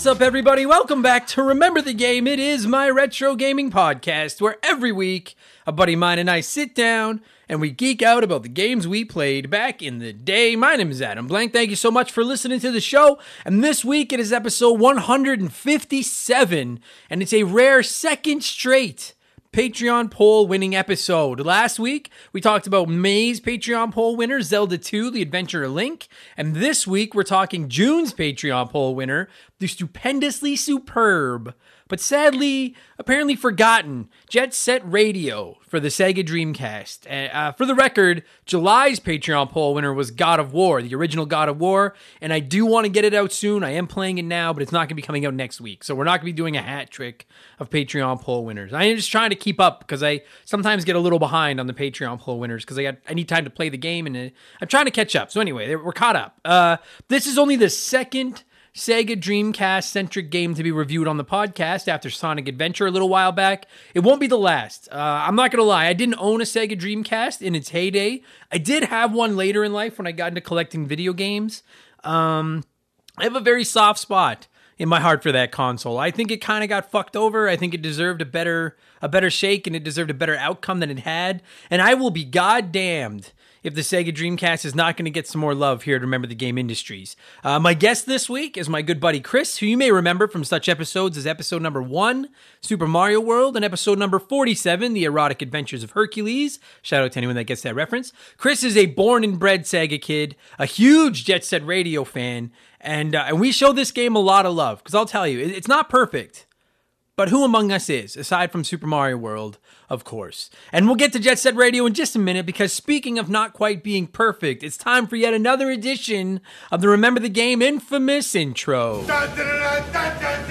What's up, everybody? Welcome back to Remember the Game. It is my retro gaming podcast where every week a buddy mine and I sit down and we geek out about the games we played back in the day. My name is Adam Blank. Thank you so much for listening to the show. And this week it is episode 157, and it's a rare second straight Patreon poll winning episode. Last week, we talked about May's Patreon poll winner, Zelda 2, The Adventure Link. And this week, we're talking June's Patreon poll winner, the stupendously superb but sadly, apparently forgotten Jet Set Radio for the Sega Dreamcast. Uh, for the record, July's Patreon poll winner was God of War, the original God of War, and I do want to get it out soon. I am playing it now, but it's not going to be coming out next week, so we're not going to be doing a hat trick of Patreon poll winners. I am just trying to keep up because I sometimes get a little behind on the Patreon poll winners because I got I need time to play the game and uh, I'm trying to catch up. So anyway, we're caught up. Uh, this is only the second Sega Dreamcast centric game to be reviewed on the podcast after Sonic Adventure a little while back. It won't be the last. Uh, I'm not going to lie, I didn't own a Sega Dreamcast in its heyday. I did have one later in life when I got into collecting video games. Um, I have a very soft spot in my heart for that console. I think it kind of got fucked over. I think it deserved a better a better shake and it deserved a better outcome than it had. And I will be goddamned if the Sega Dreamcast is not going to get some more love here to Remember the Game Industries. Uh, my guest this week is my good buddy Chris, who you may remember from such episodes as episode number one, Super Mario World, and episode number 47, The Erotic Adventures of Hercules. Shout out to anyone that gets that reference. Chris is a born and bred Sega kid, a huge Jet Set Radio fan, and, uh, and we show this game a lot of love because I'll tell you, it's not perfect. But who among us is, aside from Super Mario World, of course? And we'll get to Jet Set Radio in just a minute because speaking of not quite being perfect, it's time for yet another edition of the Remember the Game infamous intro. Dun, dun, dun,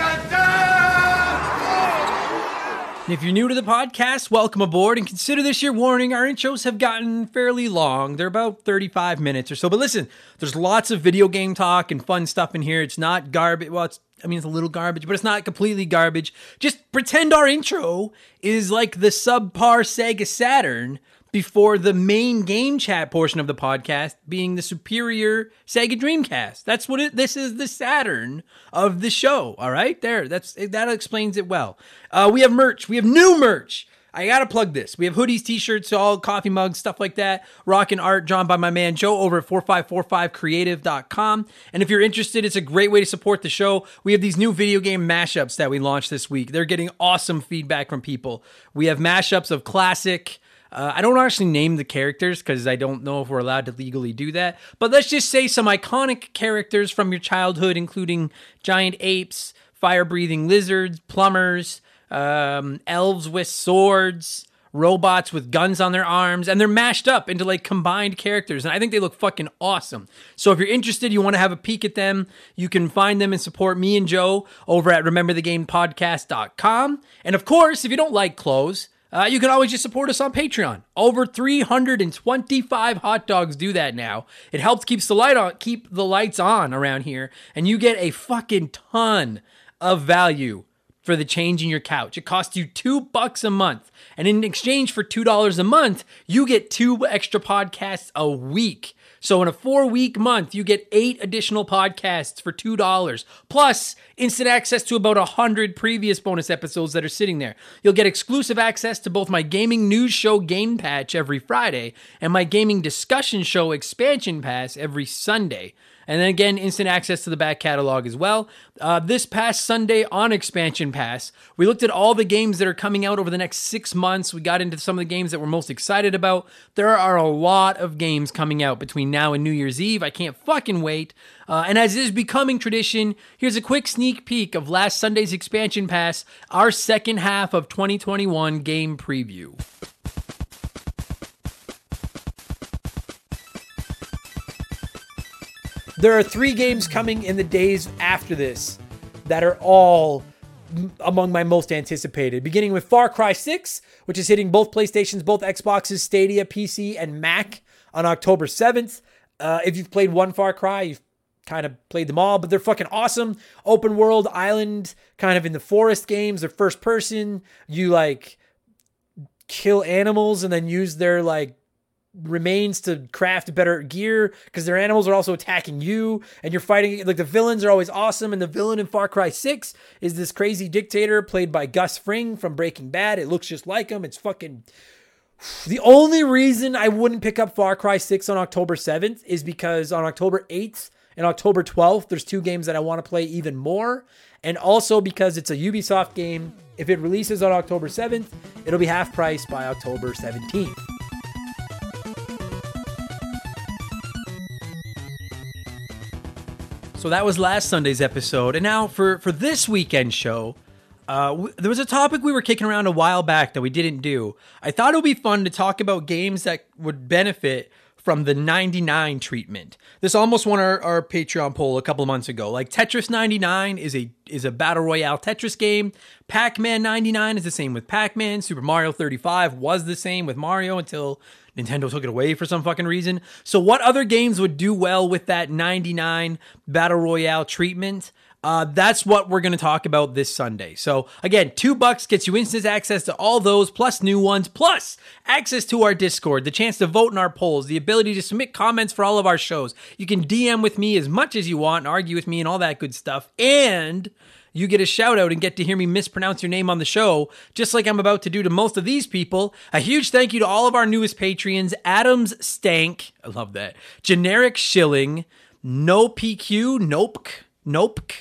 if you're new to the podcast, welcome aboard and consider this your warning. Our intros have gotten fairly long. They're about 35 minutes or so. But listen, there's lots of video game talk and fun stuff in here. It's not garbage. Well, it's I mean, it's a little garbage, but it's not completely garbage. Just pretend our intro is like the subpar Sega Saturn before the main game chat portion of the podcast being the superior Sega Dreamcast. That's what it this is the Saturn of the show. All right? There. That's that explains it well. Uh, we have merch. We have new merch. I gotta plug this. We have hoodies, t-shirts, all coffee mugs, stuff like that. Rockin' art drawn by my man Joe over at 4545creative.com. And if you're interested, it's a great way to support the show. We have these new video game mashups that we launched this week. They're getting awesome feedback from people. We have mashups of classic uh, I don't actually name the characters because I don't know if we're allowed to legally do that. But let's just say some iconic characters from your childhood, including giant apes, fire breathing lizards, plumbers, um, elves with swords, robots with guns on their arms, and they're mashed up into like combined characters. And I think they look fucking awesome. So if you're interested, you want to have a peek at them, you can find them and support me and Joe over at rememberthegamepodcast.com. And of course, if you don't like clothes, uh, you can always just support us on Patreon. Over 325 hot dogs do that now. It helps keeps the light on, keep the lights on around here, and you get a fucking ton of value for the change in your couch. It costs you two bucks a month, and in exchange for two dollars a month, you get two extra podcasts a week. So in a four week month, you get eight additional podcasts for $2, plus instant access to about 100 previous bonus episodes that are sitting there. You'll get exclusive access to both my gaming news show Game Patch every Friday and my gaming discussion show Expansion Pass every Sunday. And then again, instant access to the back catalog as well. Uh, this past Sunday on Expansion Pass, we looked at all the games that are coming out over the next six months. We got into some of the games that we're most excited about. There are a lot of games coming out between now and New Year's Eve. I can't fucking wait. Uh, and as is becoming tradition, here's a quick sneak peek of last Sunday's Expansion Pass, our second half of 2021 game preview. There are three games coming in the days after this that are all among my most anticipated, beginning with Far Cry 6, which is hitting both PlayStations, both Xboxes, Stadia, PC, and Mac on October 7th. Uh, if you've played one Far Cry, you've kind of played them all, but they're fucking awesome. Open world, island, kind of in the forest games. They're first person. You like kill animals and then use their like remains to craft better gear because their animals are also attacking you and you're fighting like the villains are always awesome and the villain in Far Cry 6 is this crazy dictator played by Gus Fring from Breaking Bad. It looks just like him. It's fucking the only reason I wouldn't pick up Far Cry 6 on October 7th is because on October 8th and October 12th there's two games that I want to play even more and also because it's a Ubisoft game. If it releases on October 7th, it'll be half price by October 17th. So that was last Sunday's episode. And now for, for this weekend show, uh, w- there was a topic we were kicking around a while back that we didn't do. I thought it would be fun to talk about games that would benefit from the 99 treatment. This almost won our, our Patreon poll a couple months ago. Like Tetris 99 is a is a battle royale Tetris game. Pac-Man 99 is the same with Pac-Man. Super Mario 35 was the same with Mario until Nintendo took it away for some fucking reason. So, what other games would do well with that 99 Battle Royale treatment? Uh, that's what we're going to talk about this Sunday. So again, two bucks gets you instant access to all those, plus new ones, plus access to our Discord, the chance to vote in our polls, the ability to submit comments for all of our shows. You can DM with me as much as you want and argue with me and all that good stuff. And you get a shout out and get to hear me mispronounce your name on the show, just like I'm about to do to most of these people. A huge thank you to all of our newest Patreons Adams Stank, I love that, Generic Shilling, No PQ, Nope, Nope,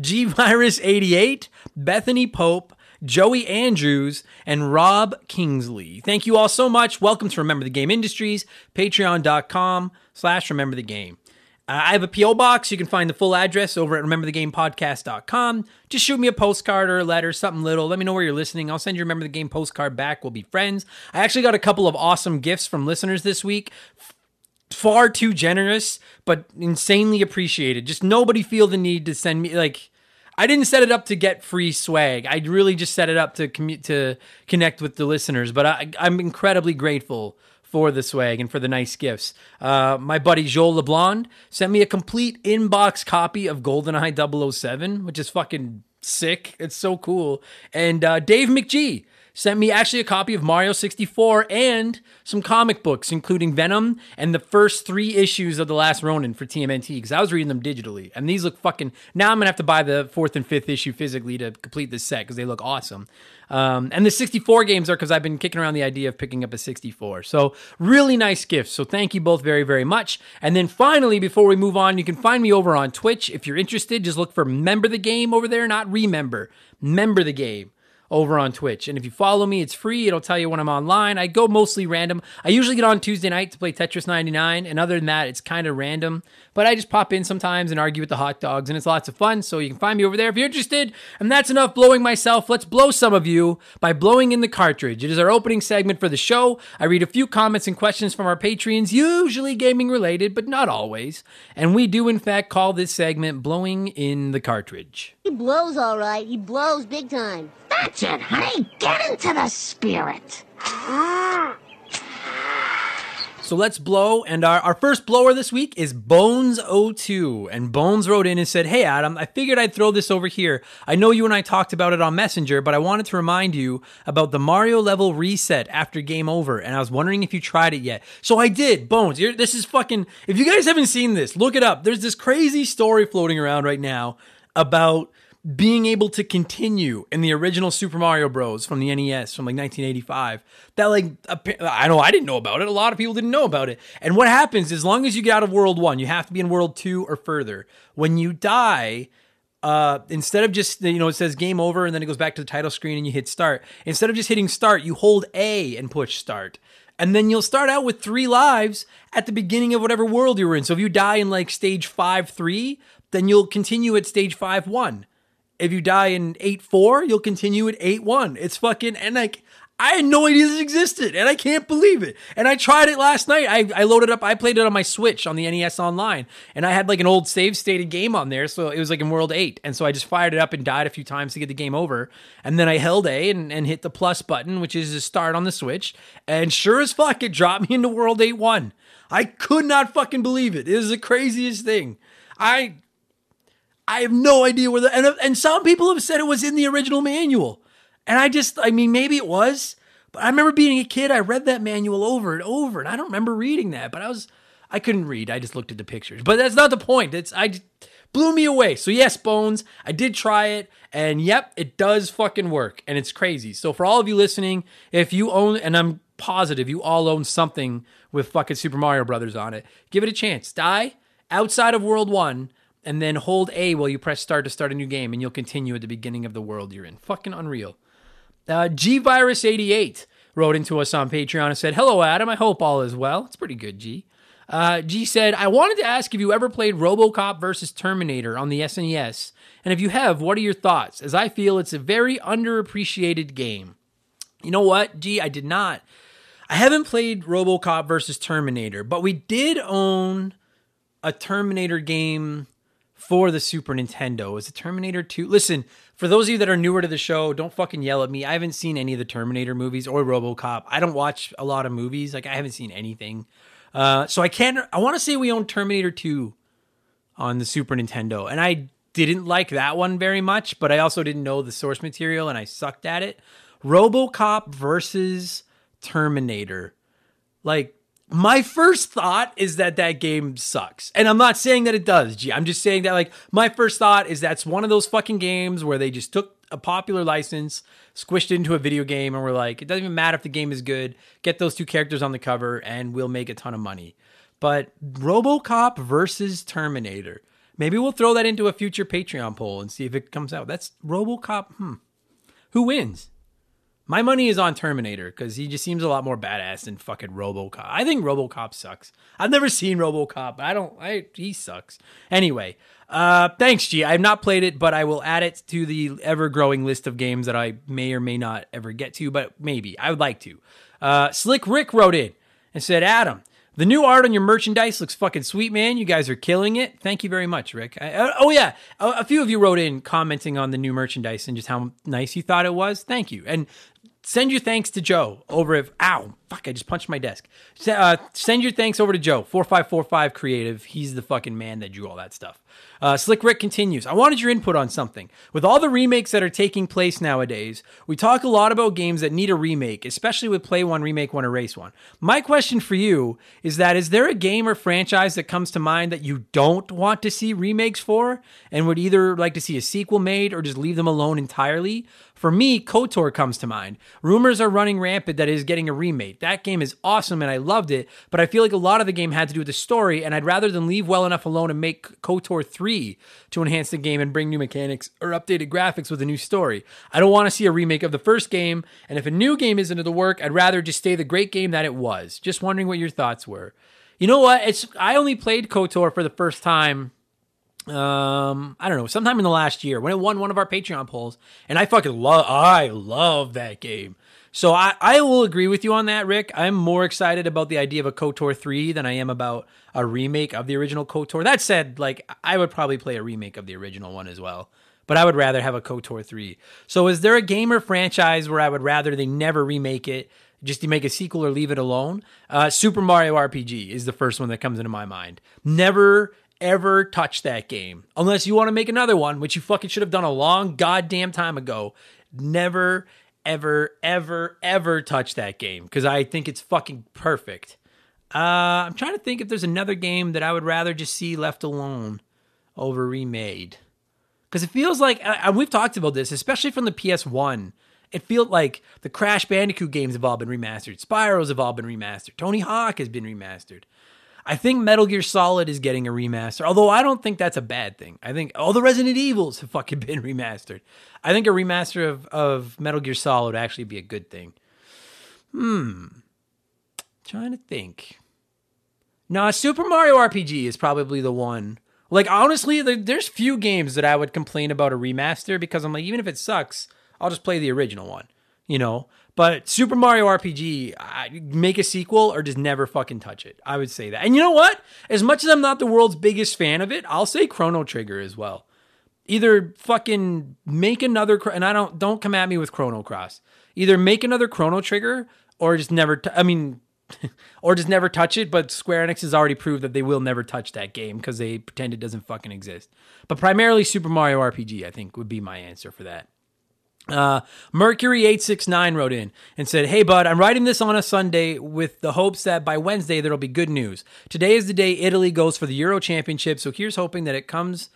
G Virus 88, Bethany Pope, Joey Andrews, and Rob Kingsley. Thank you all so much. Welcome to Remember the Game Industries, patreon.com slash remember the game. Uh, I have a P.O. box. You can find the full address over at rememberthegamepodcast.com. Just shoot me a postcard or a letter, something little. Let me know where you're listening. I'll send you Remember the Game postcard back. We'll be friends. I actually got a couple of awesome gifts from listeners this week. Far too generous, but insanely appreciated. Just nobody feel the need to send me like I didn't set it up to get free swag. I really just set it up to commu- to connect with the listeners. But I, I'm incredibly grateful for the swag and for the nice gifts. Uh, my buddy Joel LeBlond sent me a complete inbox copy of GoldenEye 007, which is fucking sick. It's so cool. And uh, Dave McGee sent me actually a copy of Mario 64 and some comic books, including Venom and the first three issues of The Last Ronin for TMNT, because I was reading them digitally. And these look fucking. Now I'm going to have to buy the fourth and fifth issue physically to complete this set because they look awesome. Um, and the 64 games are because I've been kicking around the idea of picking up a 64. So, really nice gifts. So, thank you both very, very much. And then finally, before we move on, you can find me over on Twitch. If you're interested, just look for Member the Game over there, not Remember. Member the Game over on Twitch. And if you follow me, it's free. It'll tell you when I'm online. I go mostly random. I usually get on Tuesday night to play Tetris 99. And other than that, it's kind of random. But I just pop in sometimes and argue with the hot dogs. And it's lots of fun. So you can find me over there if you're interested. And that's enough blowing myself. Let's blow some of you by blowing in the cartridge. It is our opening segment for the show. I read a few comments and questions from our Patreons, usually gaming related, but not always. And we do, in fact, call this segment Blowing in the Cartridge. He blows all right. He blows big time. That's it, honey. Get into the spirit. So let's blow. And our, our first blower this week is Bones02. And Bones wrote in and said, Hey, Adam, I figured I'd throw this over here. I know you and I talked about it on Messenger, but I wanted to remind you about the Mario level reset after game over. And I was wondering if you tried it yet. So I did. Bones, you're, this is fucking. If you guys haven't seen this, look it up. There's this crazy story floating around right now about being able to continue in the original Super Mario Bros. from the NES from like 1985. That like I know I didn't know about it. A lot of people didn't know about it. And what happens as long as you get out of World One, you have to be in World Two or further. When you die. Uh, instead of just you know it says game over and then it goes back to the title screen and you hit start instead of just hitting start you hold a and push start and then you'll start out with three lives at the beginning of whatever world you're in so if you die in like stage 5 3 then you'll continue at stage 5 1 if you die in 8 4, you'll continue at 8 1. It's fucking, and like, I had no idea this existed, and I can't believe it. And I tried it last night. I, I loaded up, I played it on my Switch on the NES Online, and I had like an old save stated game on there, so it was like in World 8. And so I just fired it up and died a few times to get the game over. And then I held A and, and hit the plus button, which is a start on the Switch, and sure as fuck, it dropped me into World 8 1. I could not fucking believe it. It was the craziest thing. I I have no idea where the and, and some people have said it was in the original manual. And I just I mean maybe it was, But I remember being a kid, I read that manual over and over, and I don't remember reading that, but I was I couldn't read. I just looked at the pictures. But that's not the point. It's I blew me away. So yes, Bones, I did try it, and yep, it does fucking work, and it's crazy. So for all of you listening, if you own, and I'm positive you all own something with fucking Super Mario Brothers on it, give it a chance. Die outside of World One, and then hold A while you press start to start a new game, and you'll continue at the beginning of the world you're in. Fucking unreal. Uh, G Virus 88 wrote into us on Patreon and said, Hello, Adam. I hope all is well. It's pretty good, G. Uh, G said, I wanted to ask if you ever played Robocop versus Terminator on the SNES, and if you have, what are your thoughts? As I feel it's a very underappreciated game. You know what, G? I did not. I haven't played Robocop versus Terminator, but we did own a Terminator game for the Super Nintendo. Is it Terminator 2? Listen, for those of you that are newer to the show, don't fucking yell at me. I haven't seen any of the Terminator movies or Robocop. I don't watch a lot of movies. Like I haven't seen anything. Uh, so I can't. I want to say we own Terminator 2 on the Super Nintendo, and I didn't like that one very much. But I also didn't know the source material, and I sucked at it. RoboCop versus Terminator. Like my first thought is that that game sucks. And I'm not saying that it does, G. I'm just saying that like my first thought is that's one of those fucking games where they just took a popular license, squished it into a video game and we're like, it doesn't even matter if the game is good. Get those two characters on the cover and we'll make a ton of money. But RoboCop versus Terminator. Maybe we'll throw that into a future Patreon poll and see if it comes out. That's RoboCop. Hmm. Who wins? My money is on Terminator because he just seems a lot more badass than fucking RoboCop. I think RoboCop sucks. I've never seen RoboCop. I don't. I he sucks. Anyway, uh, thanks, G. I have not played it, but I will add it to the ever-growing list of games that I may or may not ever get to. But maybe I would like to. Uh, Slick Rick wrote in and said, "Adam, the new art on your merchandise looks fucking sweet, man. You guys are killing it. Thank you very much, Rick. I, uh, oh yeah, a, a, few of you wrote in commenting on the new merchandise and just how nice you thought it was. Thank you. And send your thanks to Joe over at ow fuck I just punched my desk. Uh, send your thanks over to Joe four five four five creative. He's the fucking man that drew all that stuff. Uh, Slick Rick continues. I wanted your input on something. With all the remakes that are taking place nowadays, we talk a lot about games that need a remake, especially with Play One, Remake One, Erase One. My question for you is that is there a game or franchise that comes to mind that you don't want to see remakes for, and would either like to see a sequel made or just leave them alone entirely? For me, KOTOR comes to mind. Rumors are running rampant that it is getting a remake. That game is awesome and I loved it, but I feel like a lot of the game had to do with the story, and I'd rather than leave well enough alone and make KOTOR 3 to enhance the game and bring new mechanics or updated graphics with a new story. I don't want to see a remake of the first game, and if a new game isn't the work, I'd rather just stay the great game that it was. Just wondering what your thoughts were. You know what? It's I only played KOTOR for the first time um i don't know sometime in the last year when it won one of our patreon polls and i fucking love i love that game so I, I will agree with you on that rick. I'm more excited about the idea of a kotor 3 than i am about a remake of the original kotor. That said like i would probably play a remake of the original one as well but i would rather have a kotor 3 so is there a gamer franchise where i would rather they never remake it just to make a sequel or leave it alone? Uh, super mario rpg is the first one that comes into my mind. Never ever touch that game. Unless you want to make another one, which you fucking should have done a long goddamn time ago. Never, ever, ever, ever touch that game because I think it's fucking perfect. Uh, I'm trying to think if there's another game that I would rather just see left alone over remade. Because it feels like, and we've talked about this, especially from the PS1. It feels like the Crash Bandicoot games have all been remastered. Spyro's have all been remastered. Tony Hawk has been remastered. I think Metal Gear Solid is getting a remaster, although I don't think that's a bad thing. I think all the Resident Evils have fucking been remastered. I think a remaster of, of Metal Gear Solid would actually be a good thing. Hmm. Trying to think. No, Super Mario RPG is probably the one. Like honestly, there's few games that I would complain about a remaster because I'm like, even if it sucks, I'll just play the original one. You know, but Super Mario RPG, I, make a sequel or just never fucking touch it. I would say that. And you know what? As much as I'm not the world's biggest fan of it, I'll say Chrono Trigger as well. Either fucking make another, and I don't don't come at me with Chrono Cross. Either make another Chrono Trigger or just never. T- I mean, or just never touch it. But Square Enix has already proved that they will never touch that game because they pretend it doesn't fucking exist. But primarily Super Mario RPG, I think, would be my answer for that. Uh, Mercury869 wrote in and said, Hey, bud, I'm writing this on a Sunday with the hopes that by Wednesday there'll be good news. Today is the day Italy goes for the Euro Championship, so here's hoping that it comes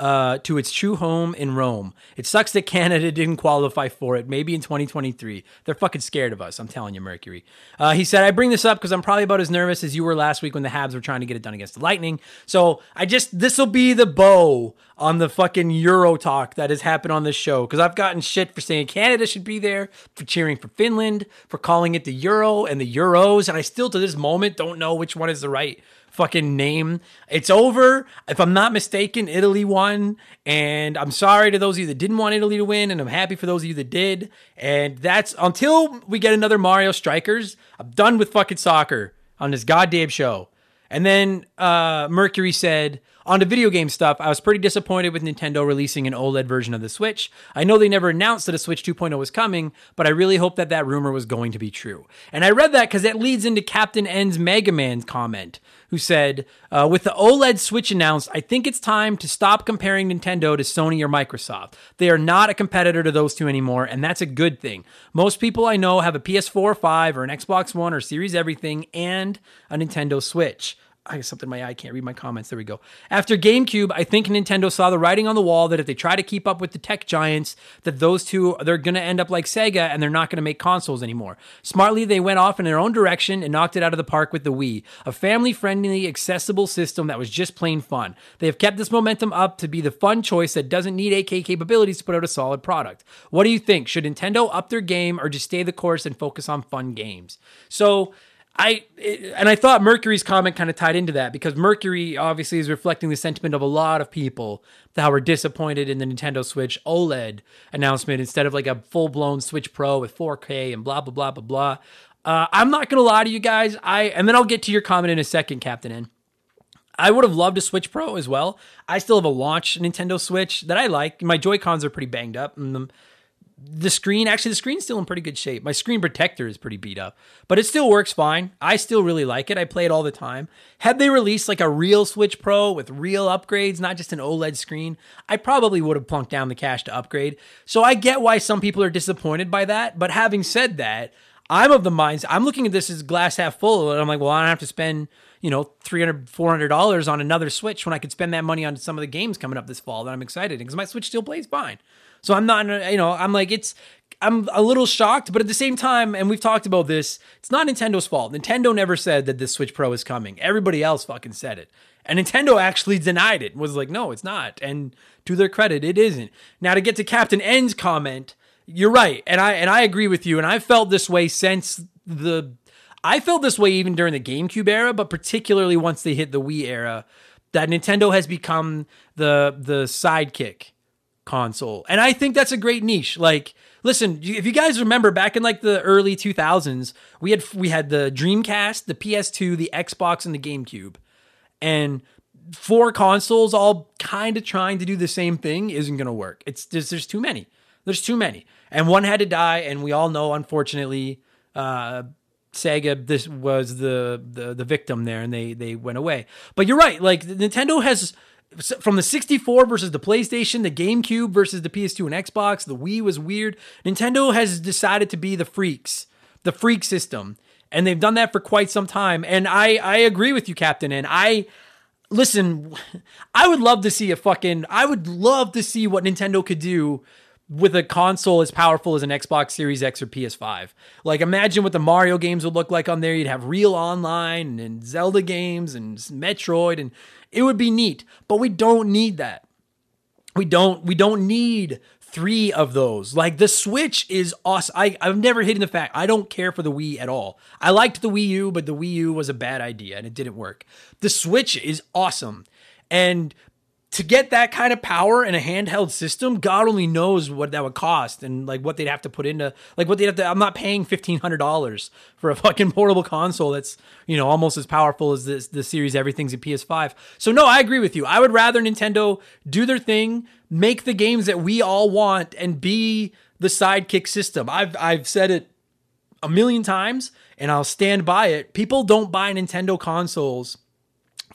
uh, to its true home in Rome. It sucks that Canada didn't qualify for it. Maybe in 2023. They're fucking scared of us. I'm telling you, Mercury. Uh, he said, I bring this up because I'm probably about as nervous as you were last week when the Habs were trying to get it done against the Lightning. So I just, this will be the bow on the fucking Euro talk that has happened on this show because I've gotten shit for saying Canada should be there, for cheering for Finland, for calling it the Euro and the Euros. And I still to this moment don't know which one is the right fucking name. It's over. If I'm not mistaken, Italy won. And I'm sorry to those of you that didn't want Italy to win. And I'm happy for those of you that did. And that's until we get another Mario Strikers. I'm done with fucking soccer on this goddamn show. And then uh, Mercury said, on to video game stuff, I was pretty disappointed with Nintendo releasing an OLED version of the Switch. I know they never announced that a Switch 2.0 was coming, but I really hope that that rumor was going to be true. And I read that because that leads into Captain N's Mega Man comment, who said, uh, With the OLED Switch announced, I think it's time to stop comparing Nintendo to Sony or Microsoft. They are not a competitor to those two anymore, and that's a good thing. Most people I know have a PS4 or 5 or an Xbox One or Series Everything and a Nintendo Switch. I got something in my eye. I can't read my comments. There we go. After GameCube, I think Nintendo saw the writing on the wall that if they try to keep up with the tech giants, that those two they're going to end up like Sega and they're not going to make consoles anymore. Smartly, they went off in their own direction and knocked it out of the park with the Wii, a family-friendly, accessible system that was just plain fun. They have kept this momentum up to be the fun choice that doesn't need 8K capabilities to put out a solid product. What do you think? Should Nintendo up their game or just stay the course and focus on fun games? So. I and I thought Mercury's comment kind of tied into that because Mercury obviously is reflecting the sentiment of a lot of people that were disappointed in the Nintendo Switch OLED announcement instead of like a full blown Switch Pro with 4K and blah blah blah blah blah. Uh, I'm not gonna lie to you guys. I and then I'll get to your comment in a second, Captain N. I would have loved a Switch Pro as well. I still have a launch Nintendo Switch that I like. My Joy Cons are pretty banged up, and the, screen actually the screen's still in pretty good shape. My screen protector is pretty beat up but it still works fine. I still really like it. I play it all the time. Had they released like a real switch pro with real upgrades not just an oled screen i probably would have plunked down the cash to upgrade. So i get why some people are disappointed by that but having said that i'm of the minds i'm looking at this as glass half full and i'm like well i don't have to spend you know 300 400 dollars on another switch when i could spend that money on some of the games coming up this fall that i'm excited because my switch still plays fine so I'm not, you know, I'm like, it's, I'm a little shocked, but at the same time, and we've talked about this, it's not Nintendo's fault. Nintendo never said that this Switch Pro is coming. Everybody else fucking said it. And Nintendo actually denied it, was like, no, it's not. And to their credit, it isn't. Now to get to Captain N's comment, you're right. And I and I agree with you. And I felt this way since the I felt this way even during the GameCube era, but particularly once they hit the Wii era, that Nintendo has become the the sidekick console. And I think that's a great niche. Like, listen, if you guys remember back in like the early 2000s, we had we had the Dreamcast, the PS2, the Xbox and the GameCube. And four consoles all kind of trying to do the same thing isn't going to work. It's there's, there's too many. There's too many. And one had to die and we all know unfortunately uh Sega this was the, the the victim there and they they went away. But you're right, like Nintendo has from the 64 versus the PlayStation, the GameCube versus the PS2 and Xbox, the Wii was weird. Nintendo has decided to be the freaks, the freak system, and they've done that for quite some time. And I I agree with you, Captain. And I listen, I would love to see a fucking I would love to see what Nintendo could do with a console as powerful as an Xbox Series X or PS5. Like imagine what the Mario games would look like on there. You'd have real online and Zelda games and Metroid and it would be neat, but we don't need that. We don't we don't need three of those. Like the Switch is awesome. I, I've never hidden the fact I don't care for the Wii at all. I liked the Wii U, but the Wii U was a bad idea and it didn't work. The Switch is awesome. And to get that kind of power in a handheld system, God only knows what that would cost and like what they'd have to put into like what they'd have to. I'm not paying fifteen hundred dollars for a fucking portable console that's you know almost as powerful as this the series everything's a PS5. So no, I agree with you. I would rather Nintendo do their thing, make the games that we all want, and be the sidekick system. I've I've said it a million times, and I'll stand by it. People don't buy Nintendo consoles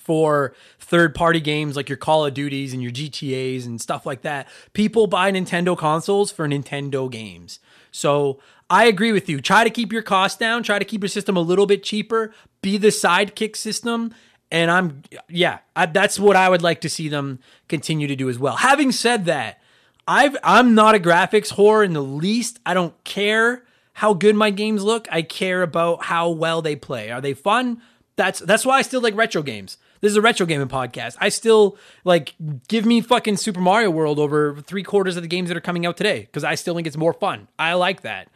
for third party games like your Call of Duties and your GTAs and stuff like that. People buy Nintendo consoles for Nintendo games. So I agree with you. Try to keep your costs down, try to keep your system a little bit cheaper, be the sidekick system. And I'm, yeah, I, that's what I would like to see them continue to do as well. Having said that, I've, I'm not a graphics whore in the least. I don't care how good my games look. I care about how well they play. Are they fun? That's that's why I still like retro games. This is a retro gaming podcast. I still like give me fucking Super Mario World over three quarters of the games that are coming out today because I still think it's more fun. I like that.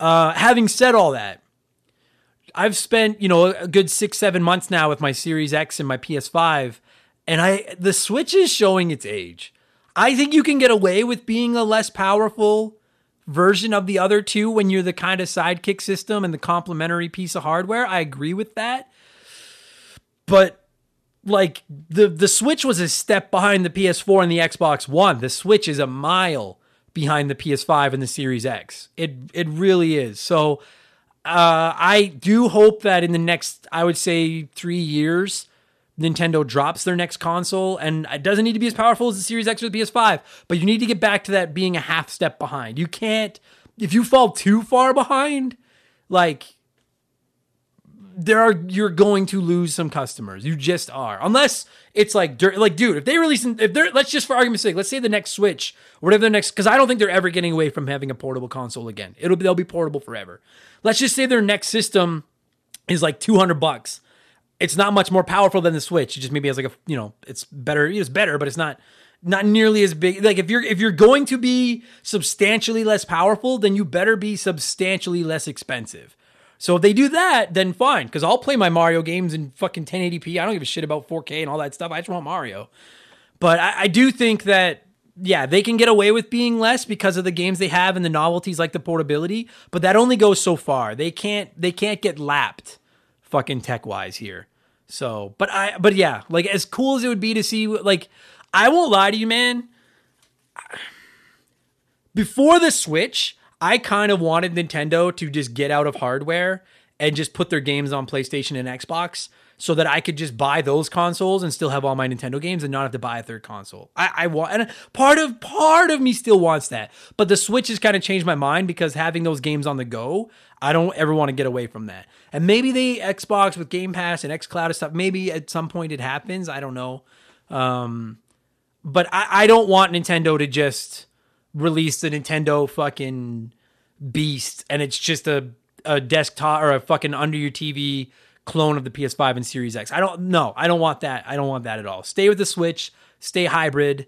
Uh, having said all that, I've spent you know a good six seven months now with my Series X and my PS5, and I the Switch is showing its age. I think you can get away with being a less powerful version of the other two when you're the kind of sidekick system and the complementary piece of hardware. I agree with that but like the the Switch was a step behind the PS4 and the Xbox One. The Switch is a mile behind the PS5 and the Series X. It it really is. So uh, I do hope that in the next, I would say, three years, Nintendo drops their next console, and it doesn't need to be as powerful as the Series X or the PS5. But you need to get back to that being a half step behind. You can't if you fall too far behind, like there are you're going to lose some customers. You just are, unless it's like like dude, if they release if they're let's just for argument's sake, let's say the next Switch, whatever the next, because I don't think they're ever getting away from having a portable console again. It'll they'll be portable forever. Let's just say their next system is like two hundred bucks. It's not much more powerful than the Switch. It just maybe has like a you know it's better. It's better, but it's not not nearly as big. Like if you're if you're going to be substantially less powerful, then you better be substantially less expensive. So if they do that, then fine, because I'll play my Mario games in fucking 1080p. I don't give a shit about 4K and all that stuff. I just want Mario. But I, I do think that yeah, they can get away with being less because of the games they have and the novelties like the portability, but that only goes so far. They can't they can't get lapped fucking tech wise here. So, but I but yeah, like as cool as it would be to see like I won't lie to you, man. Before the Switch, I kind of wanted Nintendo to just get out of hardware and just put their games on PlayStation and Xbox so that I could just buy those consoles and still have all my Nintendo games and not have to buy a third console. I, I want and part of part of me still wants that. But the Switch has kind of changed my mind because having those games on the go, I don't ever want to get away from that. And maybe the Xbox with Game Pass and XCloud and stuff, maybe at some point it happens. I don't know. Um, but I, I don't want Nintendo to just release the Nintendo fucking beast and it's just a, a desktop or a fucking under your TV clone of the PS5 and Series X. I don't know. I don't want that. I don't want that at all. Stay with the Switch, stay hybrid,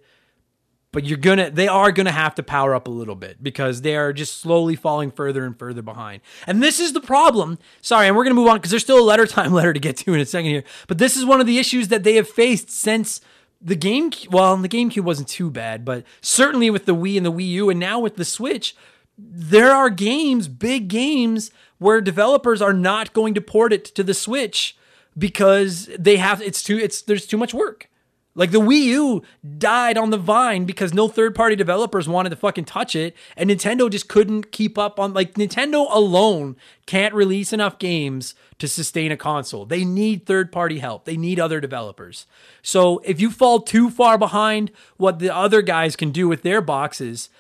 but you're gonna they are gonna have to power up a little bit because they are just slowly falling further and further behind. And this is the problem. Sorry, and we're gonna move on because there's still a letter time letter to get to in a second here. But this is one of the issues that they have faced since the game well the gamecube wasn't too bad but certainly with the wii and the wii u and now with the switch there are games big games where developers are not going to port it to the switch because they have it's too it's there's too much work like the Wii U died on the vine because no third party developers wanted to fucking touch it. And Nintendo just couldn't keep up on, like, Nintendo alone can't release enough games to sustain a console. They need third party help, they need other developers. So if you fall too far behind what the other guys can do with their boxes,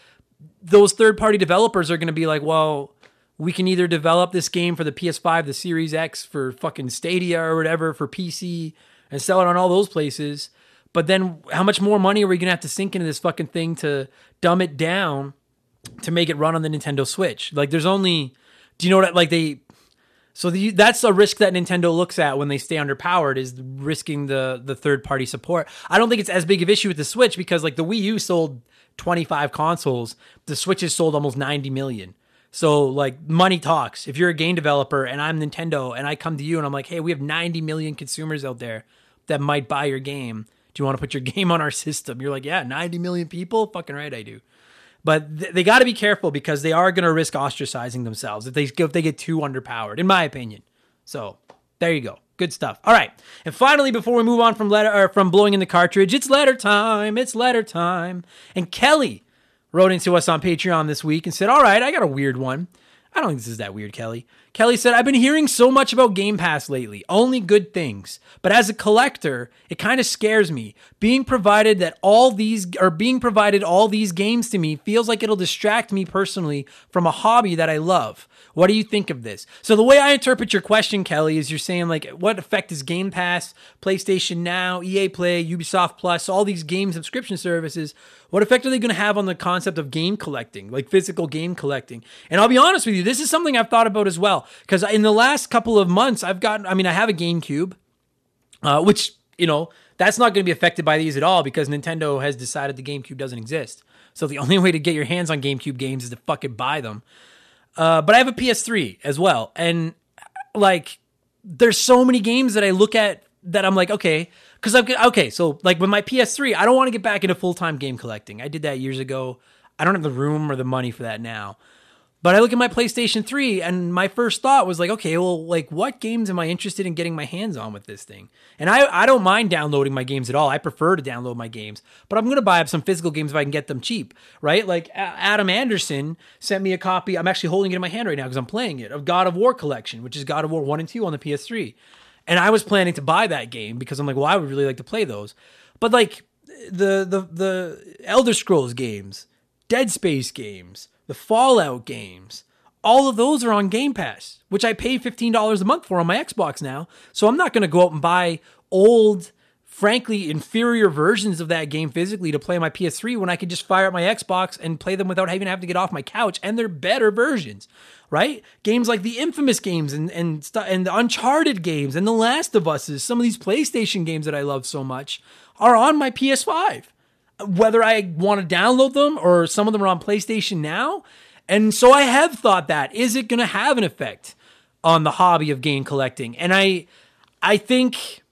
those third party developers are going to be like, well, we can either develop this game for the PS5, the Series X, for fucking Stadia or whatever, for PC, and sell it on all those places but then how much more money are we to have to sink into this fucking thing to dumb it down to make it run on the Nintendo Switch? Like there's only do you know what like they so the, that's a risk that Nintendo looks at when they stay underpowered is risking the the third party support. I don't think it's as big of an issue with the Switch because like the Wii U sold 25 consoles, the Switch has sold almost 90 million. So like money talks. If you're a game developer and I'm Nintendo and I come to you and I'm like, "Hey, we have 90 million consumers out there that might buy your game." Do you want to put your game on our system? You're like, yeah, 90 million people? Fucking right, I do. But th- they got to be careful because they are going to risk ostracizing themselves if they if they get too underpowered, in my opinion. So there you go. Good stuff. All right. And finally, before we move on from letter or from blowing in the cartridge, it's letter time. It's letter time. And Kelly wrote into us on Patreon this week and said, All right, I got a weird one. I don't think this is that weird, Kelly. Kelly said, I've been hearing so much about Game Pass lately, only good things. But as a collector, it kind of scares me. Being provided that all these or being provided all these games to me feels like it'll distract me personally from a hobby that I love. What do you think of this? So the way I interpret your question, Kelly, is you're saying like what effect is Game Pass, PlayStation Now, EA Play, Ubisoft Plus, all these game subscription services, what effect are they going to have on the concept of game collecting, like physical game collecting? And I'll be honest with you, this is something I've thought about as well because in the last couple of months, I've gotten I mean, I have a GameCube uh, which, you know, that's not going to be affected by these at all because Nintendo has decided the GameCube doesn't exist. So the only way to get your hands on GameCube games is to fucking buy them. Uh, but I have a PS3 as well. And like, there's so many games that I look at that I'm like, okay, because I've okay, so like with my PS3, I don't want to get back into full time game collecting. I did that years ago. I don't have the room or the money for that now. But I look at my PlayStation 3 and my first thought was like, okay, well, like what games am I interested in getting my hands on with this thing? And I, I don't mind downloading my games at all. I prefer to download my games, but I'm going to buy up some physical games if I can get them cheap, right? Like Adam Anderson sent me a copy. I'm actually holding it in my hand right now because I'm playing it of God of War collection, which is God of War 1 and 2 on the PS3. And I was planning to buy that game because I'm like, well, I would really like to play those. But like the the the Elder Scrolls games, Dead Space games, the Fallout games, all of those are on Game Pass, which I pay $15 a month for on my Xbox now. So I'm not going to go out and buy old, frankly, inferior versions of that game physically to play on my PS3 when I can just fire up my Xbox and play them without having to get off my couch. And they're better versions, right? Games like the Infamous games and and st- and the Uncharted games and The Last of Us, some of these PlayStation games that I love so much, are on my PS5 whether I want to download them or some of them are on PlayStation now. And so I have thought that is it going to have an effect on the hobby of game collecting? And I I think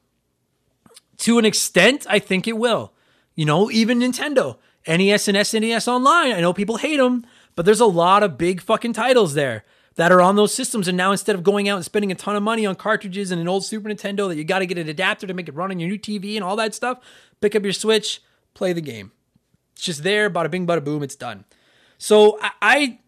to an extent I think it will. You know, even Nintendo, NES and SNES online, I know people hate them, but there's a lot of big fucking titles there that are on those systems. And now instead of going out and spending a ton of money on cartridges and an old Super Nintendo that you got to get an adapter to make it run on your new TV and all that stuff, pick up your Switch, play the game. It's just there, bada bing, bada boom, it's done. So I,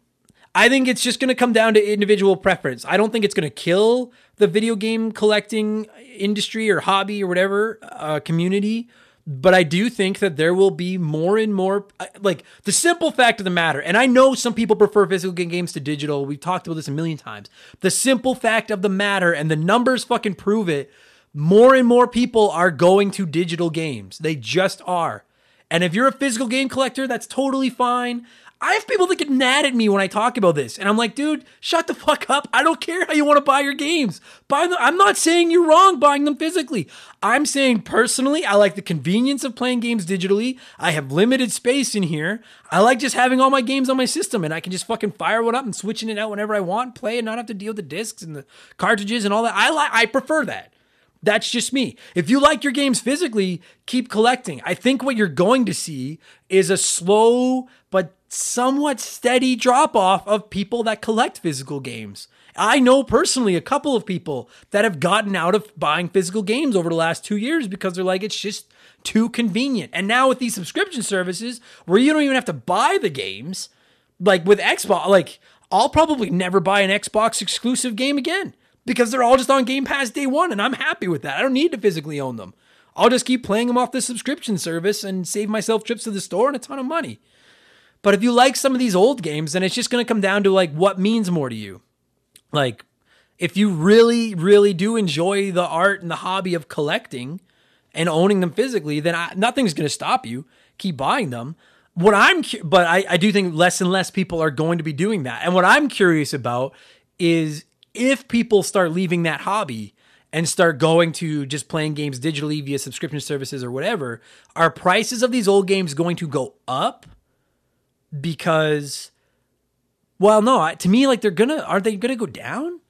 I think it's just going to come down to individual preference. I don't think it's going to kill the video game collecting industry or hobby or whatever uh, community, but I do think that there will be more and more uh, like the simple fact of the matter. And I know some people prefer physical games to digital. We've talked about this a million times. The simple fact of the matter, and the numbers fucking prove it. More and more people are going to digital games. They just are. And if you're a physical game collector, that's totally fine. I have people that get mad at me when I talk about this, and I'm like, dude, shut the fuck up. I don't care how you want to buy your games. Buy them. I'm not saying you're wrong buying them physically. I'm saying personally, I like the convenience of playing games digitally. I have limited space in here. I like just having all my games on my system, and I can just fucking fire one up and switching it out whenever I want, play, and not have to deal with the discs and the cartridges and all that. I like. I prefer that. That's just me. If you like your games physically, keep collecting. I think what you're going to see is a slow but somewhat steady drop off of people that collect physical games. I know personally a couple of people that have gotten out of buying physical games over the last two years because they're like, it's just too convenient. And now with these subscription services where you don't even have to buy the games, like with Xbox, like I'll probably never buy an Xbox exclusive game again because they're all just on Game Pass day one, and I'm happy with that. I don't need to physically own them. I'll just keep playing them off the subscription service and save myself trips to the store and a ton of money. But if you like some of these old games, then it's just going to come down to like what means more to you. Like, if you really, really do enjoy the art and the hobby of collecting and owning them physically, then I, nothing's going to stop you. Keep buying them. What I'm, but I, I do think less and less people are going to be doing that. And what I'm curious about is if people start leaving that hobby and start going to just playing games digitally via subscription services or whatever, are prices of these old games going to go up? Because, well, no, to me, like they're gonna, are they gonna go down?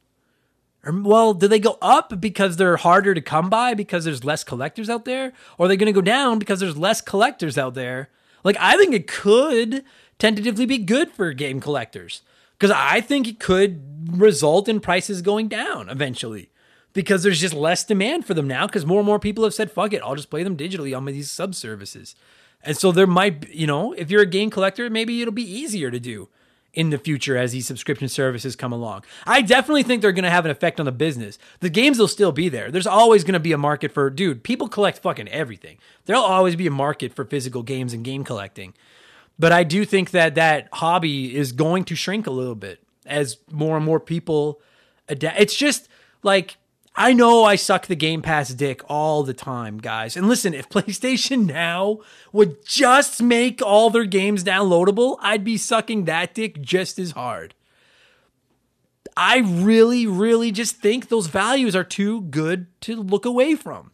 Or, well, do they go up because they're harder to come by because there's less collectors out there? Or are they gonna go down because there's less collectors out there? Like, I think it could tentatively be good for game collectors because I think it could result in prices going down eventually because there's just less demand for them now because more and more people have said, fuck it, I'll just play them digitally on these sub services. And so there might, you know, if you're a game collector, maybe it'll be easier to do in the future as these subscription services come along. I definitely think they're going to have an effect on the business. The games will still be there. There's always going to be a market for, dude, people collect fucking everything. There'll always be a market for physical games and game collecting. But I do think that that hobby is going to shrink a little bit as more and more people adapt. It's just like I know I suck the Game Pass dick all the time, guys. And listen, if PlayStation Now would just make all their games downloadable, I'd be sucking that dick just as hard. I really, really just think those values are too good to look away from.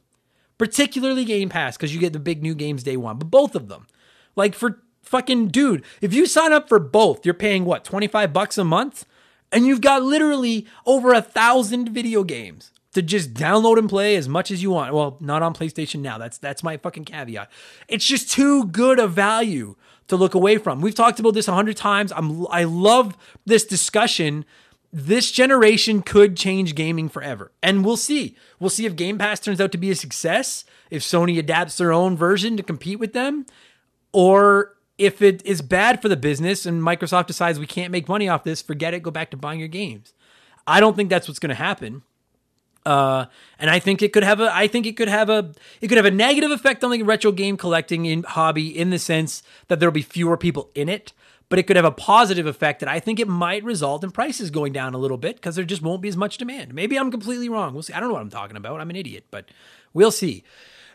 Particularly Game Pass, because you get the big new games day one, but both of them. Like for fucking dude, if you sign up for both, you're paying what, 25 bucks a month? And you've got literally over a thousand video games to just download and play as much as you want. Well, not on PlayStation now. That's that's my fucking caveat. It's just too good a value to look away from. We've talked about this a hundred times. I'm I love this discussion. This generation could change gaming forever, and we'll see. We'll see if Game Pass turns out to be a success, if Sony adapts their own version to compete with them, or if it is bad for the business and Microsoft decides we can't make money off this, forget it, go back to buying your games. I don't think that's what's going to happen. Uh, and I think it could have a, I think it could have a, it could have a negative effect on the retro game collecting in hobby in the sense that there'll be fewer people in it, but it could have a positive effect that I think it might result in prices going down a little bit because there just won't be as much demand. Maybe I'm completely wrong. We'll see. I don't know what I'm talking about. I'm an idiot, but we'll see.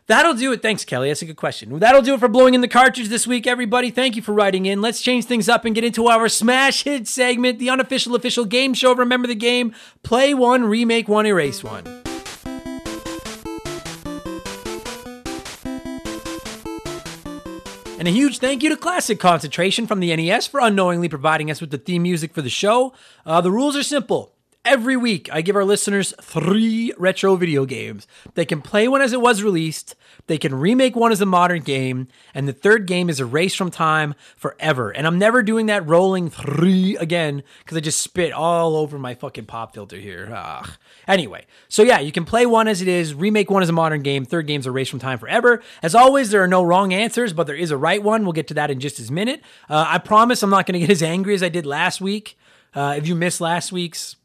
That'll do it. Thanks, Kelly. That's a good question. That'll do it for blowing in the cartridge this week, everybody. Thank you for writing in. Let's change things up and get into our smash hit segment, the unofficial official game show. Remember the game? Play one, remake one, erase one. And a huge thank you to Classic Concentration from the NES for unknowingly providing us with the theme music for the show. Uh, the rules are simple. Every week, I give our listeners three retro video games. They can play one as it was released, they can remake one as a modern game, and the third game is erased from time forever. And I'm never doing that rolling three again because I just spit all over my fucking pop filter here. Ugh. Anyway, so yeah, you can play one as it is, remake one as a modern game, third game game's erased from time forever. As always, there are no wrong answers, but there is a right one. We'll get to that in just a minute. Uh, I promise I'm not going to get as angry as I did last week. Uh, if you missed last week's,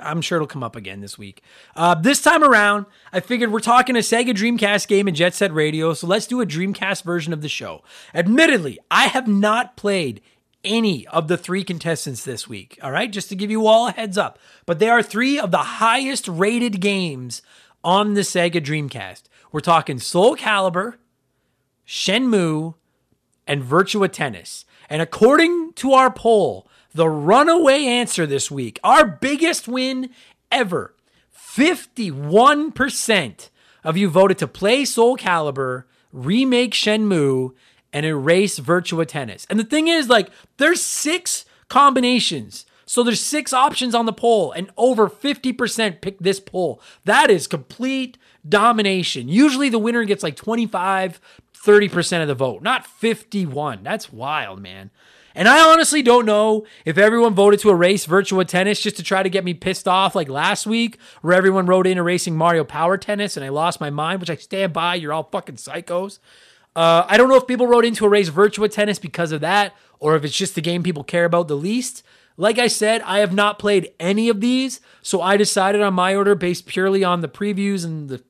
I'm sure it'll come up again this week. Uh, this time around, I figured we're talking a Sega Dreamcast game and Jet Set Radio, so let's do a Dreamcast version of the show. Admittedly, I have not played any of the three contestants this week, all right? Just to give you all a heads up. But they are three of the highest rated games on the Sega Dreamcast. We're talking Soul Calibur, Shenmue, and Virtua Tennis. And according to our poll, the runaway answer this week, our biggest win ever. 51% of you voted to play Soul Calibur, remake Shenmue, and erase Virtua Tennis. And the thing is, like, there's six combinations. So there's six options on the poll, and over 50% pick this poll. That is complete domination. Usually the winner gets like 25, 30% of the vote, not 51. That's wild, man. And I honestly don't know if everyone voted to erase Virtua Tennis just to try to get me pissed off like last week, where everyone wrote in erasing Mario Power Tennis and I lost my mind, which I stand by. You're all fucking psychos. Uh, I don't know if people wrote in to erase Virtua Tennis because of that, or if it's just the game people care about the least. Like I said, I have not played any of these, so I decided on my order based purely on the previews and the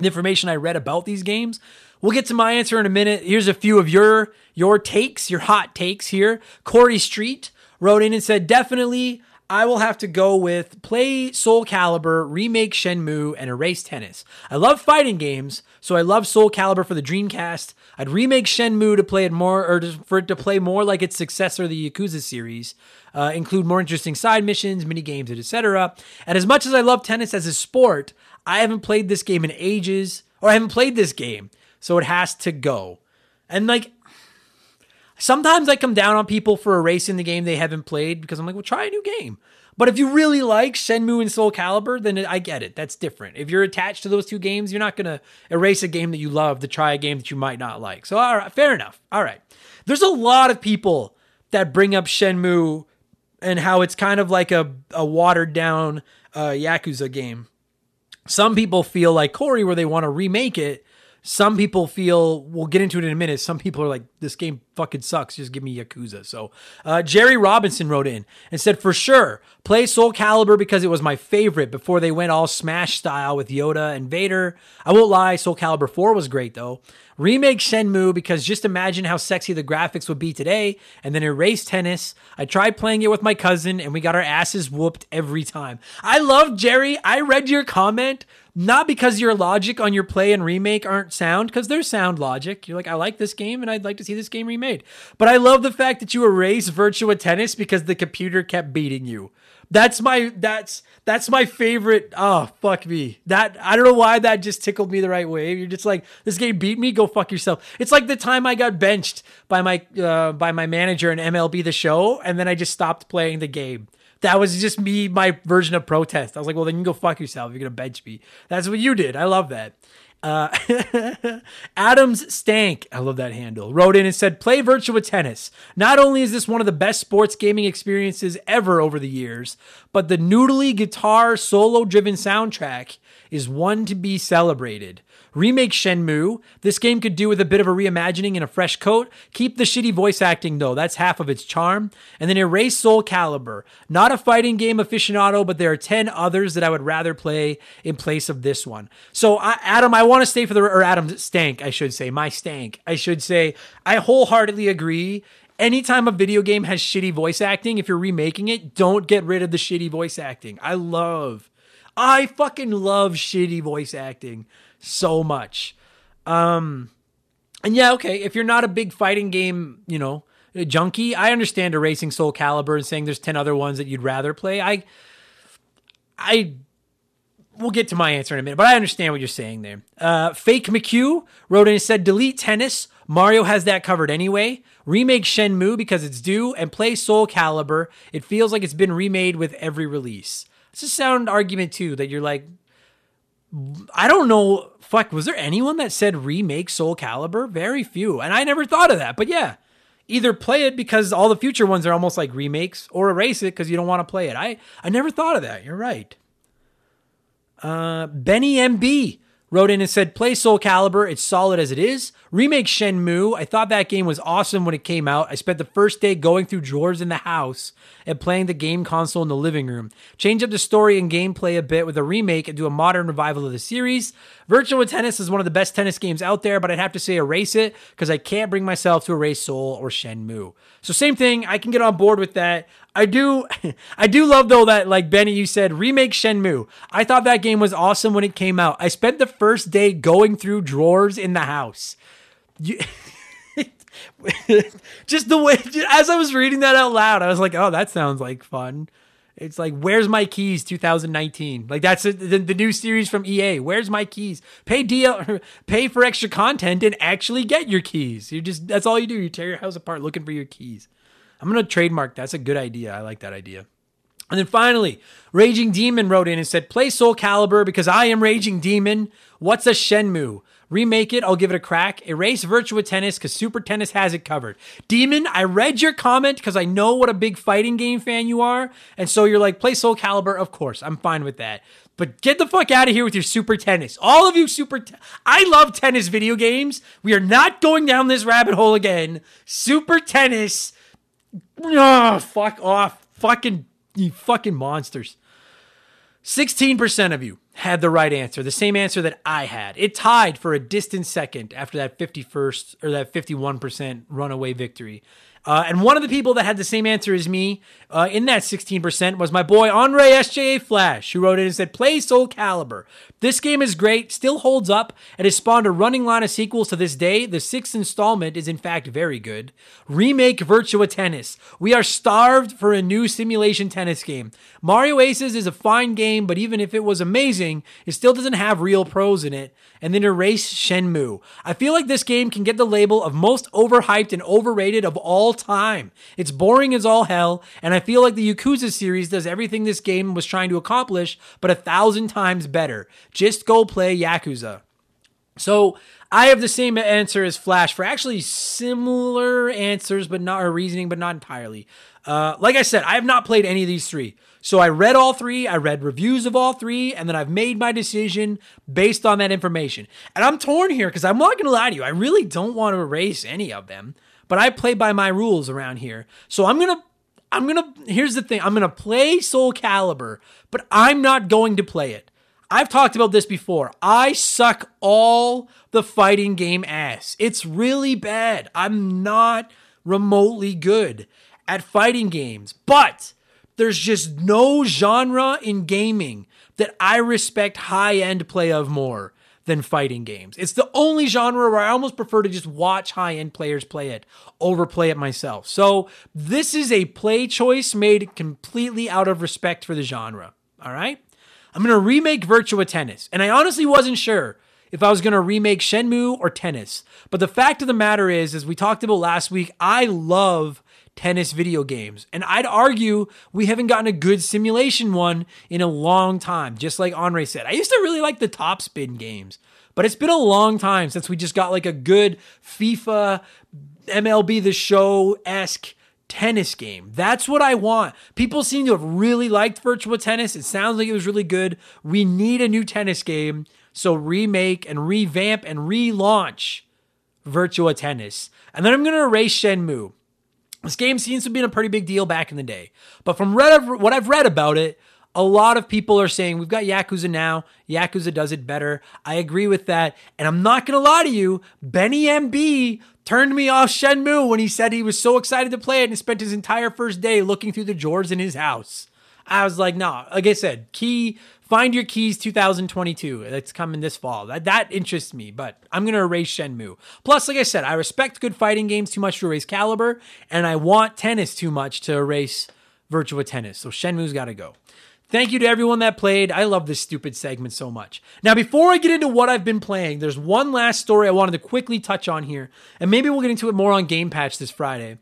information I read about these games. We'll get to my answer in a minute. Here's a few of your your takes, your hot takes here. Corey Street wrote in and said, definitely I will have to go with play Soul Calibur, remake Shenmue, and erase tennis. I love fighting games, so I love Soul Calibur for the Dreamcast. I'd remake Shenmue to play it more, or for it to play more like its successor, the Yakuza series. Uh, include more interesting side missions, mini games, etc. And as much as I love tennis as a sport, I haven't played this game in ages, or I haven't played this game so it has to go. And like sometimes I come down on people for erasing the game they haven't played because I'm like, well, try a new game. But if you really like Shenmue and Soul Calibur, then I get it. That's different. If you're attached to those two games, you're not going to erase a game that you love to try a game that you might not like. So, all right, fair enough. All right. There's a lot of people that bring up Shenmue and how it's kind of like a, a watered down uh, Yakuza game. Some people feel like Corey, where they want to remake it some people feel we'll get into it in a minute. Some people are like, this game fucking sucks. Just give me Yakuza. So uh, Jerry Robinson wrote in and said, for sure, play Soul Calibur because it was my favorite before they went all Smash style with Yoda and Vader. I won't lie, Soul Calibur 4 was great though. Remake Shenmue because just imagine how sexy the graphics would be today, and then erase tennis. I tried playing it with my cousin, and we got our asses whooped every time. I love Jerry. I read your comment not because your logic on your play and remake aren't sound, because there's sound logic. You're like, I like this game and I'd like to see this game remade. But I love the fact that you erase Virtua Tennis because the computer kept beating you. That's my that's that's my favorite. Oh fuck me. That I don't know why that just tickled me the right way. You're just like this game beat me. Go fuck yourself. It's like the time I got benched by my uh, by my manager in MLB the Show, and then I just stopped playing the game. That was just me, my version of protest. I was like, well, then you can go fuck yourself. You're gonna bench me. That's what you did. I love that. Uh, Adams Stank, I love that handle, wrote in and said, Play Virtua Tennis. Not only is this one of the best sports gaming experiences ever over the years, but the noodly guitar solo driven soundtrack is one to be celebrated. Remake Shenmue. This game could do with a bit of a reimagining and a fresh coat. Keep the shitty voice acting though, that's half of its charm. And then erase Soul Calibur. Not a fighting game aficionado, but there are 10 others that I would rather play in place of this one. So, I, Adam, I want to stay for the, or Adam Stank, I should say, my Stank. I should say, I wholeheartedly agree anytime a video game has shitty voice acting, if you're remaking it, don't get rid of the shitty voice acting. I love, I fucking love shitty voice acting so much. Um, and yeah, okay, if you're not a big fighting game, you know, junkie, I understand erasing Soul Calibur and saying there's 10 other ones that you'd rather play. I, I, we'll get to my answer in a minute, but I understand what you're saying there. Uh, Fake McHugh wrote in and said, delete tennis. Mario has that covered anyway. Remake Shenmue because it's due and play Soul Calibur. It feels like it's been remade with every release. It's a sound argument too that you're like, I don't know. Fuck, was there anyone that said remake Soul Calibur? Very few. And I never thought of that. But yeah, either play it because all the future ones are almost like remakes or erase it because you don't want to play it. I, I never thought of that. You're right. Uh, Benny MB wrote in and said, Play Soul Calibur. It's solid as it is. Remake Shenmue. I thought that game was awesome when it came out. I spent the first day going through drawers in the house and playing the game console in the living room. Change up the story and gameplay a bit with a remake and do a modern revival of the series. Virtua Tennis is one of the best tennis games out there, but I'd have to say erase it because I can't bring myself to erase Soul or Shenmue. So same thing, I can get on board with that. I do I do love though that like Benny you said remake Shenmue. I thought that game was awesome when it came out. I spent the first day going through drawers in the house. You, just the way as I was reading that out loud, I was like, "Oh, that sounds like fun." It's like, "Where's my keys?" 2019. Like that's a, the, the new series from EA. Where's my keys? Pay DL, pay for extra content and actually get your keys. You just that's all you do. You tear your house apart looking for your keys. I'm gonna trademark. That's a good idea. I like that idea. And then finally, Raging Demon wrote in and said, Play Soul Calibur because I am Raging Demon. What's a Shenmue? Remake it, I'll give it a crack. Erase Virtua Tennis because Super Tennis has it covered. Demon, I read your comment because I know what a big fighting game fan you are. And so you're like, play Soul Calibur. Of course, I'm fine with that. But get the fuck out of here with your Super Tennis. All of you Super te- I love tennis video games. We are not going down this rabbit hole again. Super Tennis. Oh, fuck off. Fucking, you fucking monsters. 16% of you had the right answer, the same answer that I had. It tied for a distant second after that 51st or that 51% runaway victory. Uh, and one of the people that had the same answer as me uh, in that 16% was my boy Andre SJA Flash, who wrote in and said, Play Soul Calibur. This game is great, still holds up, and has spawned a running line of sequels to this day. The sixth installment is, in fact, very good. Remake Virtua Tennis. We are starved for a new simulation tennis game. Mario Aces is a fine game, but even if it was amazing, it still doesn't have real pros in it. And then erase Shenmue. I feel like this game can get the label of most overhyped and overrated of all time. It's boring as all hell, and I feel like the Yakuza series does everything this game was trying to accomplish, but a thousand times better. Just go play Yakuza. So I have the same answer as Flash for actually similar answers, but not or reasoning, but not entirely. Uh, like I said, I have not played any of these three. So I read all three, I read reviews of all three, and then I've made my decision based on that information. And I'm torn here because I'm not going to lie to you. I really don't want to erase any of them, but I play by my rules around here. So I'm going to I'm gonna. Here's the thing. I'm gonna play Soul Calibur, but I'm not going to play it. I've talked about this before. I suck all the fighting game ass. It's really bad. I'm not remotely good at fighting games, but there's just no genre in gaming that I respect high end play of more than fighting games. It's the only genre where I almost prefer to just watch high end players play it over play it myself. So this is a play choice made completely out of respect for the genre. All right. I'm going to remake Virtua Tennis. And I honestly wasn't sure if I was going to remake Shenmue or Tennis. But the fact of the matter is, as we talked about last week, I love tennis video games. And I'd argue we haven't gotten a good simulation one in a long time, just like Andre said. I used to really like the top spin games, but it's been a long time since we just got like a good FIFA, MLB The Show esque tennis game. That's what I want. People seem to have really liked Virtua Tennis. It sounds like it was really good. We need a new tennis game. So remake and revamp and relaunch Virtua Tennis. And then I'm going to erase Shenmue. This game seems to be a pretty big deal back in the day. But from what I've read about it, a lot of people are saying we've got Yakuza now. Yakuza does it better. I agree with that. And I'm not to lie to you, Benny MB turned me off Shenmue when he said he was so excited to play it and spent his entire first day looking through the drawers in his house. I was like, nah. like I said, key Find Your Keys 2022. That's coming this fall. That, that interests me, but I'm going to erase Shenmue. Plus, like I said, I respect good fighting games too much to erase Calibur, and I want tennis too much to erase Virtua Tennis. So Shenmue's got to go. Thank you to everyone that played. I love this stupid segment so much. Now, before I get into what I've been playing, there's one last story I wanted to quickly touch on here, and maybe we'll get into it more on Game Patch this Friday.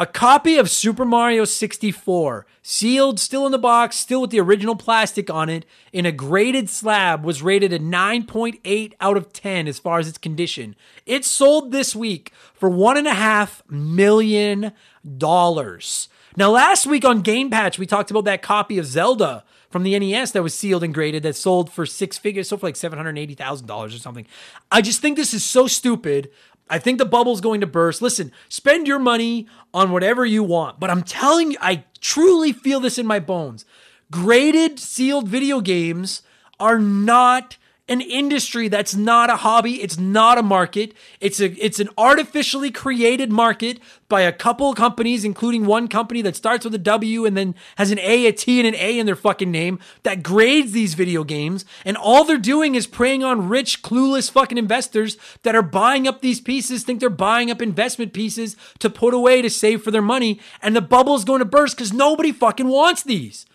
A copy of Super Mario 64, sealed, still in the box, still with the original plastic on it, in a graded slab, was rated a 9.8 out of 10 as far as its condition. It sold this week for $1.5 million. Now, last week on Game Patch, we talked about that copy of Zelda from the NES that was sealed and graded that sold for six figures, sold for like $780,000 or something. I just think this is so stupid. I think the bubble's going to burst. Listen, spend your money on whatever you want, but I'm telling you, I truly feel this in my bones. Graded sealed video games are not an industry that's not a hobby it's not a market. It's a it's an artificially created market by a couple companies including one company that starts with a W and then has an A a T and an A in their fucking name that grades these video games. And all they're doing is preying on rich clueless fucking investors that are buying up these pieces think they're buying up investment pieces to put away to save for their money. And the bubble's going to burst cuz nobody fucking wants these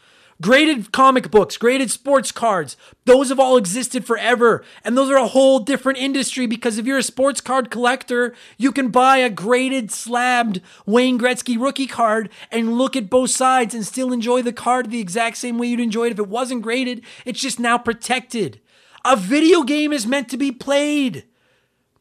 Graded comic books, graded sports cards, those have all existed forever. And those are a whole different industry because if you're a sports card collector, you can buy a graded, slabbed Wayne Gretzky rookie card and look at both sides and still enjoy the card the exact same way you'd enjoy it if it wasn't graded. It's just now protected. A video game is meant to be played.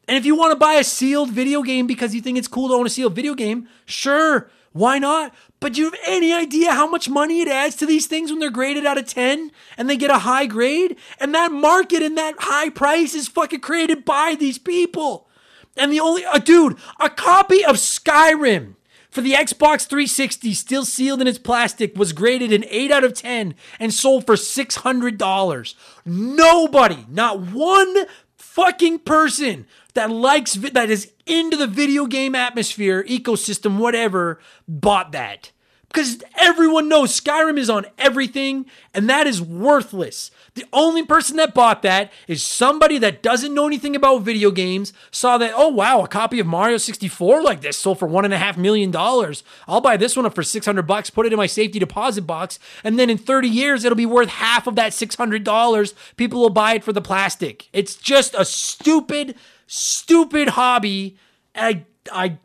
And if you want to buy a sealed video game because you think it's cool to own a sealed video game, sure, why not? But do you have any idea how much money it adds to these things when they're graded out of 10 and they get a high grade? And that market and that high price is fucking created by these people. And the only, uh, dude, a copy of Skyrim for the Xbox 360, still sealed in its plastic, was graded an 8 out of 10 and sold for $600. Nobody, not one fucking person that likes that is into the video game atmosphere, ecosystem, whatever, bought that. Because everyone knows Skyrim is on everything, and that is worthless. The only person that bought that is somebody that doesn't know anything about video games, saw that, oh wow, a copy of Mario 64 like this sold for one and a half million dollars. I'll buy this one up for 600 bucks, put it in my safety deposit box, and then in 30 years, it'll be worth half of that $600. People will buy it for the plastic. It's just a stupid stupid hobby. I, I,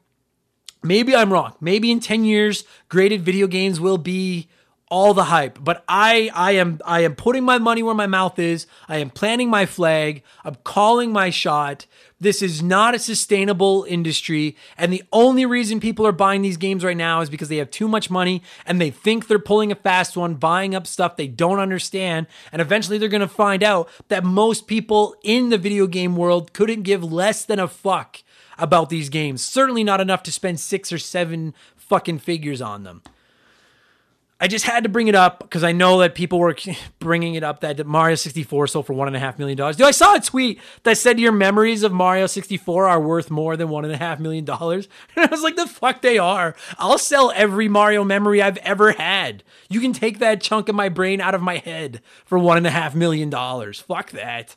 maybe I'm wrong. Maybe in 10 years, graded video games will be all the hype. But I I am I am putting my money where my mouth is. I am planting my flag. I'm calling my shot. This is not a sustainable industry. And the only reason people are buying these games right now is because they have too much money and they think they're pulling a fast one, buying up stuff they don't understand. And eventually they're going to find out that most people in the video game world couldn't give less than a fuck about these games. Certainly not enough to spend six or seven fucking figures on them. I just had to bring it up because I know that people were bringing it up that Mario 64 sold for one and a half million dollars. Dude, I saw a tweet that said your memories of Mario 64 are worth more than one and a half million dollars. And I was like, the fuck they are. I'll sell every Mario memory I've ever had. You can take that chunk of my brain out of my head for one and a half million dollars. Fuck that.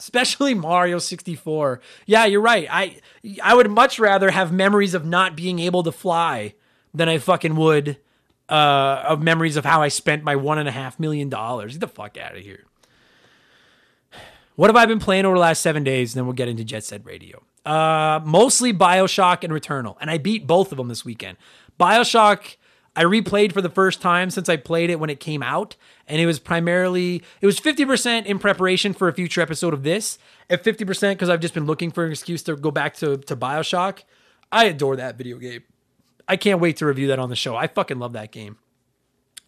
Especially Mario 64. Yeah, you're right. I I would much rather have memories of not being able to fly than I fucking would uh, of memories of how I spent my one and a half million dollars. Get the fuck out of here. What have I been playing over the last seven days? And then we'll get into Jet Set Radio. Uh, mostly Bioshock and Returnal, and I beat both of them this weekend. Bioshock, I replayed for the first time since I played it when it came out, and it was primarily it was fifty percent in preparation for a future episode of this, and fifty percent because I've just been looking for an excuse to go back to to Bioshock. I adore that video game. I can't wait to review that on the show. I fucking love that game.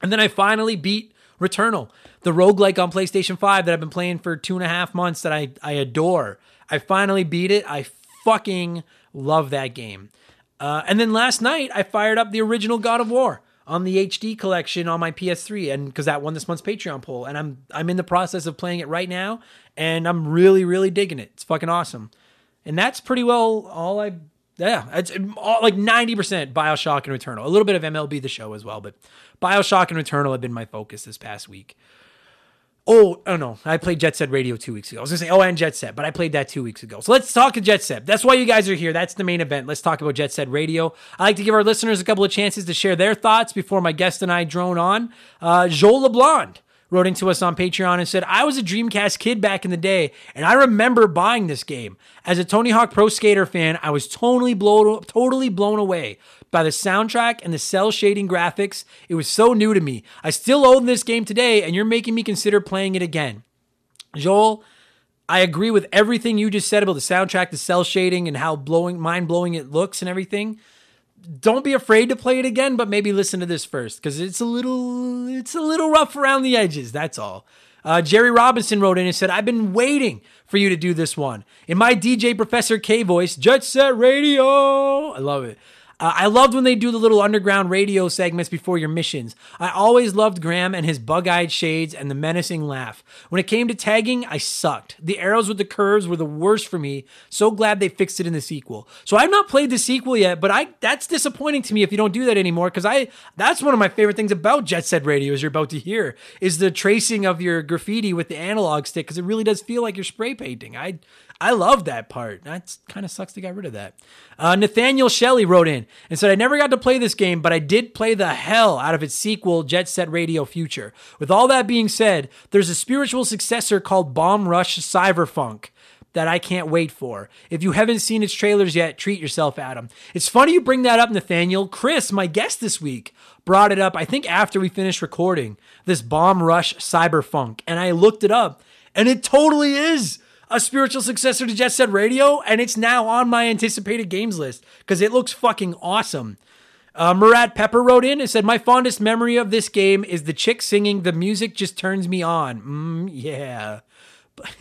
And then I finally beat Returnal, the roguelike on PlayStation 5 that I've been playing for two and a half months that I, I adore. I finally beat it. I fucking love that game. Uh, and then last night, I fired up the original God of War on the HD collection on my PS3, and because that won this month's Patreon poll, and I'm I'm in the process of playing it right now, and I'm really really digging it. It's fucking awesome, and that's pretty well all I yeah, it's all, like 90% Bioshock and Returnal. A little bit of MLB the show as well, but Bioshock and Returnal have been my focus this past week. Oh, oh no, I played Jet Set Radio two weeks ago. I was gonna say, oh, and Jet Set, but I played that two weeks ago. So let's talk to Jet Set. That's why you guys are here. That's the main event. Let's talk about Jet Set Radio. I like to give our listeners a couple of chances to share their thoughts before my guest and I drone on. Uh, Joel LeBlond wrote into us on Patreon and said, I was a Dreamcast kid back in the day, and I remember buying this game. As a Tony Hawk Pro Skater fan, I was totally blown, totally blown away by the soundtrack and the cel shading graphics. It was so new to me. I still own this game today, and you're making me consider playing it again. Joel, I agree with everything you just said about the soundtrack, the cel shading, and how blowing, mind blowing it looks and everything don't be afraid to play it again, but maybe listen to this first because it's a little it's a little rough around the edges. That's all. Uh, Jerry Robinson wrote in and said, "I've been waiting for you to do this one in my DJ Professor K voice, Jet Set Radio." I love it. Uh, I loved when they do the little underground radio segments before your missions. I always loved Graham and his bug eyed shades and the menacing laugh. When it came to tagging, I sucked. The arrows with the curves were the worst for me. So glad they fixed it in the sequel. So I've not played the sequel yet, but I that's disappointing to me if you don't do that anymore because I that's one of my favorite things about Jet Set Radio as you're about to hear is the tracing of your graffiti with the analog stick because it really does feel like you're spray painting. I I love that part. That kind of sucks to get rid of that. Uh, Nathaniel Shelley wrote in and said, I never got to play this game, but I did play the hell out of its sequel, Jet Set Radio Future. With all that being said, there's a spiritual successor called Bomb Rush Cyberfunk that I can't wait for. If you haven't seen its trailers yet, treat yourself, Adam. It's funny you bring that up, Nathaniel. Chris, my guest this week, brought it up, I think after we finished recording, this Bomb Rush Cyberfunk. And I looked it up, and it totally is a spiritual successor to Jet Set Radio, and it's now on my anticipated games list because it looks fucking awesome. Uh, Murat Pepper wrote in and said, My fondest memory of this game is the chick singing, The music just turns me on. Mm, yeah.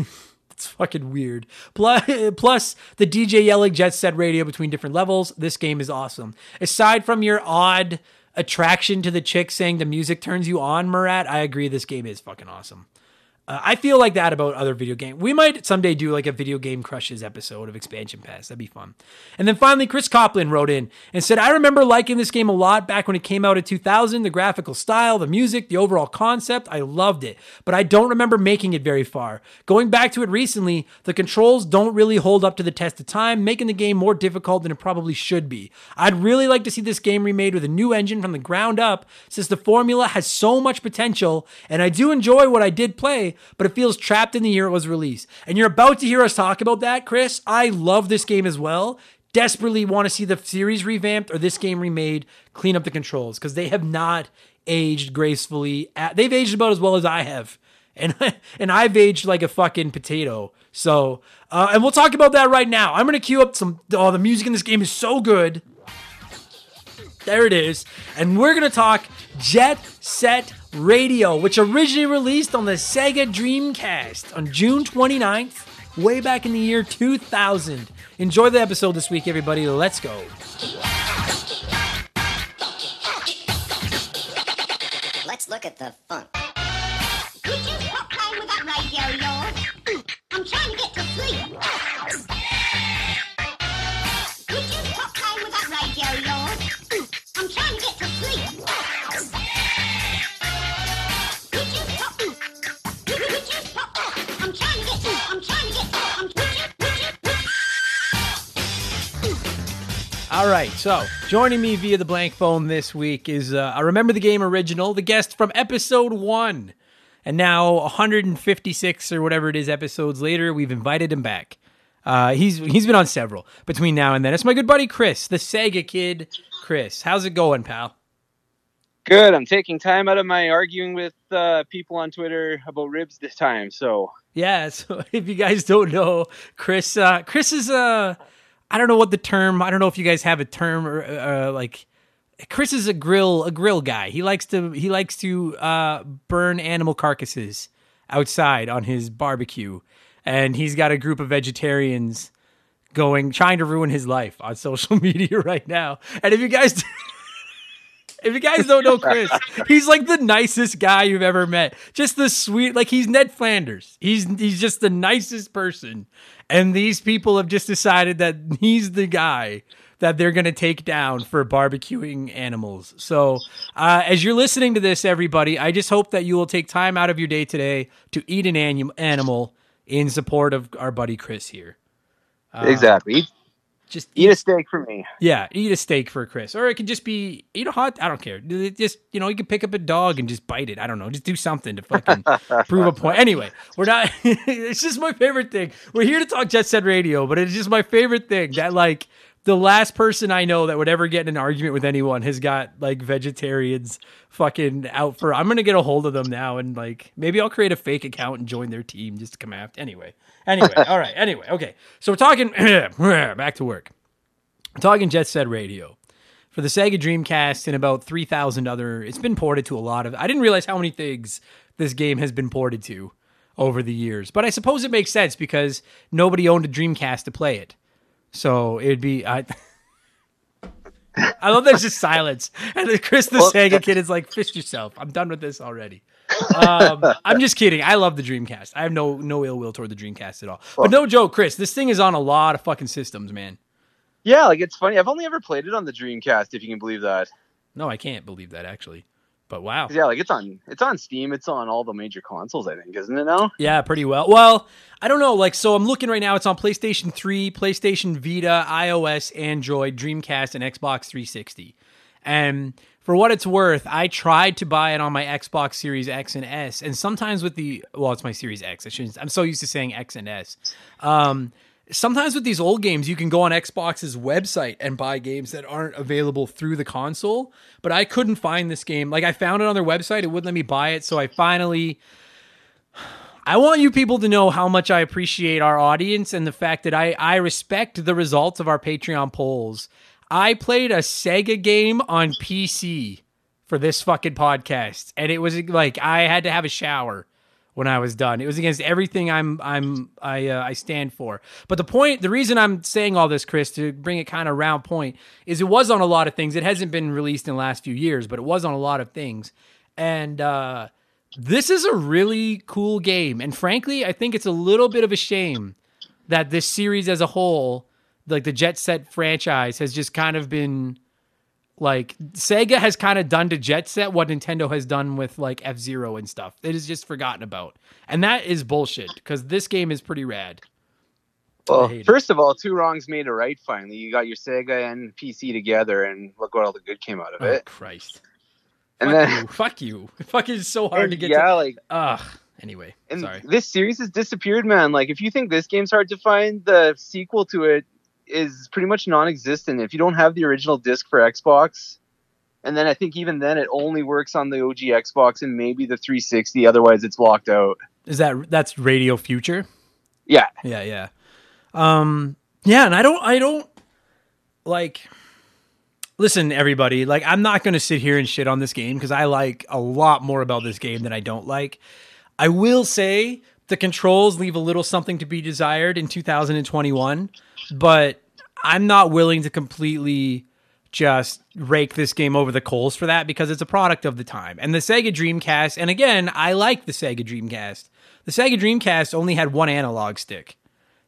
it's fucking weird. Plus, plus, the DJ yelling Jet Set Radio between different levels. This game is awesome. Aside from your odd attraction to the chick saying the music turns you on, Murat, I agree this game is fucking awesome. Uh, I feel like that about other video games. We might someday do like a video game crushes episode of Expansion Pass. That'd be fun. And then finally, Chris Copland wrote in and said, I remember liking this game a lot back when it came out in 2000. The graphical style, the music, the overall concept, I loved it. But I don't remember making it very far. Going back to it recently, the controls don't really hold up to the test of time, making the game more difficult than it probably should be. I'd really like to see this game remade with a new engine from the ground up, since the formula has so much potential, and I do enjoy what I did play but it feels trapped in the year it was released. And you're about to hear us talk about that, Chris. I love this game as well. Desperately want to see the series revamped or this game remade, clean up the controls because they have not aged gracefully. They've aged about as well as I have, and and I've aged like a fucking potato. So, uh, and we'll talk about that right now. I'm gonna cue up some. Oh, the music in this game is so good. There it is, and we're gonna talk Jet Set Radio, which originally released on the Sega Dreamcast on June 29th, way back in the year 2000. Enjoy the episode this week, everybody. Let's go. Let's look at the fun. All right, so joining me via the blank phone this week is uh, I remember the game original, the guest from episode one, and now 156 or whatever it is episodes later, we've invited him back. Uh, he's he's been on several between now and then. It's my good buddy Chris, the Sega kid. Chris, how's it going, pal? Good. I'm taking time out of my arguing with uh, people on Twitter about ribs this time. So Yeah, so if you guys don't know, Chris, uh, Chris is uh, I don't know what the term. I don't know if you guys have a term or uh, like. Chris is a grill a grill guy. He likes to he likes to uh, burn animal carcasses outside on his barbecue, and he's got a group of vegetarians going trying to ruin his life on social media right now. And if you guys if you guys don't know Chris, he's like the nicest guy you've ever met. Just the sweet, like he's Ned Flanders. He's he's just the nicest person. And these people have just decided that he's the guy that they're going to take down for barbecuing animals. So, uh, as you're listening to this, everybody, I just hope that you will take time out of your day today to eat an anim- animal in support of our buddy Chris here. Uh, exactly, eat, Just eat a steak for me. yeah, eat a steak for Chris, or it could just be eat a hot. I don't care. Just you know, you could pick up a dog and just bite it. I don't know. Just do something to fucking prove a point. Anyway, we're not. it's just my favorite thing. We're here to talk Jet Set Radio, but it's just my favorite thing that like the last person I know that would ever get in an argument with anyone has got like vegetarians fucking out for. I'm gonna get a hold of them now and like maybe I'll create a fake account and join their team just to come after. Anyway, anyway, all right. Anyway, okay. So we're talking back to work. We're talking Jet Set Radio for the Sega Dreamcast and about 3,000 other. It's been ported to a lot of. I didn't realize how many things this game has been ported to over the years, but I suppose it makes sense because nobody owned a Dreamcast to play it. So it'd be. I, I love there's just silence, and Chris the Well, Sega kid is like, "Fist yourself." I'm done with this already. Um, I'm just kidding. I love the Dreamcast. I have no no ill will toward the Dreamcast at all. But no joke, Chris. This thing is on a lot of fucking systems, man. Yeah, like it's funny. I've only ever played it on the Dreamcast, if you can believe that. No, I can't believe that actually. But wow. Yeah, like it's on it's on Steam. It's on all the major consoles, I think, isn't it now? Yeah, pretty well. Well, I don't know. Like, so I'm looking right now. It's on PlayStation 3, PlayStation Vita, iOS, Android, Dreamcast, and Xbox 360. And for what it's worth, I tried to buy it on my Xbox Series X and S, and sometimes with the well, it's my Series X. I shouldn't. I'm so used to saying X and S. Um, sometimes with these old games, you can go on Xbox's website and buy games that aren't available through the console. But I couldn't find this game. Like I found it on their website, it wouldn't let me buy it. So I finally I want you people to know how much I appreciate our audience and the fact that I, I respect the results of our Patreon polls. I played a Sega game on PC for this fucking podcast, and it was like I had to have a shower when I was done. It was against everything I'm I'm I uh, I stand for. But the point, the reason I'm saying all this, Chris, to bring it kind of round point, is it was on a lot of things. It hasn't been released in the last few years, but it was on a lot of things, and. uh this is a really cool game. And frankly, I think it's a little bit of a shame that this series as a whole, like the Jet Set franchise, has just kind of been like Sega has kind of done to Jet Set what Nintendo has done with like F Zero and stuff. It is just forgotten about. And that is bullshit because this game is pretty rad. Well, hate it. first of all, two wrongs made a right. Finally, you got your Sega and PC together, and look what all the good came out of Oh, it. Christ. And Fuck then, you. Fuck you. Fuck is so hard to get yeah, to. like Ugh. Anyway, and sorry. this series has disappeared, man. Like, if you think this game's hard to find, the sequel to it is pretty much non-existent. If you don't have the original disc for Xbox, And then I think even then it only works on the OG Xbox and maybe the 360. Otherwise, it's locked out. Is that that's Radio Future? Yeah, Yeah, yeah. Um yeah, and I don't I don't like listen everybody, like I'm not going to sit here and shit on this game because I like a lot more about this game than I don't like. I will say the controls leave a little something to be desired in 2021, but I'm not willing to completely just rake this game over the coals for that because it's a product of the time. And the Sega Dreamcast, and again, I like the Sega Dreamcast. The Sega Dreamcast only had one analog stick.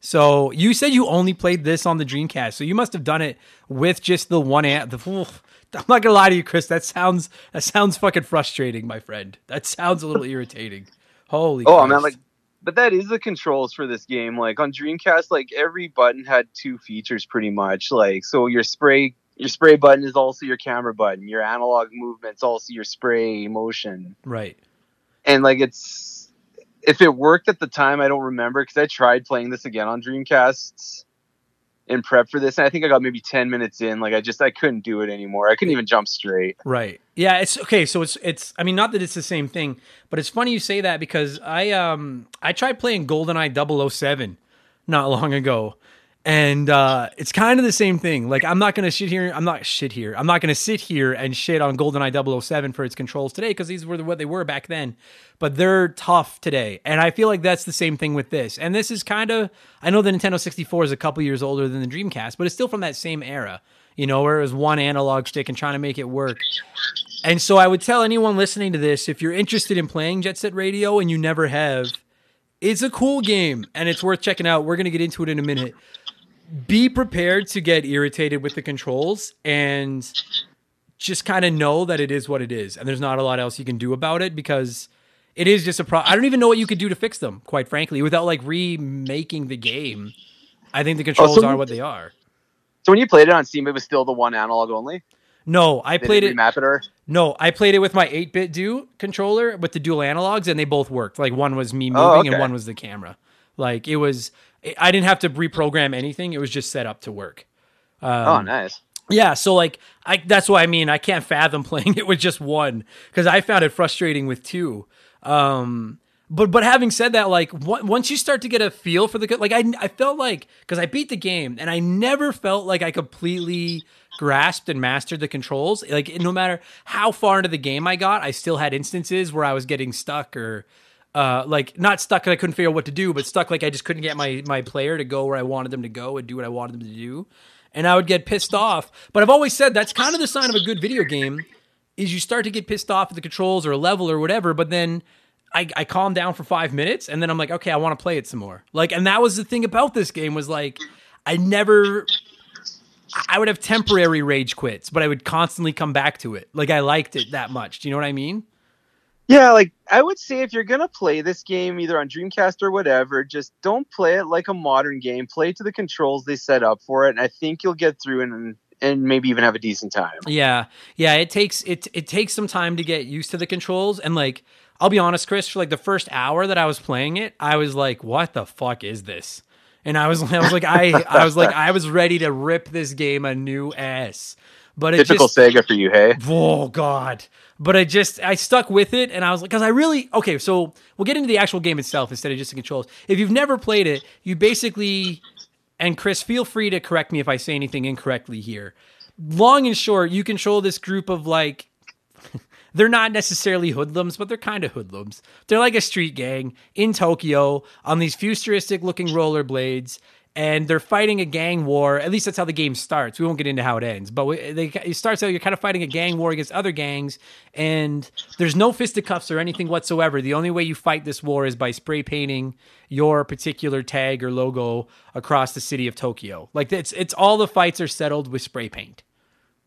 So you said you only played this on the Dreamcast, so you must have done it with just the one ant. The oof. I'm not gonna lie to you, Chris. That sounds that sounds fucking frustrating, my friend. That sounds a little irritating. Holy. Oh Christ. man, like, but that is the controls for this game. Like on Dreamcast, like every button had two features pretty much. Like so, your spray your spray button is also your camera button. Your analog movement's also your spray motion. right. And like it's if it worked at the time, I don't remember because I tried playing this again on Dreamcasts in prep for this, and I think I got maybe ten minutes in. Like I just I couldn't do it anymore. I couldn't even jump straight. Right. Yeah, it's okay, so it's it's I mean not that it's the same thing, but it's funny you say that because I um I tried playing GoldenEye 007 not long ago. And uh it's kind of the same thing. Like I'm not to shit here I'm not shit here. I'm not to sit here and shit on GoldenEye 007 for its controls today because these were what they were back then. But they're tough today. And I feel like that's the same thing with this. And this is kind of I know the Nintendo 64 is a couple years older than the Dreamcast, but it's still from that same era. You know, where it was one analog stick and trying to make it work. And so I would tell anyone listening to this if you're interested in playing Jet Set Radio and you never have, it's a cool game and it's worth checking out. We're to get into it in a minute. Be prepared to get irritated with the controls and just kind of know that it is what it is. And there's not a lot else you can do about it because it is just a pro. I don't even know what you could do to fix them, quite frankly, without like remaking the game. I think the oh, controls so- are what they are. So when you played it on Steam, it was still the one analog only. No, I They played it. it or No, I played it with my 8BitDo controller with the dual analogs, and they both worked. Like one was me moving, Oh, and one was the camera. Like it was, I didn't have to reprogram anything. It was just set up to work. Um, oh nice. Yeah, so like I that's what I mean. I can't fathom playing it with just one because I found it frustrating with two. Um, but but having said that, like on- once you start to get a feel for the like, I I felt like because I beat the game and I never felt like I completely grasped and mastered the controls. Like no matter how far into the game I got, I still had instances where I was getting stuck or. Uh, like not stuck and I couldn't figure out what to do, but stuck like I just couldn't get my my player to go where I wanted them to go and do what I wanted them to do and I would get pissed off. But I've always said that's kind of the sign of a good video game is you start to get pissed off at the controls or a level or whatever, but then I, I calm down for five minutes and then I'm like, okay, I want to play it some more. Like, and that was the thing about this game was like, I never, I would have temporary rage quits, but I would constantly come back to it. Like I liked it that much. Do you know what I mean? Yeah, like I would say if you're gonna play this game either on Dreamcast or whatever, just don't play it like a modern game. Play to the controls they set up for it, and I think you'll get through and and maybe even have a decent time. Yeah, yeah. It takes it it takes some time to get used to the controls, and like I'll be honest, Chris, for like the first hour that I was playing it, I was like, "What the fuck is this?" And I was I was like I I was like I was ready to rip this game a new ass, but it Typical just Sega for you, hey? oh god. But I just I stuck with it, and I was like, because I really okay. So we'll get into the actual game itself instead of just the controls. If you've never played it, you basically and Chris, feel free to correct me if I say anything incorrectly here. Long and short, you control this group of like they're not necessarily hoodlums, but they're kind of hoodlums. They're like a street gang in Tokyo on these futuristic looking rollerblades, and they're fighting a gang war. At least that's how the game starts. We won't get into how it ends, but they, it starts out you're kind of fighting a gang war against other gangs, and there's no fisticuffs or anything whatsoever. The only way you fight this war is by spray painting your particular tag or logo across the city of Tokyo. Like it's it's all the fights are settled with spray paint.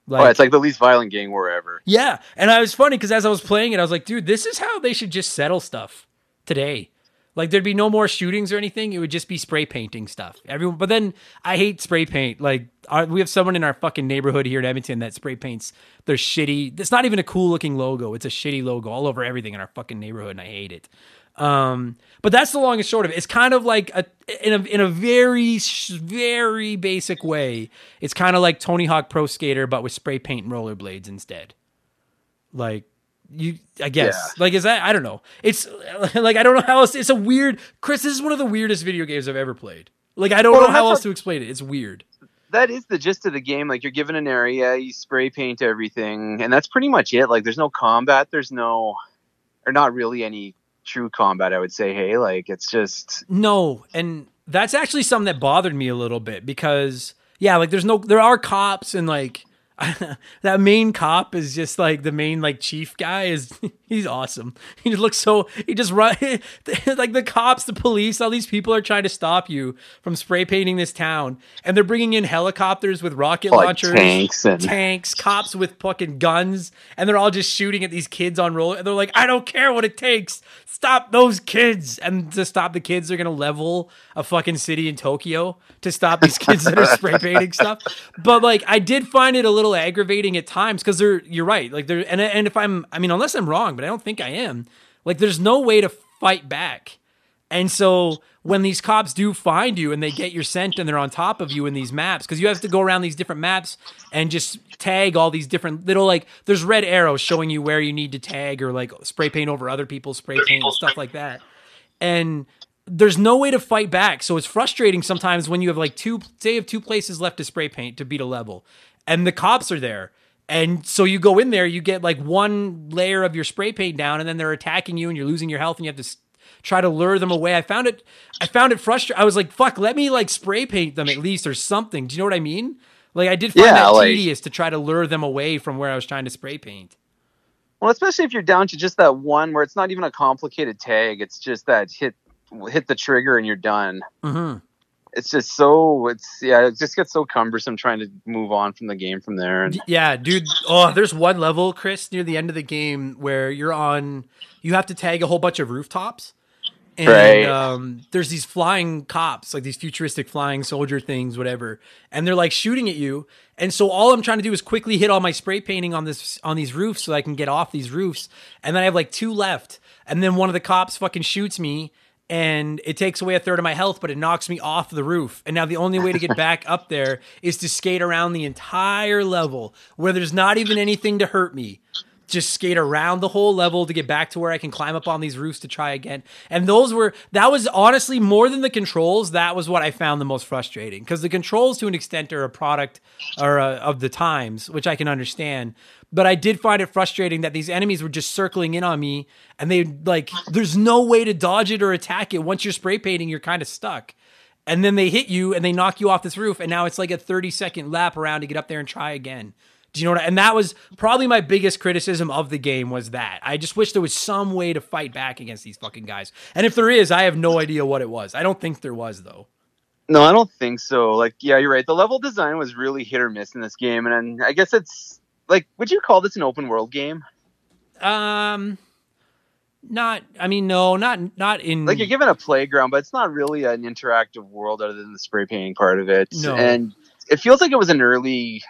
Like, oh, it's like the least violent gang war ever. yeah, and I was funny because as I was playing it, I was like, dude, this is how they should just settle stuff today. Like there'd be no more shootings or anything; it would just be spray painting stuff. Everyone, but then I hate spray paint. Like our, we have someone in our fucking neighborhood here in Edmonton that spray paints their shitty. It's not even a cool looking logo; it's a shitty logo all over everything in our fucking neighborhood, and I hate it. Um, but that's the long and short of it. It's kind of like a in a in a very very basic way. It's kind of like Tony Hawk Pro Skater, but with spray paint and rollerblades instead. Like you, I guess. Yeah. Like is that? I don't know. It's like I don't know how else. It's a weird. Chris, this is one of the weirdest video games I've ever played. Like I don't Well, know how else what- to explain it. It's weird. that is the gist of the game. Like you're given an area, you spray paint everything, and that's pretty much it. Like there's no combat, there's no, or not really any true combat. I would say. Hey, like it's just No, and that's actually something that bothered me a little bit because yeah, like there's no there are cops and like that main cop is just like the main like chief guy is he's awesome. He just looks so he just run like the cops, the police, all these people are trying to stop you from spray painting this town and they're bringing in helicopters with rocket Like launchers, tanks and- tanks, cops with fucking guns and they're all just shooting at these kids on roll and they're like I don't care what it takes. Stop those kids. And to stop the kids they're going to level a fucking city in Tokyo to stop these kids that are spray painting stuff. But like I did find it a little aggravating at times cuz they're you're right. Like they're and and if I'm I mean unless I'm wrong, but I don't think I am. Like there's no way to fight back. And so when these cops do find you and they get your scent and they're on top of you in these maps, because you have to go around these different maps and just tag all these different little like there's red arrows showing you where you need to tag or like spray paint over other people's spray paint and stuff like that. And there's no way to fight back. So it's frustrating sometimes when you have like two say you have two places left to spray paint to beat a level and the cops are there. And so you go in there, you get like one layer of your spray paint down, and then they're attacking you, and you're losing your health, and you have to try to lure them away. I found it, I found it frustrating. I was like, "Fuck, let me like spray paint them at least or something." Do you know what I mean? Like I did find Yeah, that like- tedious to try to lure them away from where I was trying to spray paint. well, especially if you're down to just that one where it's not even a complicated tag. It's just that hit hit the trigger and you're done. hmm It's just so it's yeah, it just gets so cumbersome trying to move on from the game from there. And Yeah, dude. Oh, there's one level, Chris, near the end of the game where you're on. You have to tag a whole bunch of rooftops, and Right. um, there's these flying cops, like these futuristic flying soldier things, whatever, and they're like shooting at you. And so all I'm trying to do is quickly hit all my spray painting on this on these roofs so I can get off these roofs. And then I have like two left, and then one of the cops fucking shoots me. And it takes away a third of my health, but it knocks me off the roof. And now the only way to get back up there is to skate around the entire level where there's not even anything to hurt me just skate around the whole level to get back to where I can climb up on these roofs to try again. And those were that was honestly more than the controls. That was what I found the most frustrating because the controls to an extent are a product or uh, of the times, which I can understand. But I did find it frustrating that these enemies were just circling in on me, and they like there's no way to dodge it or attack it. Once you're spray painting, you're kind of stuck. And then they hit you and they knock you off this roof, and now it's like a 30 second lap around to get up there and try again. Do you know what? I, and that was probably my biggest criticism of the game was that I just wish there was some way to fight back against these fucking guys. And if there is, I have no idea what it was. I don't think there was though. No, I don't think so. Like, yeah, you're right. The level design was really hit or miss in this game, and, I guess it's like, would you call this an open world game? Um, not. I mean, no, not not in. Like, you're given a playground, but it's not really an interactive world other than the spray painting part of it. No. and it feels like it was an early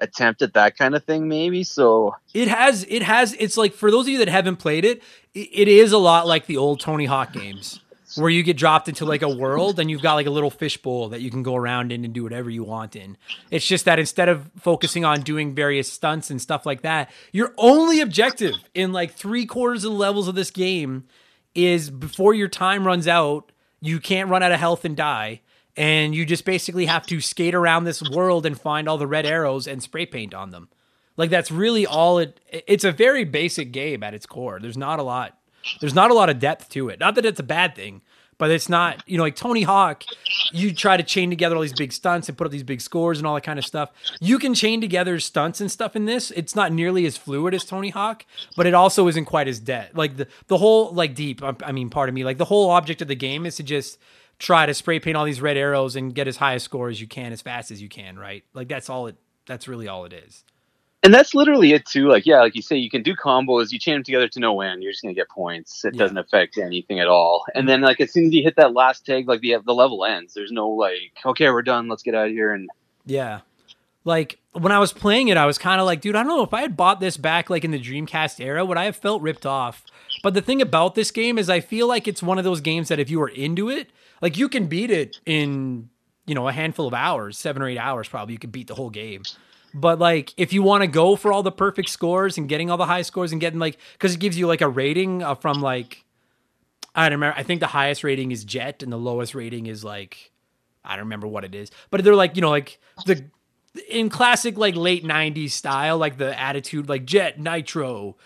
attempt at that kind of thing, maybe. So, It has. It has. It's like for those of you that haven't played it, it, it is a lot like the old Tony Hawk games, where you get dropped into like a world and you've got like a little fishbowl that you can go around in and do whatever you want in. It's just that instead of focusing on doing various stunts and stuff like that, your only objective in like three quarters of the levels of this game is before your time runs out, you can't run out of health and die. And you just basically have to skate around this world and find all the red arrows and spray paint on them. Like that's really all it. It's a very basic game at its core. There's not a lot. There's not a lot of depth to it. Not that it's a bad thing, but it's not. You know, like Tony Hawk, you try to chain together all these big stunts and put up these big scores and all that kind of stuff. You can chain together stunts and stuff in this. It's not nearly as fluid as Tony Hawk, but it also isn't quite as dead. Like the the whole like deep. I I mean, pardon me. Like the whole object of the game is to just try to spray paint all these red arrows and get as high a score as you can as fast as you can. Right? Like that's all it. That's really all it is. And that's literally it too. Like, yeah, like you say, you can do combos. You chain them together to no end. You're just gonna get points. It Yeah. doesn't affect anything at all. And then, like, as soon as you hit that last tag, like the the level ends. There's no like, okay, we're done. Let's get out of here. And Yeah. Like when I was playing it, I was kind of like, dude, I don't know if I had bought this back like in the Dreamcast era, would I have felt ripped off? But the thing about this game is I feel like it's one of those games that if you are into it, like you can beat it in, you know, a handful of hours, seven or eight hours probably, you can beat the whole game. But like, if you want to go for all the perfect scores and getting all the high scores and getting like, because it gives you like a rating uh, from like, I don't remember. I think the highest rating is Jet and the lowest rating is like, I don't remember what it is. But they're like, you know, like the in classic like late '90s style, like the attitude, like Jet Nitro,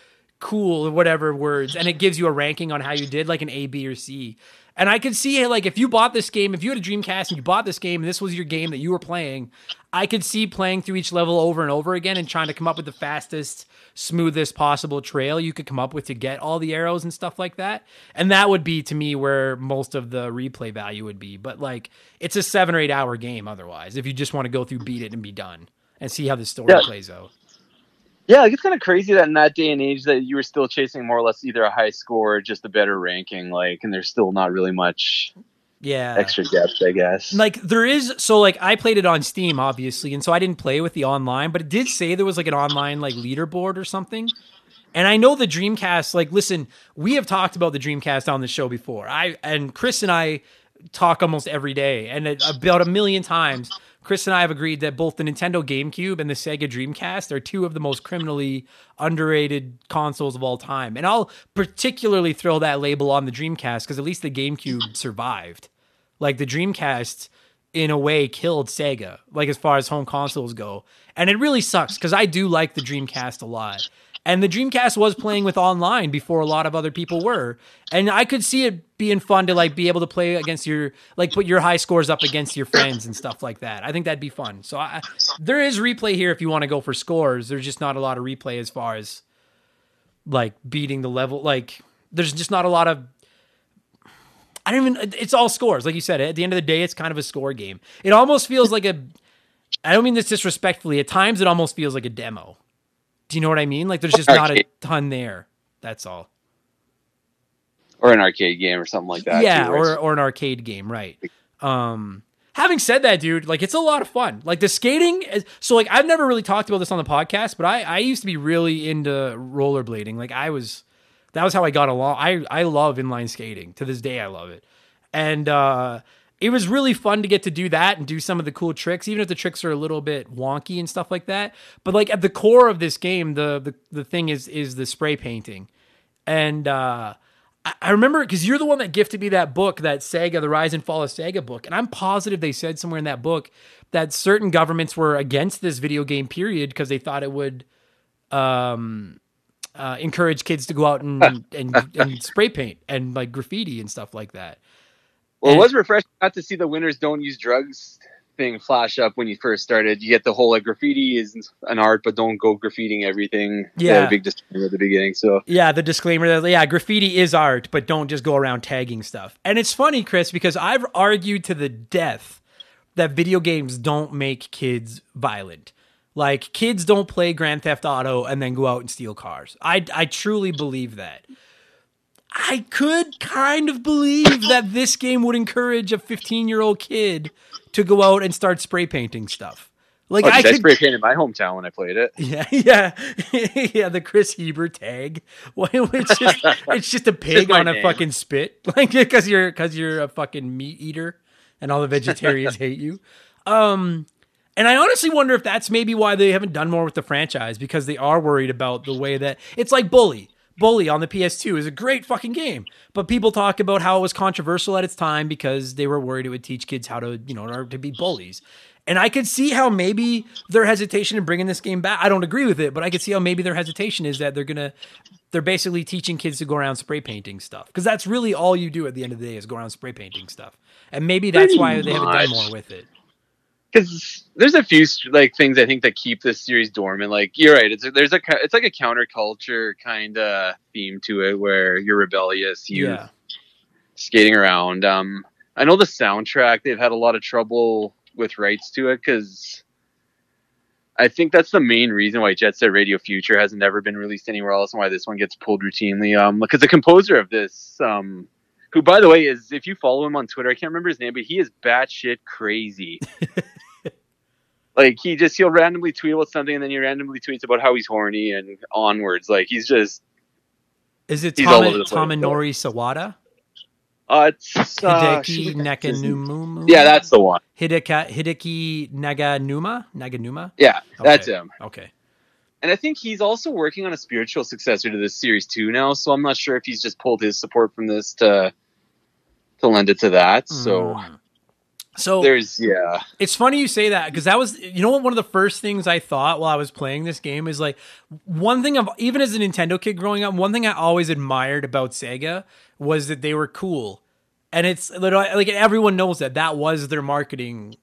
cool whatever words, and it gives you a ranking on how you did, like an A, B, or C. And I could see like if you bought this game, if you had a Dreamcast and you bought this game and this was your game that you were playing, I could see playing through each level over and over again and trying to come up with the fastest, smoothest possible trail you could come up with to get all the arrows and stuff like that. And that would be to me where most of the replay value would be. But like it's a seven or eight hour game otherwise, if you just want to go through, beat it, and be done and see how the story Yeah. plays out. Yeah, like, it's kind of crazy that in that day and age that you were still chasing more or less either a high score or just a better ranking, like, and there's still not really much Yeah. extra depth, I guess. like there is so like I played it on Steam obviously and so I didn't play with the online but it did say there was like an online like leaderboard or something and I know the Dreamcast like listen we have talked about the Dreamcast on the show before I and Chris and I talk almost every day and it, about a million times Chris and I have agreed that both the Nintendo GameCube and the Sega Dreamcast are two of the most criminally underrated consoles of all time and I'll particularly throw that label on the Dreamcast because at least the GameCube survived like the Dreamcast in a way killed Sega, like as far as home consoles go. And it really sucks because I do like the Dreamcast a lot. And the Dreamcast was playing with online before a lot of other people were. And I could see it being fun to like be able to play against your like put your high scores up against your friends and stuff like that. I think that'd be fun. So I, there is replay here if you want to go for scores. There's just not a lot of replay as far as like beating the level like there's just not a lot of I don't even. It's all scores, like you said. At the end of the day, it's kind of a score game. It almost feels like a. I don't mean this disrespectfully. At times, it almost feels like a demo. Do you know what I mean? Like there's just not a ton there. That's all. or an arcade game or something like that. yeah, too, or or an arcade game, right? Um, having said that, dude, like it's a lot of fun. Like the skating. Is, so like I've never really talked about this on the podcast, but I I used to be really into rollerblading. Like I was, that was how I got along. I I love inline skating to this day. I love it, and uh, it was really fun to get to do that and do some of the cool tricks, even if the tricks are a little bit wonky and stuff like that. But like at the core of this game, the the the thing is is the spray painting, and. uh I- I remember because you're the one that gifted me that book, that Sega, the Rise and Fall of Sega book, and I'm positive they said somewhere in that book that certain governments were against this video game period because they thought it would um, uh, encourage kids to go out and, and and spray paint and like graffiti and stuff like that. Well, it was refreshing not to see the winners don't use drugs thing flash up when you first started. You get the whole like graffiti is an art, but don't go graffitiing everything. Yeah. a big disclaimer at the beginning. So Yeah, the disclaimer that yeah, graffiti is art, but don't just go around tagging stuff. And it's funny, Chris, because I've argued to the death that video games don't make kids violent. Like kids don't play Grand Theft Auto and then go out and steal cars. I I truly believe that. I could kind of believe that this game would encourage a 15-year-old kid to go out and start spray painting stuff. Like oh, I I, could spray painted my hometown when I played it. yeah, yeah, yeah. The Chris Heber tag. Well, it's just it's just a pig on a name. fucking spit, like because you're because you're a fucking meat eater, and all the vegetarians hate you. Um, and I honestly wonder if that's maybe why they haven't done more with the franchise because they are worried about the way that it's like Bully. Bully on the PS2 is a great fucking game, but people talk about how it was controversial at its time because they were worried it would teach kids how to, you know, to be bullies. And I could see how maybe their hesitation in bringing this game back. I don't agree with it, but I could see how maybe their hesitation is that they're gonna, they're basically teaching kids to go around spray painting stuff because that's really all you do at the end of the day is go around spray painting stuff. And maybe that's Pretty why they haven't done more with it. Because there's a few like things I think that keep this series dormant. Like you're right, it's there's a it's like a counterculture kind of theme to it where you're rebellious, you Yeah. skating around. Um, I know the soundtrack they've had a lot of trouble with rights to it because I think that's the main reason why Jet Set Radio Future hasn't ever been released anywhere else, and why this one gets pulled routinely. Um, because the composer of this, um, who by the way is if you follow him on Twitter, I can't remember his name, but he is batshit crazy. like he just he'll randomly tweet about something, and then he randomly tweets about how he's horny and onwards. Like he's just Is it Tom, place, Tominori Sawada? Uh, it's uh, Hideki Naganuma. Yeah, that's the one. Hideka, Hideki Naganuma. Naganuma. Yeah, that's him. Okay. And I think he's also working on a spiritual successor to this series too now. So I'm not sure if he's just pulled his support from this to to lend it to that. So Mm. So there's yeah. It's funny you say that because that was, you know, what one of the first things I thought while I was playing this game is like one thing of even as a Nintendo kid growing up, one thing I always admired about Sega was that they were cool, and it's like everyone knows that that was their marketing.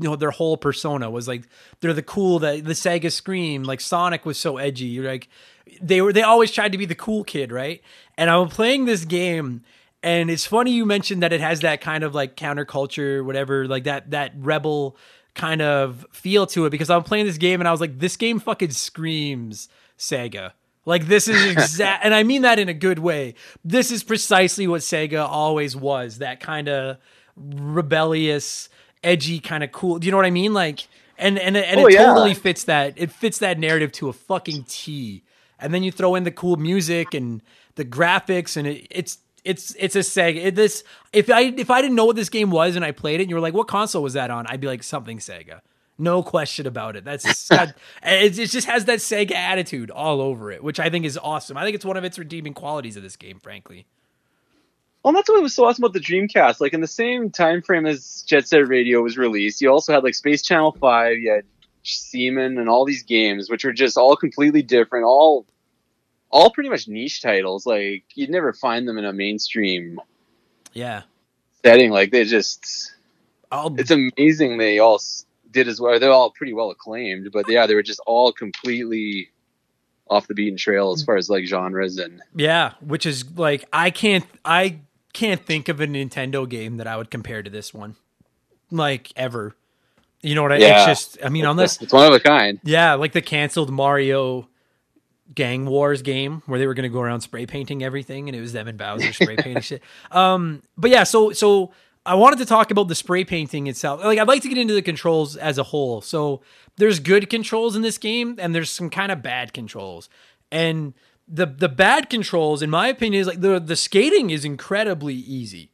You know, their whole persona was like they're the cool that the Sega scream. Like Sonic was so edgy. You're like they were. They always tried to be the cool kid, right? And I'm playing this game and it's funny you mentioned that it has that kind of like counterculture, whatever, like that that rebel kind of feel to it. Because I'm playing this game and I was like, this game fucking screams Sega. Like this is exact, and I mean that in a good way. This is precisely what Sega always was. That kind of rebellious, edgy, kind of cool. Do you know what I mean? Like, and and and Oh, it yeah. totally fits that. It fits that narrative to a fucking T. And then you throw in the cool music and the graphics, and it, it's it's it's a Sega. It, this if I if I didn't know what this game was and I played it, and you were like, "What console was that on?" I'd be like, "Something Sega." No question about it. That's it, it just has that Sega attitude all over it, which I think is awesome. I think it's one of its redeeming qualities of this game, frankly. Well, and that's what was so awesome about the Dreamcast. Like in the same time frame as Jet Set Radio was released, you also had like Space Channel Five, you had Seaman, and all these games, which were just all completely different, all all pretty much niche titles. Like you'd never find them in a mainstream Yeah. setting. Like they just, I'll, it's amazing they all did as well. They're all pretty well acclaimed, but yeah, they were just all completely off the beaten trail as hmm. far as like genres and Yeah, which is like I can't I can't think of a Nintendo game that I would compare to this one. Like ever. You know what I Yeah. it's just I mean unless it's one of a kind. yeah, like the canceled Mario Gang Wars game where they were going to go around spray painting everything and it was them and Bowser spray painting shit. Um but yeah, so so I wanted to talk about the spray painting itself. Like I'd like to get into the controls as a whole. So there's good controls in this game and there's some kind of bad controls. And the the bad controls in my opinion is like the the skating is incredibly easy.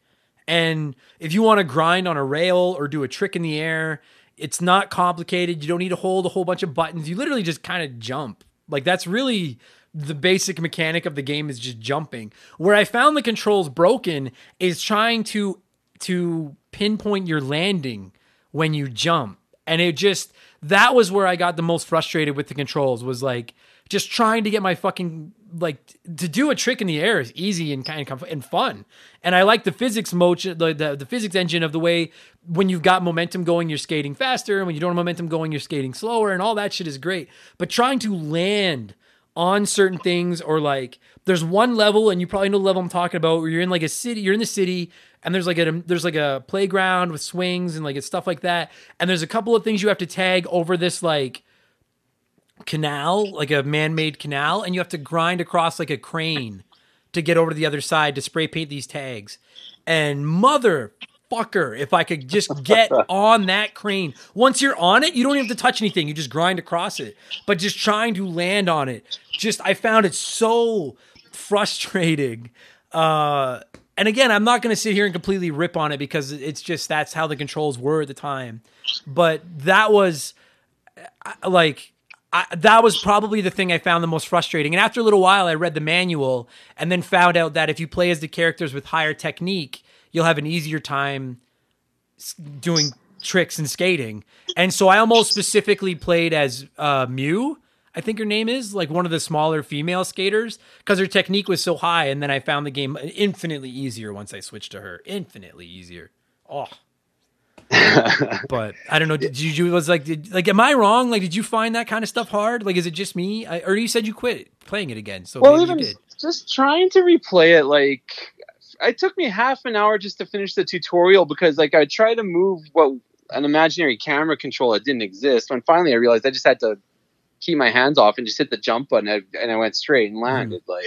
And if you want to grind on a rail or do a trick in the air, it's not complicated. You don't need to hold a whole bunch of buttons. You literally just kind of jump. Like that's really the basic mechanic of the game is just jumping. Where I found the controls broken is trying to to pinpoint your landing when you jump. And it just that was where I got the most frustrated with the controls was like just trying to get my fucking like to do a trick in the air is easy and kind of and fun. And I like the physics motion the, the the physics engine of the way when you've got momentum going you're skating faster and when you don't have momentum going you're skating slower and all that shit is great. But trying to land on certain things or like there's one level and you probably know the level I'm talking about where you're in like a city you're in the city and there's like a there's like a playground with swings and like it's stuff like that and there's a couple of things you have to tag over this like canal like a man-made canal and you have to grind across like a crane to get over to the other side to spray paint these tags. And motherfucker if i could just get on that crane. Once you're on it you don't even have to touch anything. You just grind across it. But just trying to land on it. Just i found it so frustrating. Uh and again i'm not going to sit here and completely rip on it because it's just that's how the controls were at the time. But that was like I, that was probably the thing I found the most frustrating. And after a little while, I read the manual and then found out that if you play as the characters with higher technique, you'll have an easier time doing tricks and skating. And so I almost specifically played as uh, Mew. I think her name is like one of the smaller female skaters because her technique was so high. And then I found the game infinitely easier once I switched to her. Infinitely easier. Oh, but I don't know. Did you, you was like, did, like, am I wrong? Like, did you find that kind of stuff hard? Like, is it just me? I, or you said you quit playing it again? So well, even you did. just trying to replay it, like it took me half an hour just to finish the tutorial because like I tried to move what an imaginary camera control that didn't exist. When finally I realized I just had to keep my hands off and just hit the jump button and I, and I went straight and hmm. landed. Like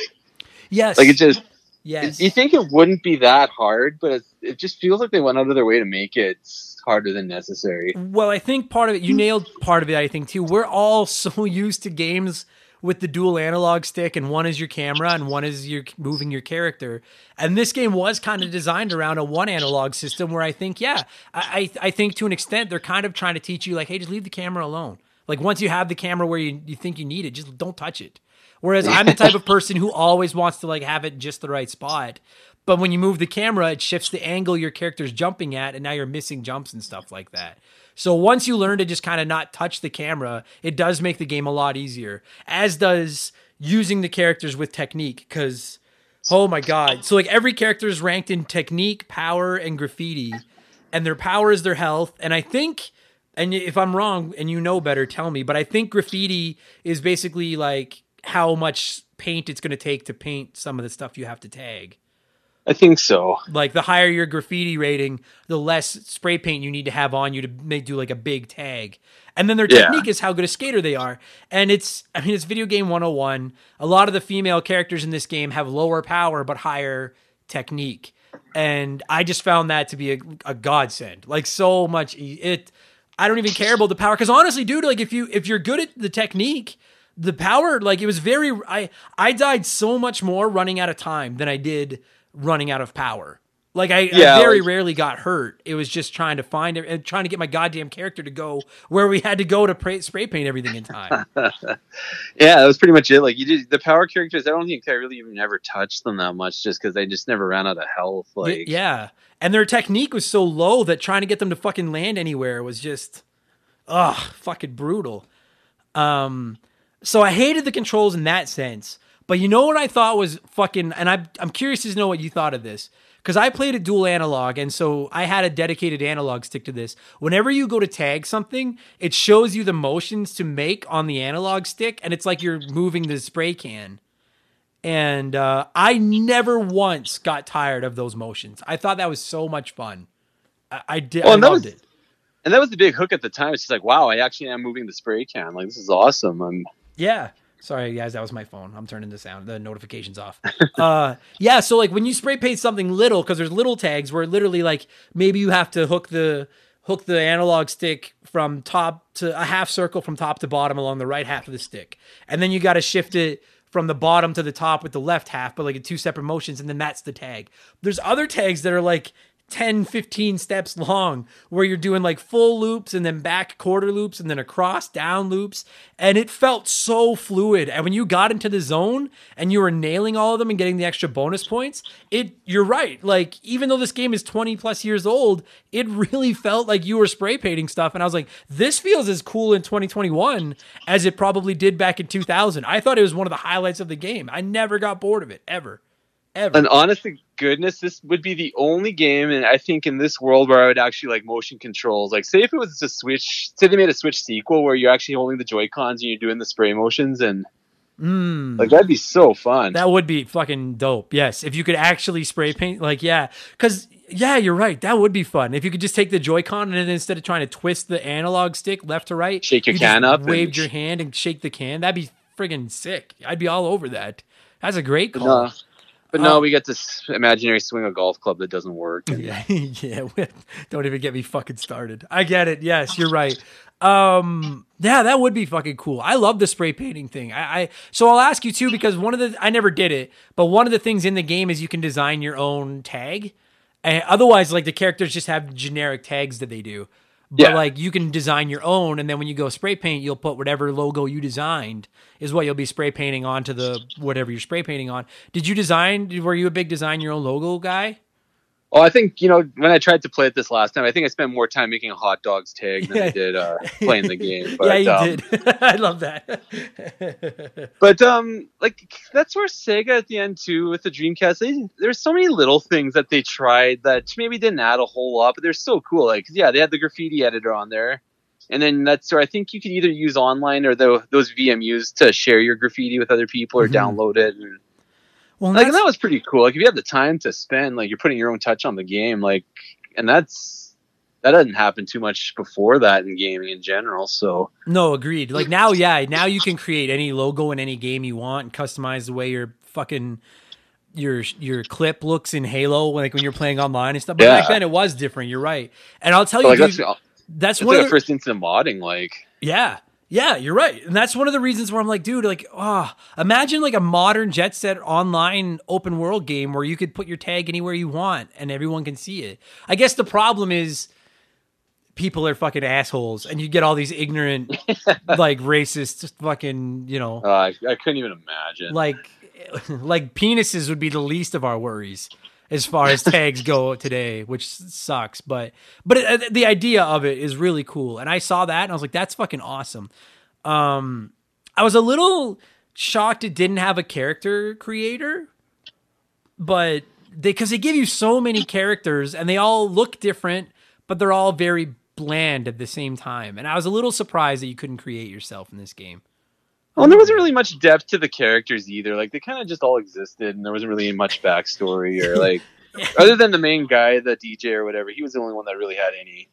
Yes. like it just yes. you think it wouldn't be that hard, but it, it just feels like they went out of their way to make it harder than necessary. Well, I think part of it, you nailed part of it, I think, too. We're all so used to games with the dual analog stick, and one is your camera, and one is your moving your character. And this game was kind of designed around a one analog system, where I think, yeah, I I I think to an extent they're kind of trying to teach you like, hey, just leave the camera alone. Like once you have the camera where you, you think you need it, just don't touch it. Whereas I'm the type of person who always wants to like have it just the right spot. But when you move the camera, it shifts the angle your character's jumping at, and now you're missing jumps and stuff like that. So once you learn to just kind of not touch the camera, it does make the game a lot easier. As does using the characters with technique, because oh my god. So like every character is ranked in technique, power, and graffiti. And their power is their health. And I think and if I'm wrong and you know better, tell me. But I think graffiti is basically like how much paint it's going to take to paint some of the stuff you have to tag. I think so. Like the higher your graffiti rating, the less spray paint you need to have on you to make do like a big tag. And then their Yeah. technique is how good a skater they are. And it's I mean it's video game 101. A lot of the female characters in this game have lower power but higher technique. And I just found that to be a, a godsend. Like so much e- it I don't even care about the power cuz honestly dude like if you if you're good at the technique the power like it was very I I died so much more running out of time than I did running out of power. Like I, Yeah, I very like- rarely got hurt. It was just trying to find it and trying to get my goddamn character to go where we had to go to pra- spray paint everything in time. Yeah, that was pretty much it. Like you did the power characters. I don't think I really even ever touched them that much, just because they just never ran out of health. Like yeah, and their technique was so low that trying to get them to fucking land anywhere was just, ugh, fucking brutal. Um, so I hated the controls in that sense. But you know what I thought was fucking, and I'm I'm curious to know what you thought of this because I played a dual analog, and so I had a dedicated analog stick to this. Whenever you go to tag something, it shows you the motions to make on the analog stick, and it's like you're moving the spray can. And uh, I never once got tired of those motions. I thought that was so much fun. I, I did. Well, I and that loved was- it. and that was the big hook at the time. It's just like, wow, I actually am moving the spray can. Like this is awesome. I'm Yeah. Sorry, guys, that was my phone. I'm turning the sound, the notifications off. uh, yeah, so like when you spray paint something little, because there's little tags where literally like maybe you have to hook the hook the analog stick from top to a half circle from top to bottom along the right half of the stick, and then you got to shift it from the bottom to the top with the left half, but like in two separate motions, and then that's the tag. There's other tags that are like 10, 15 steps long where you're doing like full loops and then back quarter loops and then across down loops. And it felt so fluid. And when you got into the zone and you were nailing all of them and getting the extra bonus points, it, you're right. Like, even though this game is 20 plus years old, it really felt like you were spray painting stuff. And I was like, this feels as cool in 2021 as it probably did back in 2000. I thought it was one of the highlights of the game. I never got bored of it, ever. Ever. and honestly, goodness, this would be the only game, and I think in this world where I would actually like motion controls. Like, say if it was a Switch, say they made a Switch sequel where you're actually holding the Joy Cons and you're doing the spray motions, and Mm. like that'd be so fun. That would be fucking dope. Yes, if you could actually spray paint, like yeah, because yeah, you're right. That would be fun if you could just take the Joy-Con and then instead of trying to twist the analog stick left to right, Shake your you can up and- waved your hand and shake the can. That'd be friggin' sick. I'd be all over that. That's a great call. no, but no, Oh. we get this imaginary swing a golf club that doesn't work. and- Yeah, yeah. Don't even get me fucking started. I get it. Yes, you're right. Um, yeah, that would be fucking cool. I love the spray painting thing. I, I so I'll ask you too because one of the I never did it, but one of the things in the game is you can design your own tag. And otherwise, like the characters just have generic tags that they do. But Yeah. like you can design your own, and then when you go spray paint, you'll put whatever logo you designed is what you'll be spray painting onto the whatever you're spray painting on. Did you design? Were you a big design your own logo guy? Oh, I think you know when I tried to play it this last time, I think I spent more time making a hot dogs tag than Yeah. I did uh, playing the game. But, yeah, you um, did. I love that. But um, like that's where Sega at the end too with the Dreamcast. They, there's so many little things that they tried that maybe didn't add a whole lot, but they're so cool. Like yeah, they had the graffiti editor on there, and then that's where I think you could either use online or the, those VMUs to share your graffiti with other people or Mhm. download it. And well, like that was pretty cool. Like if you have the time to spend, like you're putting your own touch on the game, like, and that's that doesn't happen too much before that in gaming in general. So no, agreed. Like now, yeah, now you can create any logo in any game you want and customize the way your fucking your your clip looks in Halo, like when you're playing online and stuff. But back then, it was different. You're right, and I'll tell you, like dude, that's that's that's one like of the, first instant modding. Like Yeah. Yeah, you're right. And that's one of the reasons where I'm like, dude, like, ah, imagine like a modern Jet Set online open world game where you could put your tag anywhere you want and everyone can see it. I guess the problem is people are fucking assholes and you get all these ignorant, like racist, fucking, you know, Uh, I, I couldn't even imagine. like, like penises would be the least of our worries as far as tags go today, which sucks. But but it, the idea of it is really cool, and I saw that and I was like, that's fucking awesome. Um, I was a little shocked it didn't have a character creator, but they because they give you so many characters and they all look different, but they're all very bland at the same time. And I was a little surprised that you couldn't create yourself in this game. Well, and there wasn't really much depth to the characters either. Like they kind of just all existed, and there wasn't really much backstory or like, other than the main guy, the DJ or whatever. He was the only one that really had any.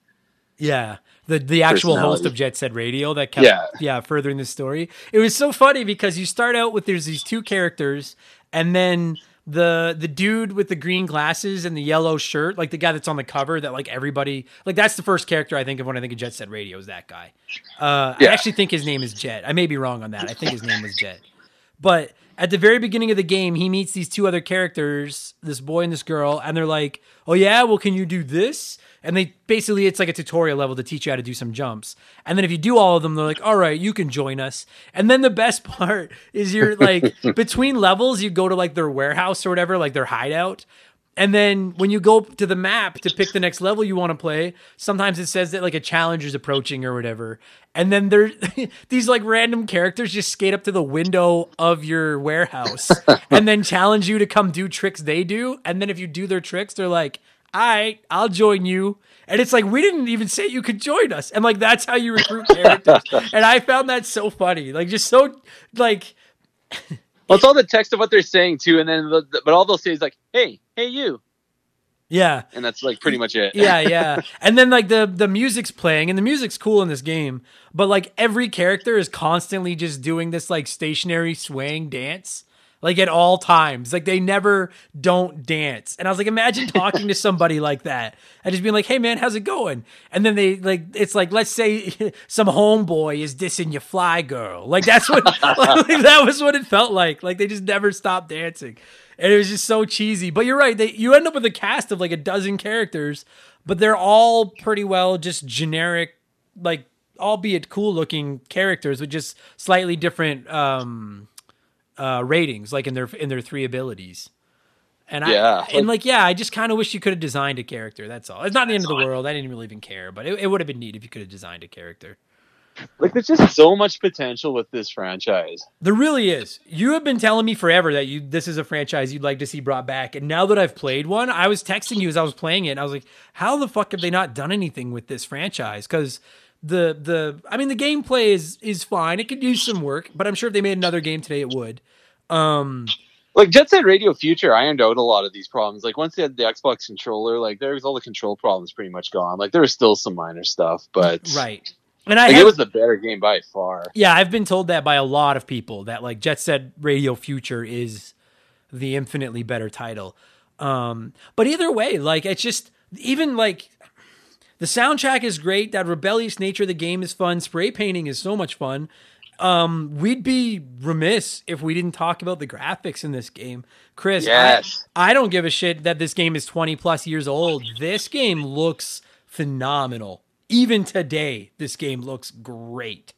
Yeah, the the actual host of Jet Set Radio that kept yeah. Yeah. furthering the story. It was so funny because you start out with there's these two characters, and then the the dude with the green glasses and the yellow shirt, like the guy that's on the cover, that like everybody like that's the first character I think of when I think of Jet Set Radio is that guy. Uh, I actually think his name is Jet. I may be wrong on that. I think his name was Jet. But at the very beginning of the game, he meets these two other characters, this boy and this girl, and they're like, "Oh yeah, well, can you do this?" And they basically it's like a tutorial level to teach you how to do some jumps. And then if you do all of them, they're like, "All right, you can join us." And then the best part is you're like between levels, you go to like their warehouse or whatever, like their hideout. And then when you go to the map to pick the next level you want to play, sometimes it says that like a challenge is approaching or whatever. And then there these like random characters just skate up to the window of your warehouse and then challenge you to come do tricks they do. And then if you do their tricks, they're like, all right, I'll join you. And it's like, we didn't even say you could join us. And like, that's how you recruit characters. and I found that so funny. Like, just so, like, Well, it's all the text of what they're saying too, and then the, the- but all they'll say is like, "Hey, hey, you," yeah. and that's like pretty much it. yeah, yeah. And then like the the music's playing and the music's cool in this game, but like every character is constantly just doing this like stationary swaying dance like at all times. Like they never don't dance. And I was like imagine talking to somebody like that and just being like, "Hey man, how's it going?" And then they like it's like let's say some homeboy is dissing your fly girl. Like that's what like, that was what it felt like. Like they just never stopped dancing. And it was just so cheesy. But you're right. They you end up with a cast of like a dozen characters, but they're all pretty well just generic, like albeit cool looking characters with just slightly different um uh ratings, like in their in their three abilities. And I Yeah. and like yeah, I just kind of wish you could have designed a character. That's all. It's not the end of the world. I didn't really even care, but it, it would have been neat if you could have designed a character. Like there's just so much potential with this franchise. There really is. You have been telling me forever that you this is a franchise you'd like to see brought back, and now that I've played one, I was texting you as I was playing it, and I was like, "How the fuck have they not done anything with this franchise?" Because the the I mean, the gameplay is is fine. It could use some work, but I'm sure if they made another game today, it would. Um, Like Jet Set Radio Future ironed out a lot of these problems. Like once they had the Xbox controller, like there was all the control problems pretty much gone. Like there was still some minor stuff, but right. And I like, have, it was the better game by far. Yeah, I've been told that by a lot of people that like Jet Set Radio Future is the infinitely better title. Um, but either way, like it's just even like the soundtrack is great. That rebellious nature of the game is fun. Spray painting is so much fun. Um, we'd be remiss if we didn't talk about the graphics in this game. Chris, I- Yes. I, don't give a shit that this game is 20 plus years old. This game looks phenomenal. Even today, this game looks great.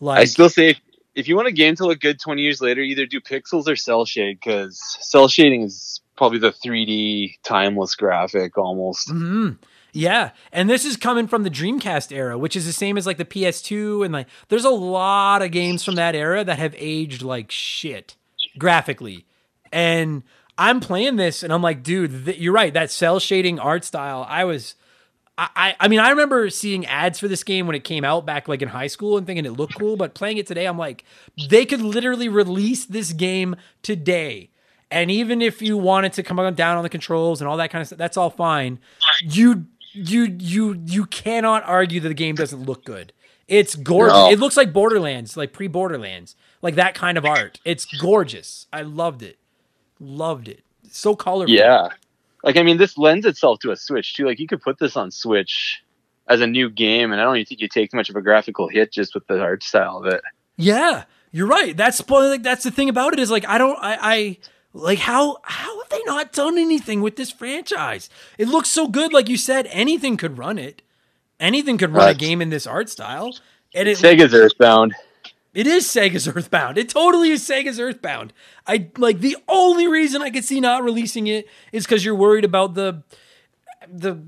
Like I still say if, if you want a game to look good 20 years later, either do pixels or cel shade because cel shading is probably the 3D timeless graphic almost. Mhm. Yeah, and this is coming from the Dreamcast era, which is the same as like the PS2 and like there's a lot of games from that era that have aged like shit graphically. And I'm playing this and I'm like, dude, th- you're right. That cel shading art style, I was I, I I mean, I remember seeing ads for this game when it came out back like in high school and thinking it looked cool, but playing it today, I'm like, they could literally release this game today. And even if you wanted to come down on the controls and all that kind of stuff, that's all fine. You you you you cannot argue that the game doesn't look good. It's gorgeous. No. It looks like Borderlands, like pre Borderlands, like that kind of art. It's gorgeous. I loved it. Loved it. So colorful. Yeah. Like, I mean, this lends itself to a Switch too. Like, you could put this on Switch as a new game, and I don't even think you take much of a graphical hit just with the art style of it. Yeah, you're right. That's like that's the thing about it is like I don't I, I like how how have they not done anything with this franchise? It looks so good, like you said. Anything could run it. Anything could run a game in this art style, and it Sega's Earthbound. it is Sega's Earthbound. It totally is Sega's Earthbound. I like the only reason I could see not releasing it is because you're worried about the the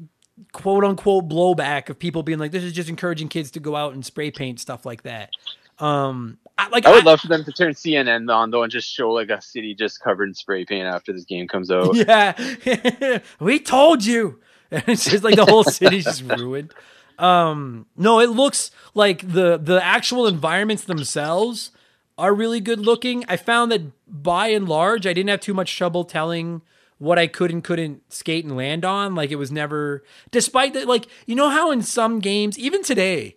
quote unquote blowback of people being like, this is just encouraging kids to go out and spray paint stuff like that. Um, I, like I would love for them to turn CNN on though and just show like a city just covered in spray paint after this game comes out. Yeah, we told you. And it's just like the whole city's just ruined. Um, no, it looks like the the actual environments themselves are really good looking. I found that by and large, I didn't have too much trouble telling what I could and couldn't skate and land on. Like it was never, despite that, like you know how in some games, even today,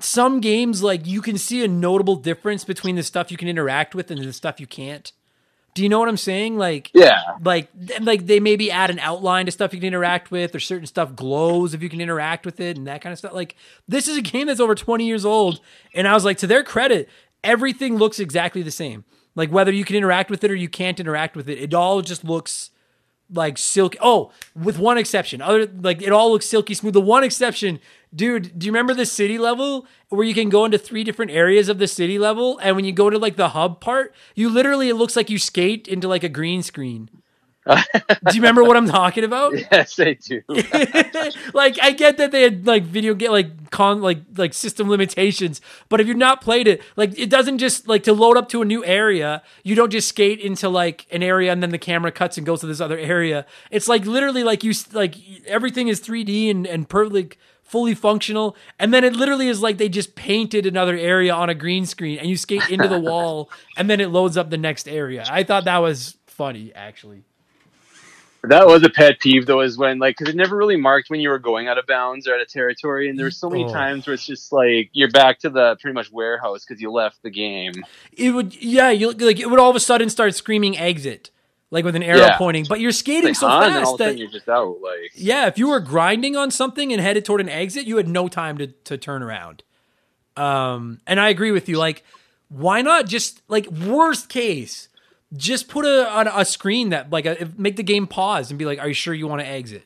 some games like you can see a notable difference between the stuff you can interact with and the stuff you can't. Do you know what I'm saying? Like, Yeah. like like they maybe add an outline to stuff you can interact with or certain stuff glows if you can interact with it and that kind of stuff like this is a game that's over 20 years old and i was like to their credit everything looks exactly the same like whether you can interact with it or you can't interact with it it all just looks like silky oh with one exception. Other like it all looks silky smooth. The one exception dude do you remember the city level where you can go into three different areas of the city level? And when you go to like the hub part you literally it looks like you skate into like a green screen do you remember what i'm talking about Yes, I do. like I get that they had like video game like con like like system limitations, but if you've not played it, like it doesn't just like to load up to a new area, you don't just skate into like an area and then the camera cuts and goes to this other area. It's like literally like you like everything is 3D and and perfectly fully functional and then it literally is like they just painted another area on a green screen and you skate into the wall and then it loads up the next area. I thought that was funny actually. That was a pet peeve though, is when like because it never really marked when you were going out of bounds or out of territory, and there were so many Oh. times where it's just like you're back to the pretty much warehouse because you left the game. it would yeah you like it would all of a sudden start screaming exit like with an arrow Yeah. pointing but you're skating Like, so huh? fast of a sudden that you're just out. Like yeah if you were grinding on something and headed toward an exit you had no time to, to turn around um and i agree with you like why not just like worst case just put a on a screen that like a, make the game pause and be like are you sure you want to exit?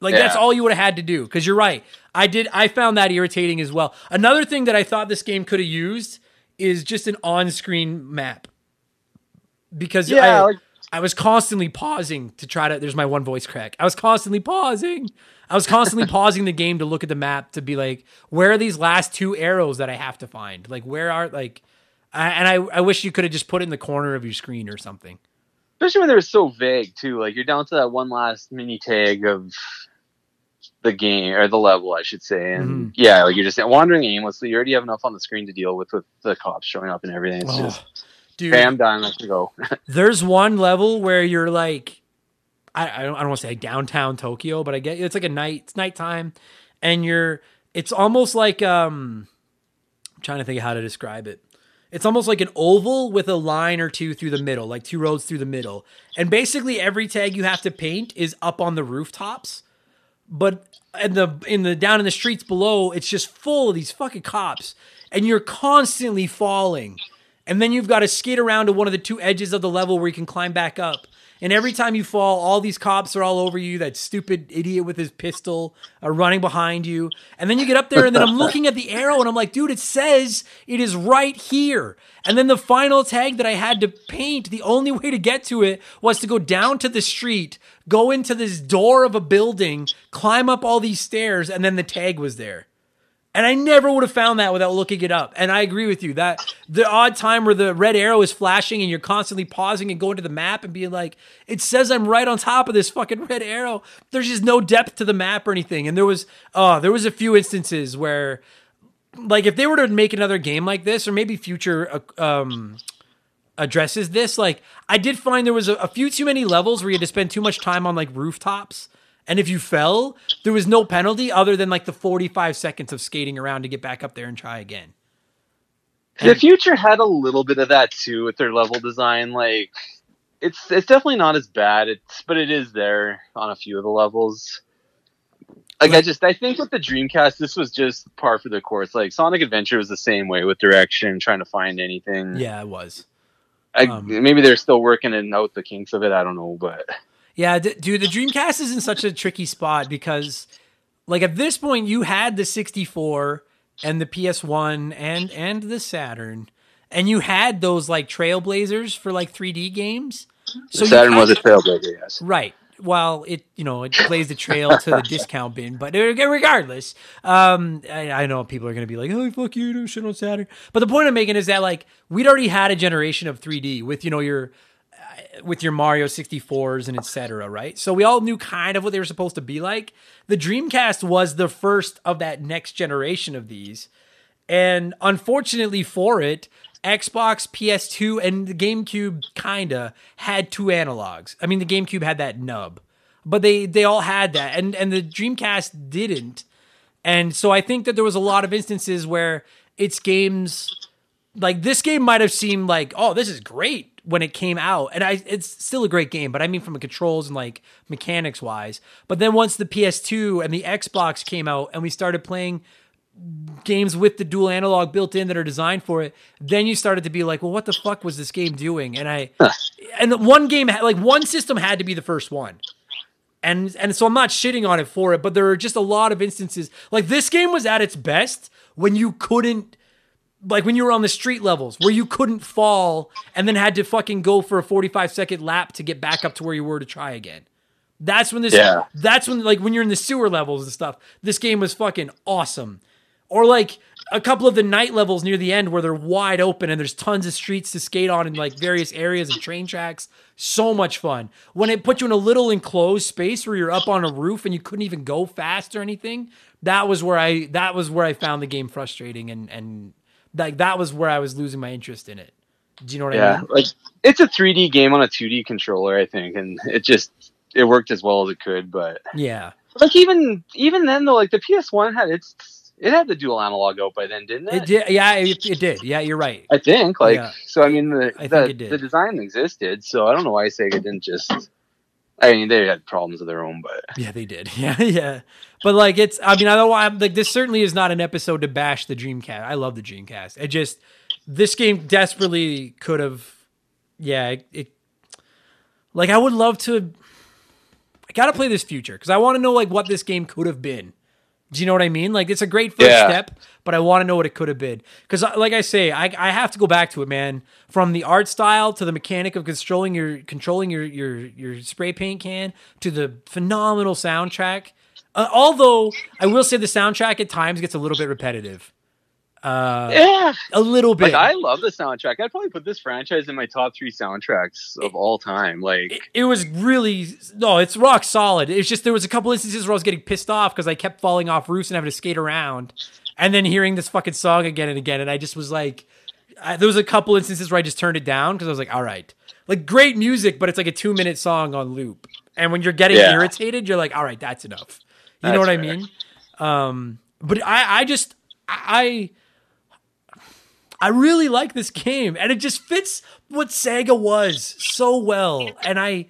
Like that's all you would have had to do because you're right. I did i found that irritating as well. Another thing that i thought this game could have used is just an on-screen map. Because Yeah, I, like- I was constantly pausing to try to there's my one voice crack. I was constantly pausing. I was constantly pausing the game to look at the map to be like where are these last two arrows that i have to find? Like where are like I, and I, I wish you could have just put it in the corner of your screen or something especially when they were so vague too. Like you're down to that one last mini tag of the game or the level, I should say, and Mm-hmm. yeah, like you're just wandering aimlessly. You already have enough on the screen to deal with with the cops showing up and everything. It's just Oh, dude bam, done, let's go. There's one level where you're like, I, I don't, I don't want to say downtown Tokyo, but I get it's like a night, it's nighttime, and you're, it's almost like, um, I'm trying to think of how to describe it. It's almost like an oval with a line or two through the middle, like two roads through the middle. And basically every tag you have to paint is up on the rooftops. But in the in the down in the streets below, it's just full of these fucking cops. And you're constantly falling. And then you've got to skate around to one of the two edges of the level where you can climb back up. And every time you fall, all these cops are all over you. That stupid idiot with his pistol are running behind you. And then you get up there, and then I'm looking at the arrow, and I'm like, dude, it says it is right here. And then the final tag that I had to paint, the only way to get to it was to go down to the street, go into this door of a building, climb up all these stairs, and then the tag was there. And I never would have found that without looking it up. And I agree with you that the odd time where the red arrow is flashing and you're constantly pausing and going to the map and being like, it says I'm right on top of this fucking red arrow. There's just no depth to the map or anything. And there was, oh, there was a few instances where, like, if they were to make another game like this, or maybe future, uh, um, addresses this, like, I did find there was a, a few too many levels where you had to spend too much time on like rooftops. And if you fell, there was no penalty other than like the 45 seconds of skating around to get back up there and try again. the future had a little bit of that too with their level design. Like it's it's definitely not as bad. It's but it is there on a few of the levels. Like I just I think with the Dreamcast, this was just par for the course. Like Sonic Adventure was the same way with direction, trying to find anything. Yeah, it was. I, um, maybe they're still working it out the kinks of it. I don't know, but Yeah, d- dude, the Dreamcast is in such a tricky spot because, like, at this point, you had the 64 and the PS1 and and the Saturn, and you had those like trailblazers for like 3D games. So the Saturn was a trailblazer. Yes. Right. Well, it you know it blazed the trail to the discount bin, but regardless, um, I, I know people are going to be like, "Oh, fuck you, do shit on Saturn." But the point I'm making is that like we'd already had a generation of 3D with you know your with your Mario 64s and etc. Right, so we all knew kind of what they were supposed to be like. The Dreamcast was the first of that next generation of these, and unfortunately for it, Xbox, PS2, and the GameCube kinda had two analogs. I mean, the GameCube had that nub, but they they all had that, and and the Dreamcast didn't. And so I think that there was a lot of instances where its games, like this game, might have seemed like, oh, this is great when it came out, and I it's still a great game, but I mean from a controls and like mechanics wise. But then once the PS2 and the Xbox came out, and we started playing games with the dual analog built in that are designed for it, then you started to be like, well, what the fuck was this game doing? And I, and one game, like one system had to be the first one. And, and so I'm not shitting on it for it, but there are just a lot of instances. Like this game was at its best when you couldn't, like when you were on the street levels where you couldn't fall and then had to fucking go for a 45 second lap to get back up to where you were to try again. That's when this, Yeah. that's when, like when you're in the sewer levels and stuff, this game was fucking awesome or like a couple of the night levels near the end where they're wide open and there's tons of streets to skate on in like various areas and train tracks. So much fun. When it put you in a little enclosed space where you're up on a roof and you couldn't even go fast or anything, that was where I that was where I found the game frustrating and and like that was where I was losing my interest in it. Do you know what I Yeah, mean? like it's a 3D game on a 2D controller, I think, and it just it worked as well as it could. But Yeah. like even even then though, like the PS1 had its it had the dual analog out by then, didn't it? It did yeah, it, it did. Yeah, you're right. I think like Yeah. so. I mean, the I the, the design existed, so I don't know why Sega didn't just. I mean, they had problems of their own, but Yeah, they did. Yeah, yeah. But like, it's. I mean, I don't want. Like, this certainly is not an episode to bash the Dreamcast. I love the Dreamcast. It just this game desperately could have. Yeah, it, it. Like, I would love to. I gotta play this future because I want to know like what this game could have been. Do you know what I mean? Like, it's a great first Yeah. step, but I want to know what it could have been. Because, like I say, I, I have to go back to it, man. From the art style to the mechanic of controlling your controlling your your your spray paint can to the phenomenal soundtrack. Uh, although I will say the soundtrack at times gets a little bit repetitive, yeah, a little bit. like I love the soundtrack. I'd probably put this franchise in my top three soundtracks of all time. Like, it, it was really no, it's rock solid. It's just there was a couple instances where I was getting pissed off because I kept falling off roofs and having to skate around, and then hearing this fucking song again and again, and I just was like, I, there was a couple instances where I just turned it down because I was like, all right, like great music, but it's like a two minute song on loop, and when you're getting Yeah. irritated, you're like, all right, that's enough. You know That's what I mean? Um, but I, I just, I. I really like this game, and it just fits what Sega was so well. And I,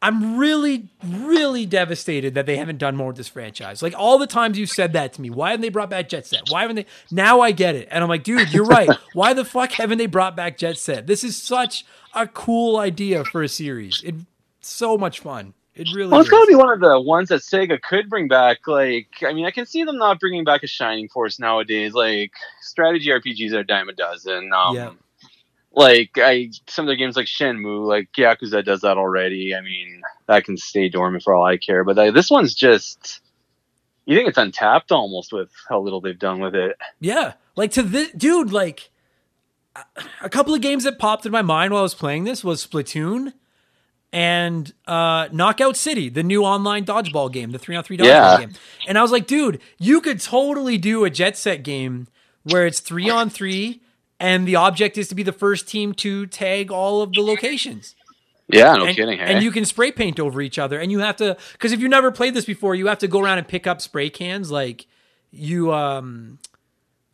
I'm really, really devastated that they haven't done more with this franchise. Like all the times you said that to me, why haven't they brought back Jet Set? Why haven't they? Now I get it, and I'm like, dude, you're right. why the fuck haven't they brought back Jet Set? This is such a cool idea for a series. It's so much fun. It really. well, it's got to be one of the ones that Sega could bring back. Like, I mean, I can see them not bringing back a Shining Force nowadays. Like, strategy RPGs are a dime a dozen. Um, Yeah. Like, I some of the games like Shenmue, like Yakuza does that already. I mean, that can stay dormant for all I care. But uh, this one's just. You think it's untapped almost with how little they've done with it. Yeah, like to this dude, like a- a couple of games that popped in my mind while I was playing this was Splatoon and uh, Knockout City, the new online dodgeball game, the three on three dodgeball Yeah. game. And I was like, dude, you could totally do a Jet Set game where it's three on three, and the object is to be the first team to tag all of the locations Yeah, no and, kidding. Hey? and you can spray paint over each other and you have to because if you've never played this before you have to go around and pick up spray cans like you um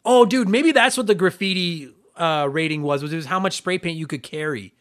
oh dude maybe that's what the graffiti uh rating was was it was how much spray paint you could carry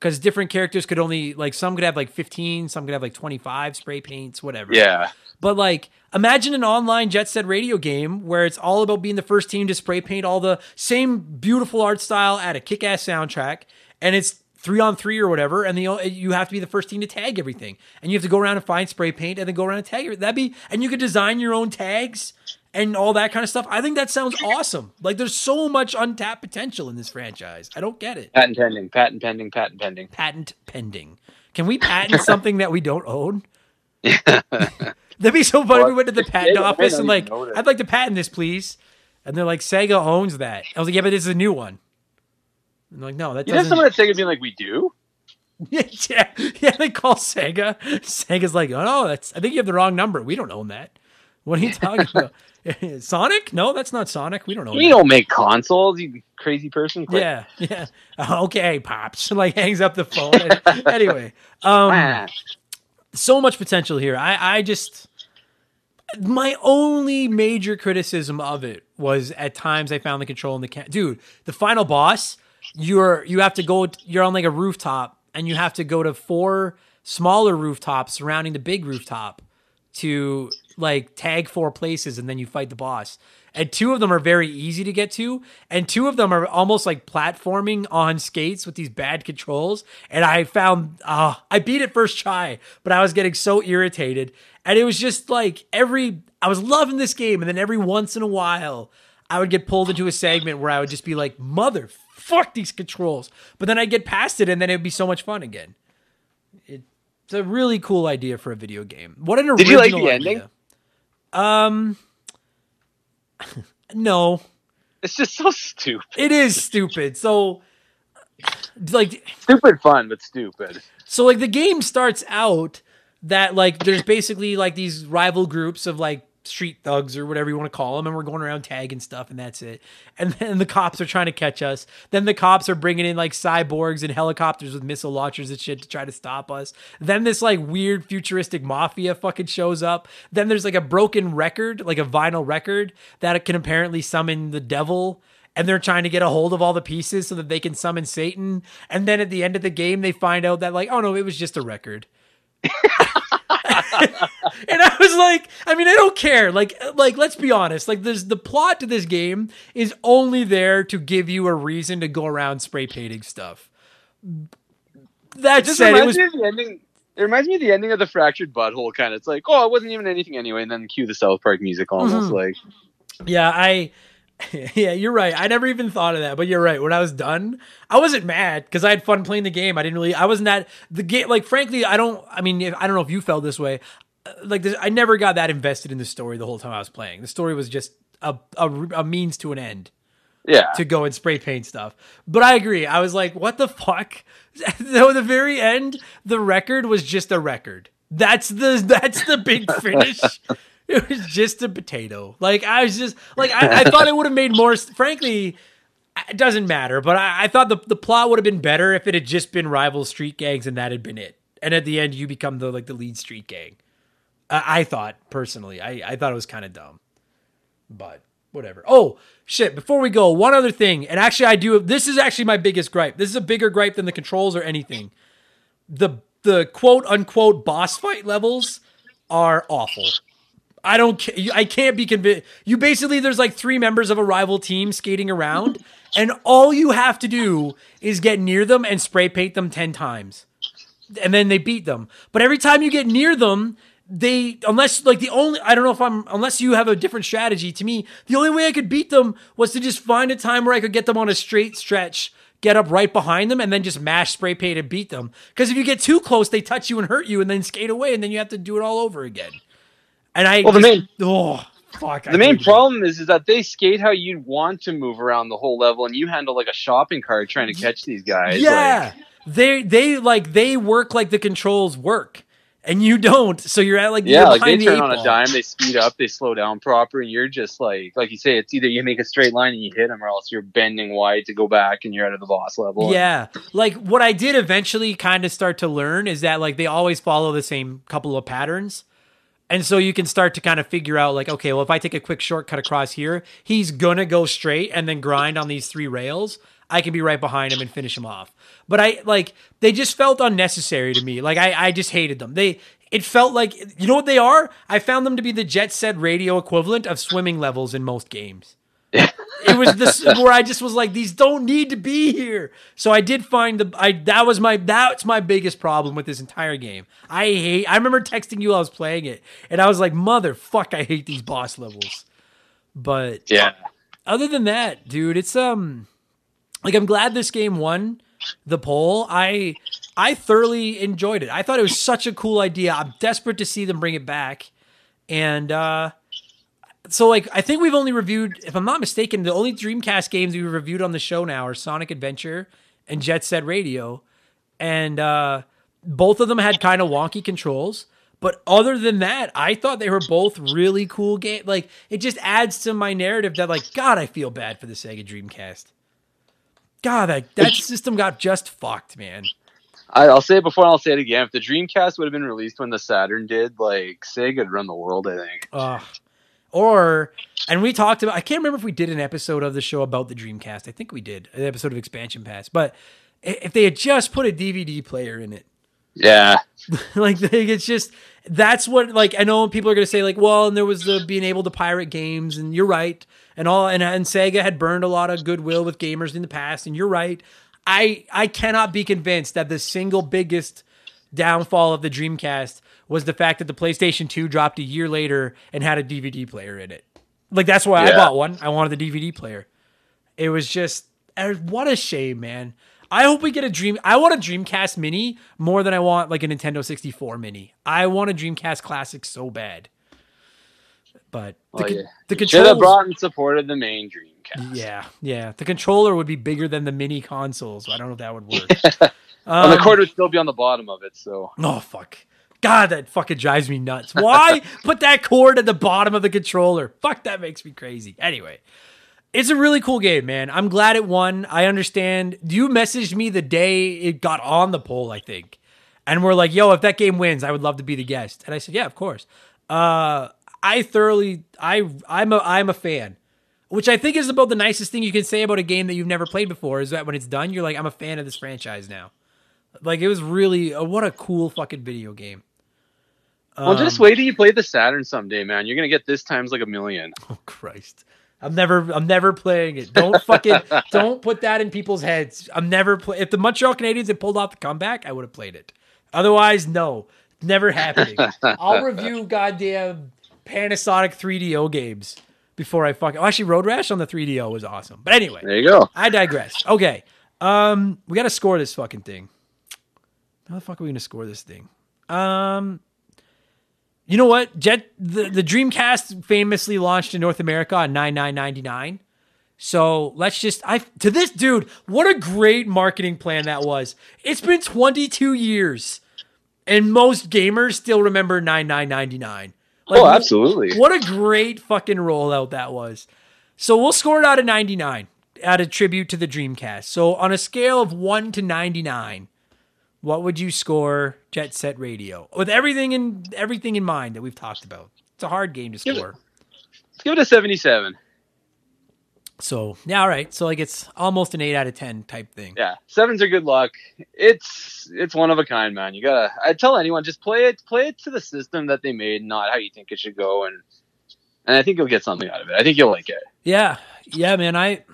because different characters could only like some could have like 15, some could have like 25 spray paints, whatever. Yeah. But like, imagine an online Jet Set Radio game where it's all about being the first team to spray paint all the same beautiful art style at a kick-ass soundtrack, and it's three on three or whatever, and the you have to be the first team to tag everything, and you have to go around and find spray paint, and then go around and tag it. That'd be, and you could design your own tags and all that kind of stuff. I think that sounds awesome. Like, there's so much untapped potential in this franchise. I don't get it. Patent pending. Patent pending. Patent pending. Patent pending. Can we patent something that we don't own? That'd be so funny if we went to the patent office and like. I'd like to patent this, please. And they're like, Sega owns that. I was like, yeah, but this is a new one. And they're like, no, that You doesn't. You know, someone at Sega being like, we do? yeah, yeah, they call Sega. Sega's like, oh no, that's. I think you have the wrong number. We don't own that. What are you talking about? Sonic? No, that's not Sonic. We don't know. You that. don't make consoles, you crazy person. Quit. Yeah, yeah. Okay, pops. Like hangs up the phone. anyway, um, so much potential here. I, I just my only major criticism of it was at times I found the control in the ca- dude. The final boss, you're you have to go. You're on like a rooftop, and you have to go to four smaller rooftops surrounding the big rooftop to like tag four places, and then you fight the boss. And two of them are very easy to get to, and two of them are almost like platforming on skates with these bad controls. And I found, ah, I beat it first try, but I was getting so irritated. And it was just like every, I was loving this game, and then every once in a while, I would get pulled into a segment where I would just be like, mother fuck these controls. But then I'd get past it, and then it'd be so much fun again. It's a really cool idea for a video game. What an original Did you like the idea. ending? Um, no, It's just so stupid. it is stupid. So, like, Stupid fun, but stupid. so like the game starts out that like there's basically like these rival groups of like street thugs or whatever you want to call them and we're going around tagging stuff and that's it and then the cops are trying to catch us then the cops are bringing in like cyborgs and helicopters with missile launchers and shit to try to stop us then this like weird futuristic mafia fucking shows up then there's like a broken record like a vinyl record that can apparently summon the devil and they're trying to get a hold of all the pieces so that they can summon Satan. And then at the end of the game, they find out that like, oh no, it was just a record. and I was like, I mean, I don't care. Like, like let's be honest. Like, there's the plot to this game is only there to give you a reason to go around spray painting stuff. That It just said, it reminds was me of the ending. It reminds me of the ending of the Fractured But Whole kind of. It's like, oh, it wasn't even anything anyway, and then cue the South Park music almost Mhm. like. Yeah, I yeah, you're right. I never even thought of that, but you're right. When I was done, I wasn't mad because I had fun playing the game. I didn't really. I wasn't that the game. Like, frankly, I don't. I mean, if, I don't know if you felt this way. Uh, Like, this, I never got that invested in the story the whole time I was playing. The story was just a a, a means to an end Yeah. to go and spray paint stuff. But I agree. I was like, what the fuck? So at the very end, the record was just a record. That's the that's the big finish. It was just a potato. Like I was just like I, I thought it would have made more. Frankly, it doesn't matter. But I, I thought the the plot would have been better if it had just been rival street gangs and that had been it. And at the end, you become the like the lead street gang. I, I thought personally, I I thought it was kind of dumb but whatever. Oh shit! Before we go, one other thing, and actually, I do. This is actually my biggest gripe. This is a bigger gripe than the controls or anything. The the quote unquote boss fight levels are awful. I don't. ca- I can't be convinced. You basically there's like three members of a rival team skating around, and all you have to do is get near them and spray paint them ten times and then they beat them. But every time you get near them, they unless like the only I don't know if I'm unless you have a different strategy. To me, the only way I could beat them was to just find a time where I could get them on a straight stretch, get up right behind them, and then just mash spray paint and beat them. Because if you get too close, they touch you and hurt you, and then skate away, and then you have to do it all over again. And I Well, the main- oh fuck I The main problem is, is that they skate how you'd want to move around the whole level, and you handle like a shopping cart trying to catch these guys. Yeah. they they like they work like the controls work. And you don't, so you're at like Like, yeah, like they the turn on a dime, they speed up, they slow down proper, and you're just like, like you say, it's either you make a straight line and you hit them, or else you're bending wide to go back and you're out of the boss level. Yeah. Like what I did eventually kind of start to learn is that like they always follow the same couple of patterns. And so you can start to kind of figure out like, okay, well, if I take a quick shortcut across here, he's gonna go straight and then grind on these three rails. I can be right behind him and finish him off. But I like they just felt unnecessary to me. Like I, I just hated them. They it felt like you know what they are? I found them to be the jet set radio equivalent of swimming levels in most games. it was this where I just was like, these don't need to be here. So I did find the I that was my that's my biggest problem with this entire game. I hate I remember texting you while I was playing it, and I was like, motherfuck, I hate these boss levels. But Yeah. other than that, dude, it's um like I'm glad this game won the poll. I I thoroughly enjoyed it. I thought it was such a cool idea. I'm desperate to see them bring it back. And uh so like I think we've only reviewed if I'm not mistaken, the only Dreamcast games we've reviewed on the show now are Sonic Adventure and Jet Set Radio. And uh both of them had kind of wonky controls. But other than that, I thought they were both really cool games. Like it just adds to my narrative that like God, I feel bad for the Sega Dreamcast. God, that that system got just fucked, man. I, I'll say it before and I'll say it again. If the Dreamcast would have been released when the Saturn did, like Sega'd run the world. I think. Ugh. Or and we talked about I can't remember if we did an episode of the show about the Dreamcast. I think we did an episode of Expansion Pass. But if they had just put a DVD player in it, Yeah. like it's just that's what like I know people are gonna say like well and there was the being able to pirate games and you're right and all and, and Sega had burned a lot of goodwill with gamers in the past and you're right I I cannot be convinced that the single biggest downfall of the Dreamcast was the fact that the PlayStation 2 dropped a year later and had a DVD player in it like that's why I bought one I wanted the DVD player it was just eh, what a shame, man. I hope we get a dream. I want a Dreamcast Mini more than I want like a Nintendo 64 Mini. I want a Dreamcast Classic so bad. But the, Oh, yeah. the Should have controller, brought and supported the main Dreamcast. yeah, yeah, the controller would be bigger than the mini consoles. I don't know if that would work. and the Um, cord would still be on the bottom of it. So Oh fuck. God, that fucking drives me nuts. Why put that cord at the bottom of the controller? Fuck, that makes me crazy. Anyway, it's a really cool game, man. I'm glad it won. I understand. You messaged me the day it got on the poll, I think. And we're like, yo, if that game wins, I would love to be the guest. And I said, yeah, of course. Uh, I thoroughly, I, I'm a, I'm a fan. Which I think is about the nicest thing you can say about a game that you've never played before. Is that when it's done, you're like, I'm a fan of this franchise now. Like it was really, uh, what a cool fucking video game. Well, just Um, wait till you play the Saturn someday, man. You're gonna get this times like a million. Oh Christ. I'm never I'm never playing it. Don't fucking don't put that in people's heads. I'm never play if the Montreal Canadiens had pulled off the comeback, I would have played it. Otherwise, no. Never happening. I'll review goddamn Panasonic 3DO games before I fucking oh, actually Road Rash on the 3DO was awesome. But anyway, There you go. I digress. Okay. Um we gotta score this fucking thing. How the fuck are we gonna score this thing? Um you know what? Jet the, the Dreamcast famously launched in North America on 99.99. So let's just I to this dude, what a great marketing plan that was. It's been 22 years and most gamers still remember 99.99. Like, oh, absolutely. What a great fucking rollout that was. So we'll score it out of 99 at a tribute to the Dreamcast. So on a scale of 1 to 99, what would you score Jet Set Radio with everything in everything in mind that we've talked about? It's a hard game to Give it- score. Let's give it a 77. So yeah, all right. So like it's almost an eight out of ten type thing. Yeah, sevens are good luck. It's it's one of a kind, man. You gotta. I tell anyone, just play it, play it to the system that they made, not how you think it should go, and and I think you'll get something out of it. I think you'll like it. Yeah, yeah, man. I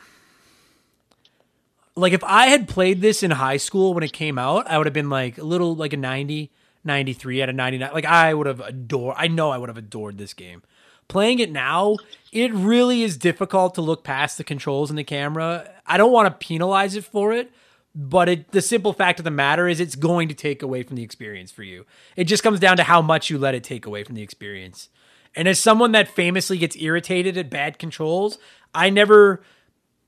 like if I had played this in high school when it came out, I would have been like a little like a 90, 93 out of 99. Like I would have adored I know I would have adored this game. Playing it now, it really is difficult to look past the controls and the camera. I don't want to penalize it for it, but it the simple fact of the matter is it's going to take away from the experience for you. It just comes down to how much you let it take away from the experience. And as someone that famously gets irritated at bad controls, I never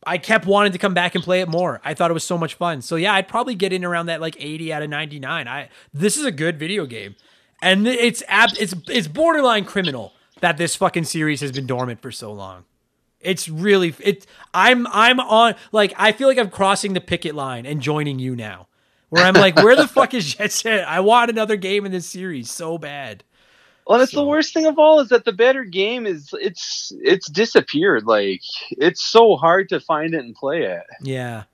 I kept wanting to come back and play it more. I thought it was so much fun. So yeah, I'd probably get in around that like 80 out of 99. I this is a good video game. And it's ab- it's it's borderline criminal that this fucking series has been dormant for so long. It's really it I'm I'm on like I feel like I'm crossing the picket line and joining you now. Where I'm like, where the fuck is Jet Set? I want another game in this series so bad. Well, that's So- the worst thing of all is that the better game is it's it's disappeared. Like it's so hard to find it and play it. Yeah.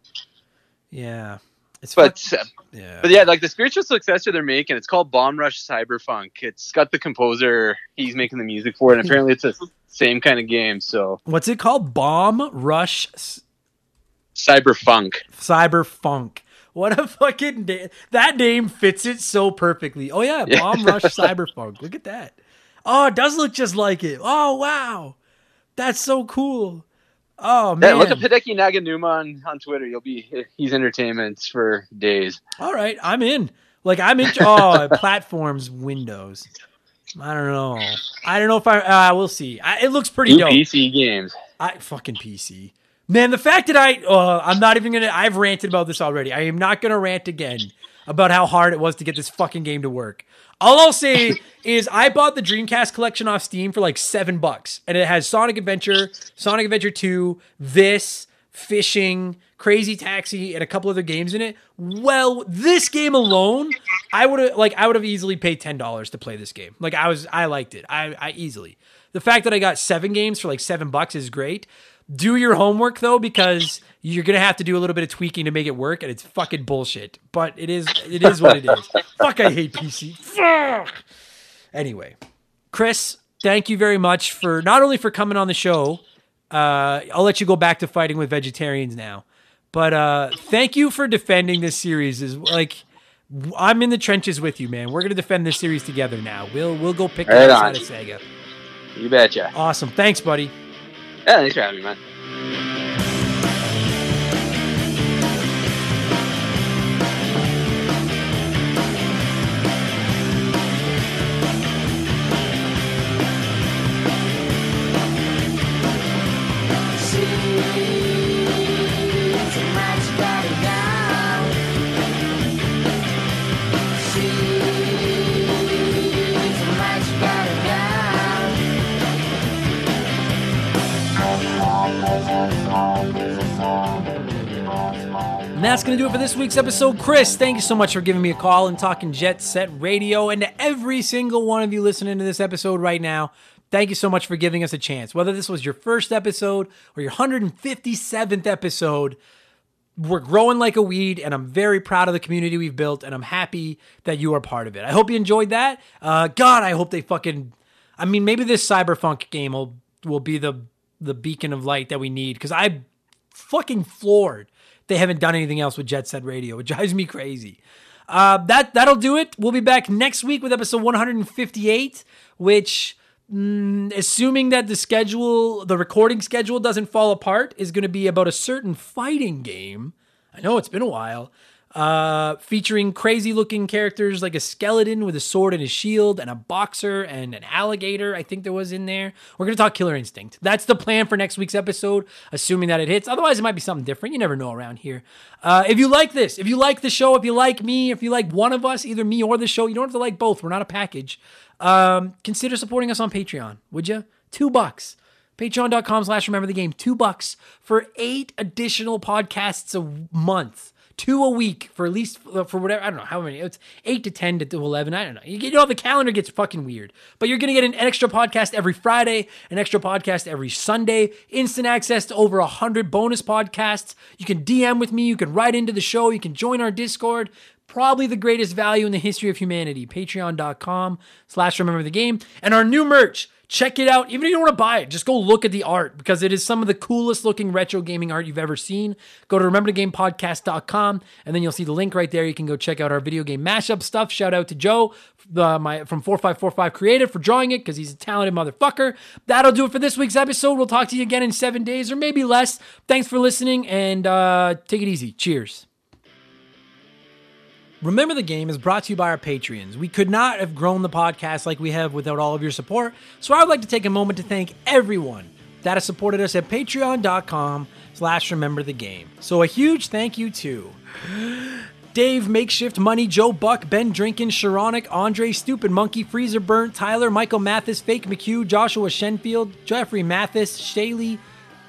Yeah. It's But uh, yeah. but yeah, like the spiritual successor they're making, it's called Bomb Rush Cyberfunk. It's got the composer, he's making the music for it. And apparently, it's the same kind of game. So What's it called? Bomb Rush Cyberfunk. Cyberfunk. What a fucking name. That name fits it so perfectly. Oh, yeah. Yeah. Bomb Rush Cyberfunk. Look at that. Oh, it does look just like it. Oh, wow. That's so cool. Oh, Yeah, man. look at Hideki Naganuma on, on Twitter. You'll be he's entertainment for days. All right. I'm in. Like, I'm in. Oh, platforms, Windows. I don't know. I don't know if I. Uh, we'll see. I, it looks pretty Two dope. PC games. I fucking PC. Man, the fact that I, uh, I'm not even gonna. I've ranted about this already. I am not gonna rant again about how hard it was to get this fucking game to work. All I'll say is I bought the Dreamcast collection off Steam for like seven bucks, and it has Sonic Adventure, Sonic Adventure Two, this, Fishing, Crazy Taxi, and a couple other games in it. Well, this game alone, I would have like I would have easily paid ten dollars to play this game. Like I was, I liked it. I, I easily. The fact that I got seven games for like seven bucks is great. Do your homework though, because you're gonna have to do a little bit of tweaking to make it work, and it's fucking bullshit. But it is, it is what it is. Fuck, I hate PC. Fuck. Anyway, Chris, thank you very much for not only for coming on the show. Uh, I'll let you go back to fighting with vegetarians now, but uh, thank you for defending this series. Is like. I'm in the trenches with you, man. We're gonna defend this series together now. We'll we'll go pick Right the on. of Sega. You betcha. Awesome. Thanks, buddy. Yeah, thanks for having me, man. And that's going to do it for this week's episode. Chris, thank you so much for giving me a call and talking Jet Set Radio. And to every single one of you listening to this episode right now, thank you so much for giving us a chance. Whether this was your first episode or your 157th episode, we're growing like a weed, and I'm very proud of the community we've built, and I'm happy that you are part of it. I hope you enjoyed that. Uh, God, I hope they fucking. I mean, maybe this cyberpunk game will will be the the beacon of light that we need because I fucking floored they haven't done anything else with Jet Set Radio. It drives me crazy. Uh, that that'll do it. We'll be back next week with episode 158, which, mm, assuming that the schedule, the recording schedule doesn't fall apart, is going to be about a certain fighting game. I know it's been a while. Uh, featuring crazy looking characters like a skeleton with a sword and a shield, and a boxer and an alligator. I think there was in there. We're gonna talk Killer Instinct. That's the plan for next week's episode, assuming that it hits. Otherwise, it might be something different. You never know around here. Uh, if you like this, if you like the show, if you like me, if you like one of us, either me or the show, you don't have to like both. We're not a package. Um, consider supporting us on Patreon, would you? Two bucks. Patreon.com slash remember the game. Two bucks for eight additional podcasts a month. Two a week for at least uh, for whatever I don't know how many it's eight to ten to eleven I don't know. You, know the calendar gets fucking weird. But you're gonna get an extra podcast every Friday an extra podcast every Sunday instant access to over a hundred bonus podcasts. You can DM with me you can write into the show you can join our Discord. Probably the greatest value in the history of humanity patreon.com slash remember the game. And our new merch check it out. Even if you don't want to buy it just go look at the art because it is some of the coolest looking retro gaming art you've ever seen. Go to rememberthegamepodcast.com and then you'll see the link right there. You can go check out our video game mashup stuff. Shout out to joe uh, my from 4545 creative for drawing it because he's a talented motherfucker. That'll do it for this week's episode. We'll talk to you again in seven days or maybe less. Thanks for listening and uh, take it easy. Cheers Remember the Game is brought to you by our Patreons. We could not have grown the podcast like we have without all of your support. So I would like to take a moment to thank everyone that has supported us at patreon.com slash remember the game. So a huge thank you to Dave, Makeshift Money, Joe Buck, Ben Drinkin, Sharonic, Andre, Stupid Monkey, Freezer Burnt, Tyler, Michael Mathis, Fake McHugh, Joshua Shenfield, Jeffrey Mathis, Shaley,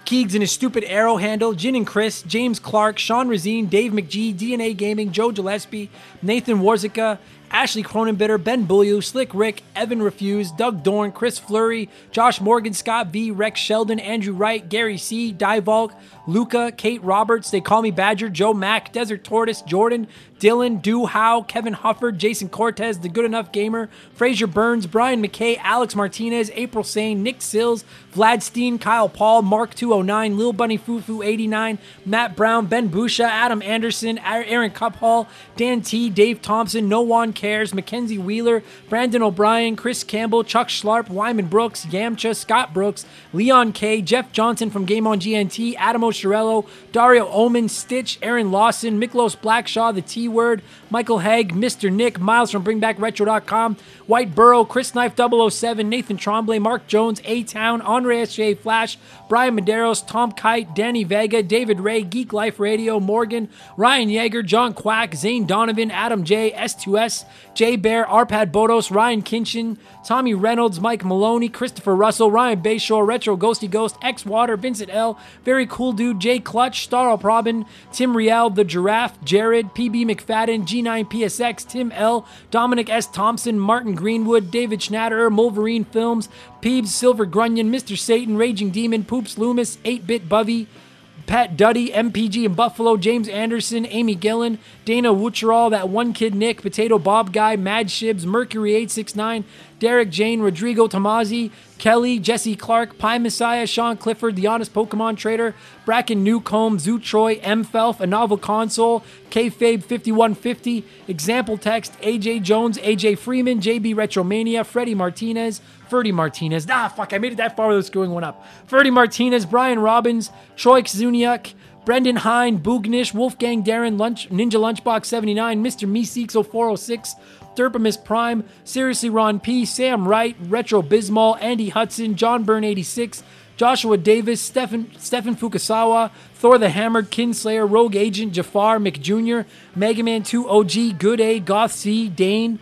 Keegs and his stupid arrow handle, Jin and Chris, James Clark, Sean Razine, Dave McGee, DNA Gaming, Joe Gillespie, Nathan Warzika, Ashley Cronenbitter, Ben Bulliu, Slick Rick, Evan Refuse, Doug Dorn, Chris Flurry, Josh Morgan, Scott V, Rex Sheldon, Andrew Wright, Gary C, Divalk, Luca, Kate Roberts, They Call Me Badger, Joe Mack, Desert Tortoise, Jordan, Dylan, Do Howe, Kevin Hufford, Jason Cortez, The Good Enough Gamer, Fraser Burns, Brian McKay, Alex Martinez, April Sane, Nick Sills, Vlad Steen, Kyle Paul, Mark 209, Lil Bunny Fufu 89, Matt Brown, Ben Busha, Adam Anderson, Aaron Cuphall, Dan T, Dave Thompson, No One Cares, Mackenzie Wheeler, Brandon O'Brien, Chris Campbell, Chuck Schlarp, Wyman Brooks, Yamcha, Scott Brooks, Leon K, Jeff Johnson from Game on GNT, Adam Oshirello, Dario Omen, Stitch, Aaron Lawson, Miklos Blackshaw, The T Word, Michael Haig, Mr. Nick, Miles from BringBackRetro.com, White Burrow, Chris Knife 007, Nathan Tremblay, Mark Jones, A Town, Andre S.J. Flash, Brian Medeiros, Tom Kite, Danny Vega, David Ray, Geek Life Radio, Morgan, Ryan Yeager, John Quack, Zane Donovan, Adam J, S2S, Jay Bear, Arpad Bodos, Ryan Kinchin, Tommy Reynolds, Mike Maloney, Christopher Russell, Ryan Bayshore, Retro Ghosty Ghost, X Water, Vincent L, Very Cool Dude, Jay Clutch, Starl Probin, Tim Riel, The Giraffe, Jared, PB McFadden, G9PSX, Tim L, Dominic S. Thompson, Martin Greenwood, David Schnatterer, Mulverine Films, Peebs, Silver Grunion, Mr. Satan, Raging Demon, Poops Loomis, 8 Bit Bovey, Pat Duddy, MPG in Buffalo, James Anderson, Amy Gillen, Dana Wucherall, that one kid Nick, Potato Bob Guy, Mad Shibs, Mercury 869, Derek Jane, Rodrigo Tomazzi, Kelly, Jesse Clark, Pie Messiah, Sean Clifford, The Honest Pokemon Trader, Bracken Newcomb, Zoo Troy, M Felf, A Novel Console, Kfabe 5150, Example Text, AJ Jones, AJ Freeman, JB Retromania, Freddie Martinez, Ferdy Martinez. Ah, fuck, I made it that far without screwing one up. Ferdy Martinez, Brian Robbins, Troy Zuniak, Brendan Hine, Boognish, Wolfgang Darren, Lunch, Ninja Lunchbox 79, Mr. Meeseeks 0406, Derpamus Prime, Seriously Ron P, Sam Wright, Retro Bismol, Andy Hudson, John Byrne 86, Joshua Davis, Stephen, Stephen Fukasawa, Thor the Hammered, Kinslayer, Rogue Agent, Jafar, McJr., Mega Man 2 OG, Good A, Goth C, Dane,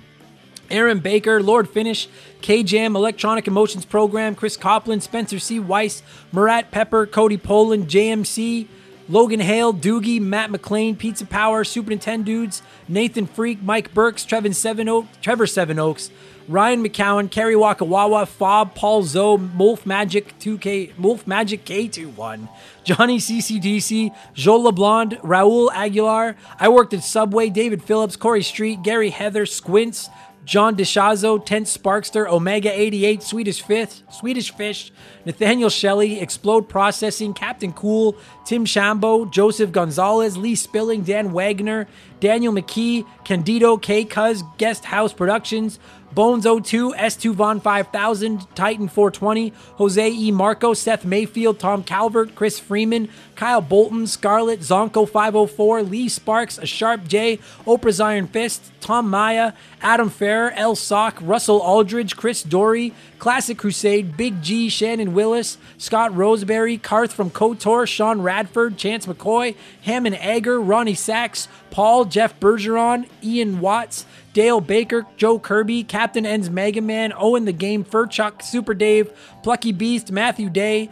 Aaron Baker, Lord Finish, K-Jam, Electronic Emotions Program, Chris Copland, Spencer C. Weiss, Murat Pepper, Cody Poland, JMC, Logan Hale, Doogie, Matt McLean, Pizza Power, Super Nintendo Dudes, Nathan Freak, Mike Burks, Trevin Seven Oak, Trevor Seven Oaks, Ryan McCowan, Kerry Wakawawa, Fob, Paul Zoe, Wolf Magic 2K, Wolf Magic K21, Johnny CCDC, Joel LeBlond, Raul Aguilar. I worked at Subway, David Phillips, Corey Street, Gary Heather, Squints, John DeShazo, Tent Sparkster, Omega 88, Swedish Fifth, Swedish Fish, Nathaniel Shelley, Explode Processing, Captain Cool, Tim Shambo, Joseph Gonzalez, Lee Spilling, Dan Wagner, Daniel McKee, Candido, K. Cuz, Guest House Productions, Bones 02, S2 Von 5000, Titan 420, Jose E. Marco, Seth Mayfield, Tom Calvert, Chris Freeman, Kyle Bolton, Scarlett, Zonko 504, Lee Sparks, A Sharp J, Oprah's Iron Fist, Tom Maya, Adam Ferrer, L. Sock, Russell Aldridge, Chris Dory, Classic Crusade, Big G, Shannon Willis, Scott Roseberry, Karth from KOTOR, Sean Radford, Chance McCoy, Hammond Egger, Ronnie Sachs, Paul, Jeff Bergeron, Ian Watts, Dale Baker, Joe Kirby, Captain Ends Mega Man, Owen the Game, Furchuck, Super Dave, Plucky Beast, Matthew Day,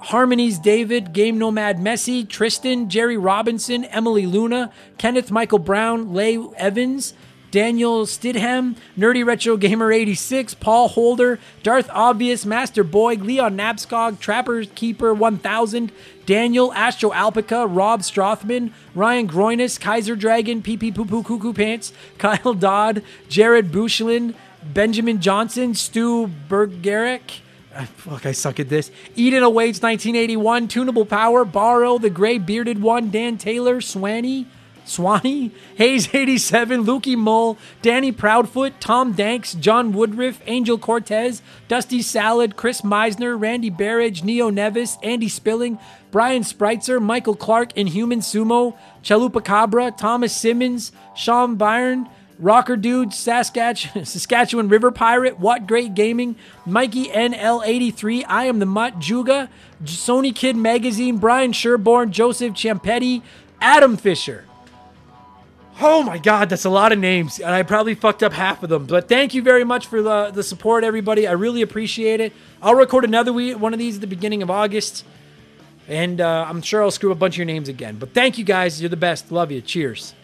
Harmonies David, Game Nomad Messi, Tristan, Jerry Robinson, Emily Luna, Kenneth Michael Brown, Lay Evans, Daniel Stidham, Nerdy Retro Gamer 86, Paul Holder, Darth Obvious, Master Boy, Leon Nabskog, Trapper Keeper 1000, Daniel, Astro Alpaca, Rob Strothman, Ryan Groinus, Kaiser Dragon, PP Poo Poo Cuckoo Pants, Kyle Dodd, Jared Bushlin, Benjamin Johnson, Stu Bergerick, Ah, Fuck, I suck at this. Eden Awaits 1981, Tunable Power, Borrow, The Gray Bearded One, Dan Taylor, Swanee, Swanee, Hayes 87, Lukey Mull, Danny Proudfoot, Tom Danks, John Woodruff, Angel Cortez, Dusty Salad, Chris Meisner, Randy Barrage, Neo Nevis, Andy Spilling, Brian Spritzer, Michael Clark, Inhuman Sumo, Chalupa Cabra, Thomas Simmons, Sean Byrne, Rocker Dude, Saskatch- Saskatchewan River Pirate, What Great Gaming, Mikey NL83, I Am the Mutt, Juga, Sony Kid Magazine, Brian Sherborne, Joseph Champetti, Adam Fisher. Oh my God, that's a lot of names, and I probably fucked up half of them. But thank you very much for the, the support, everybody. I really appreciate it. I'll record another we- one of these at the beginning of August, and uh, I'm sure I'll screw up a bunch of your names again. But thank you guys. You're the best. Love you. Cheers.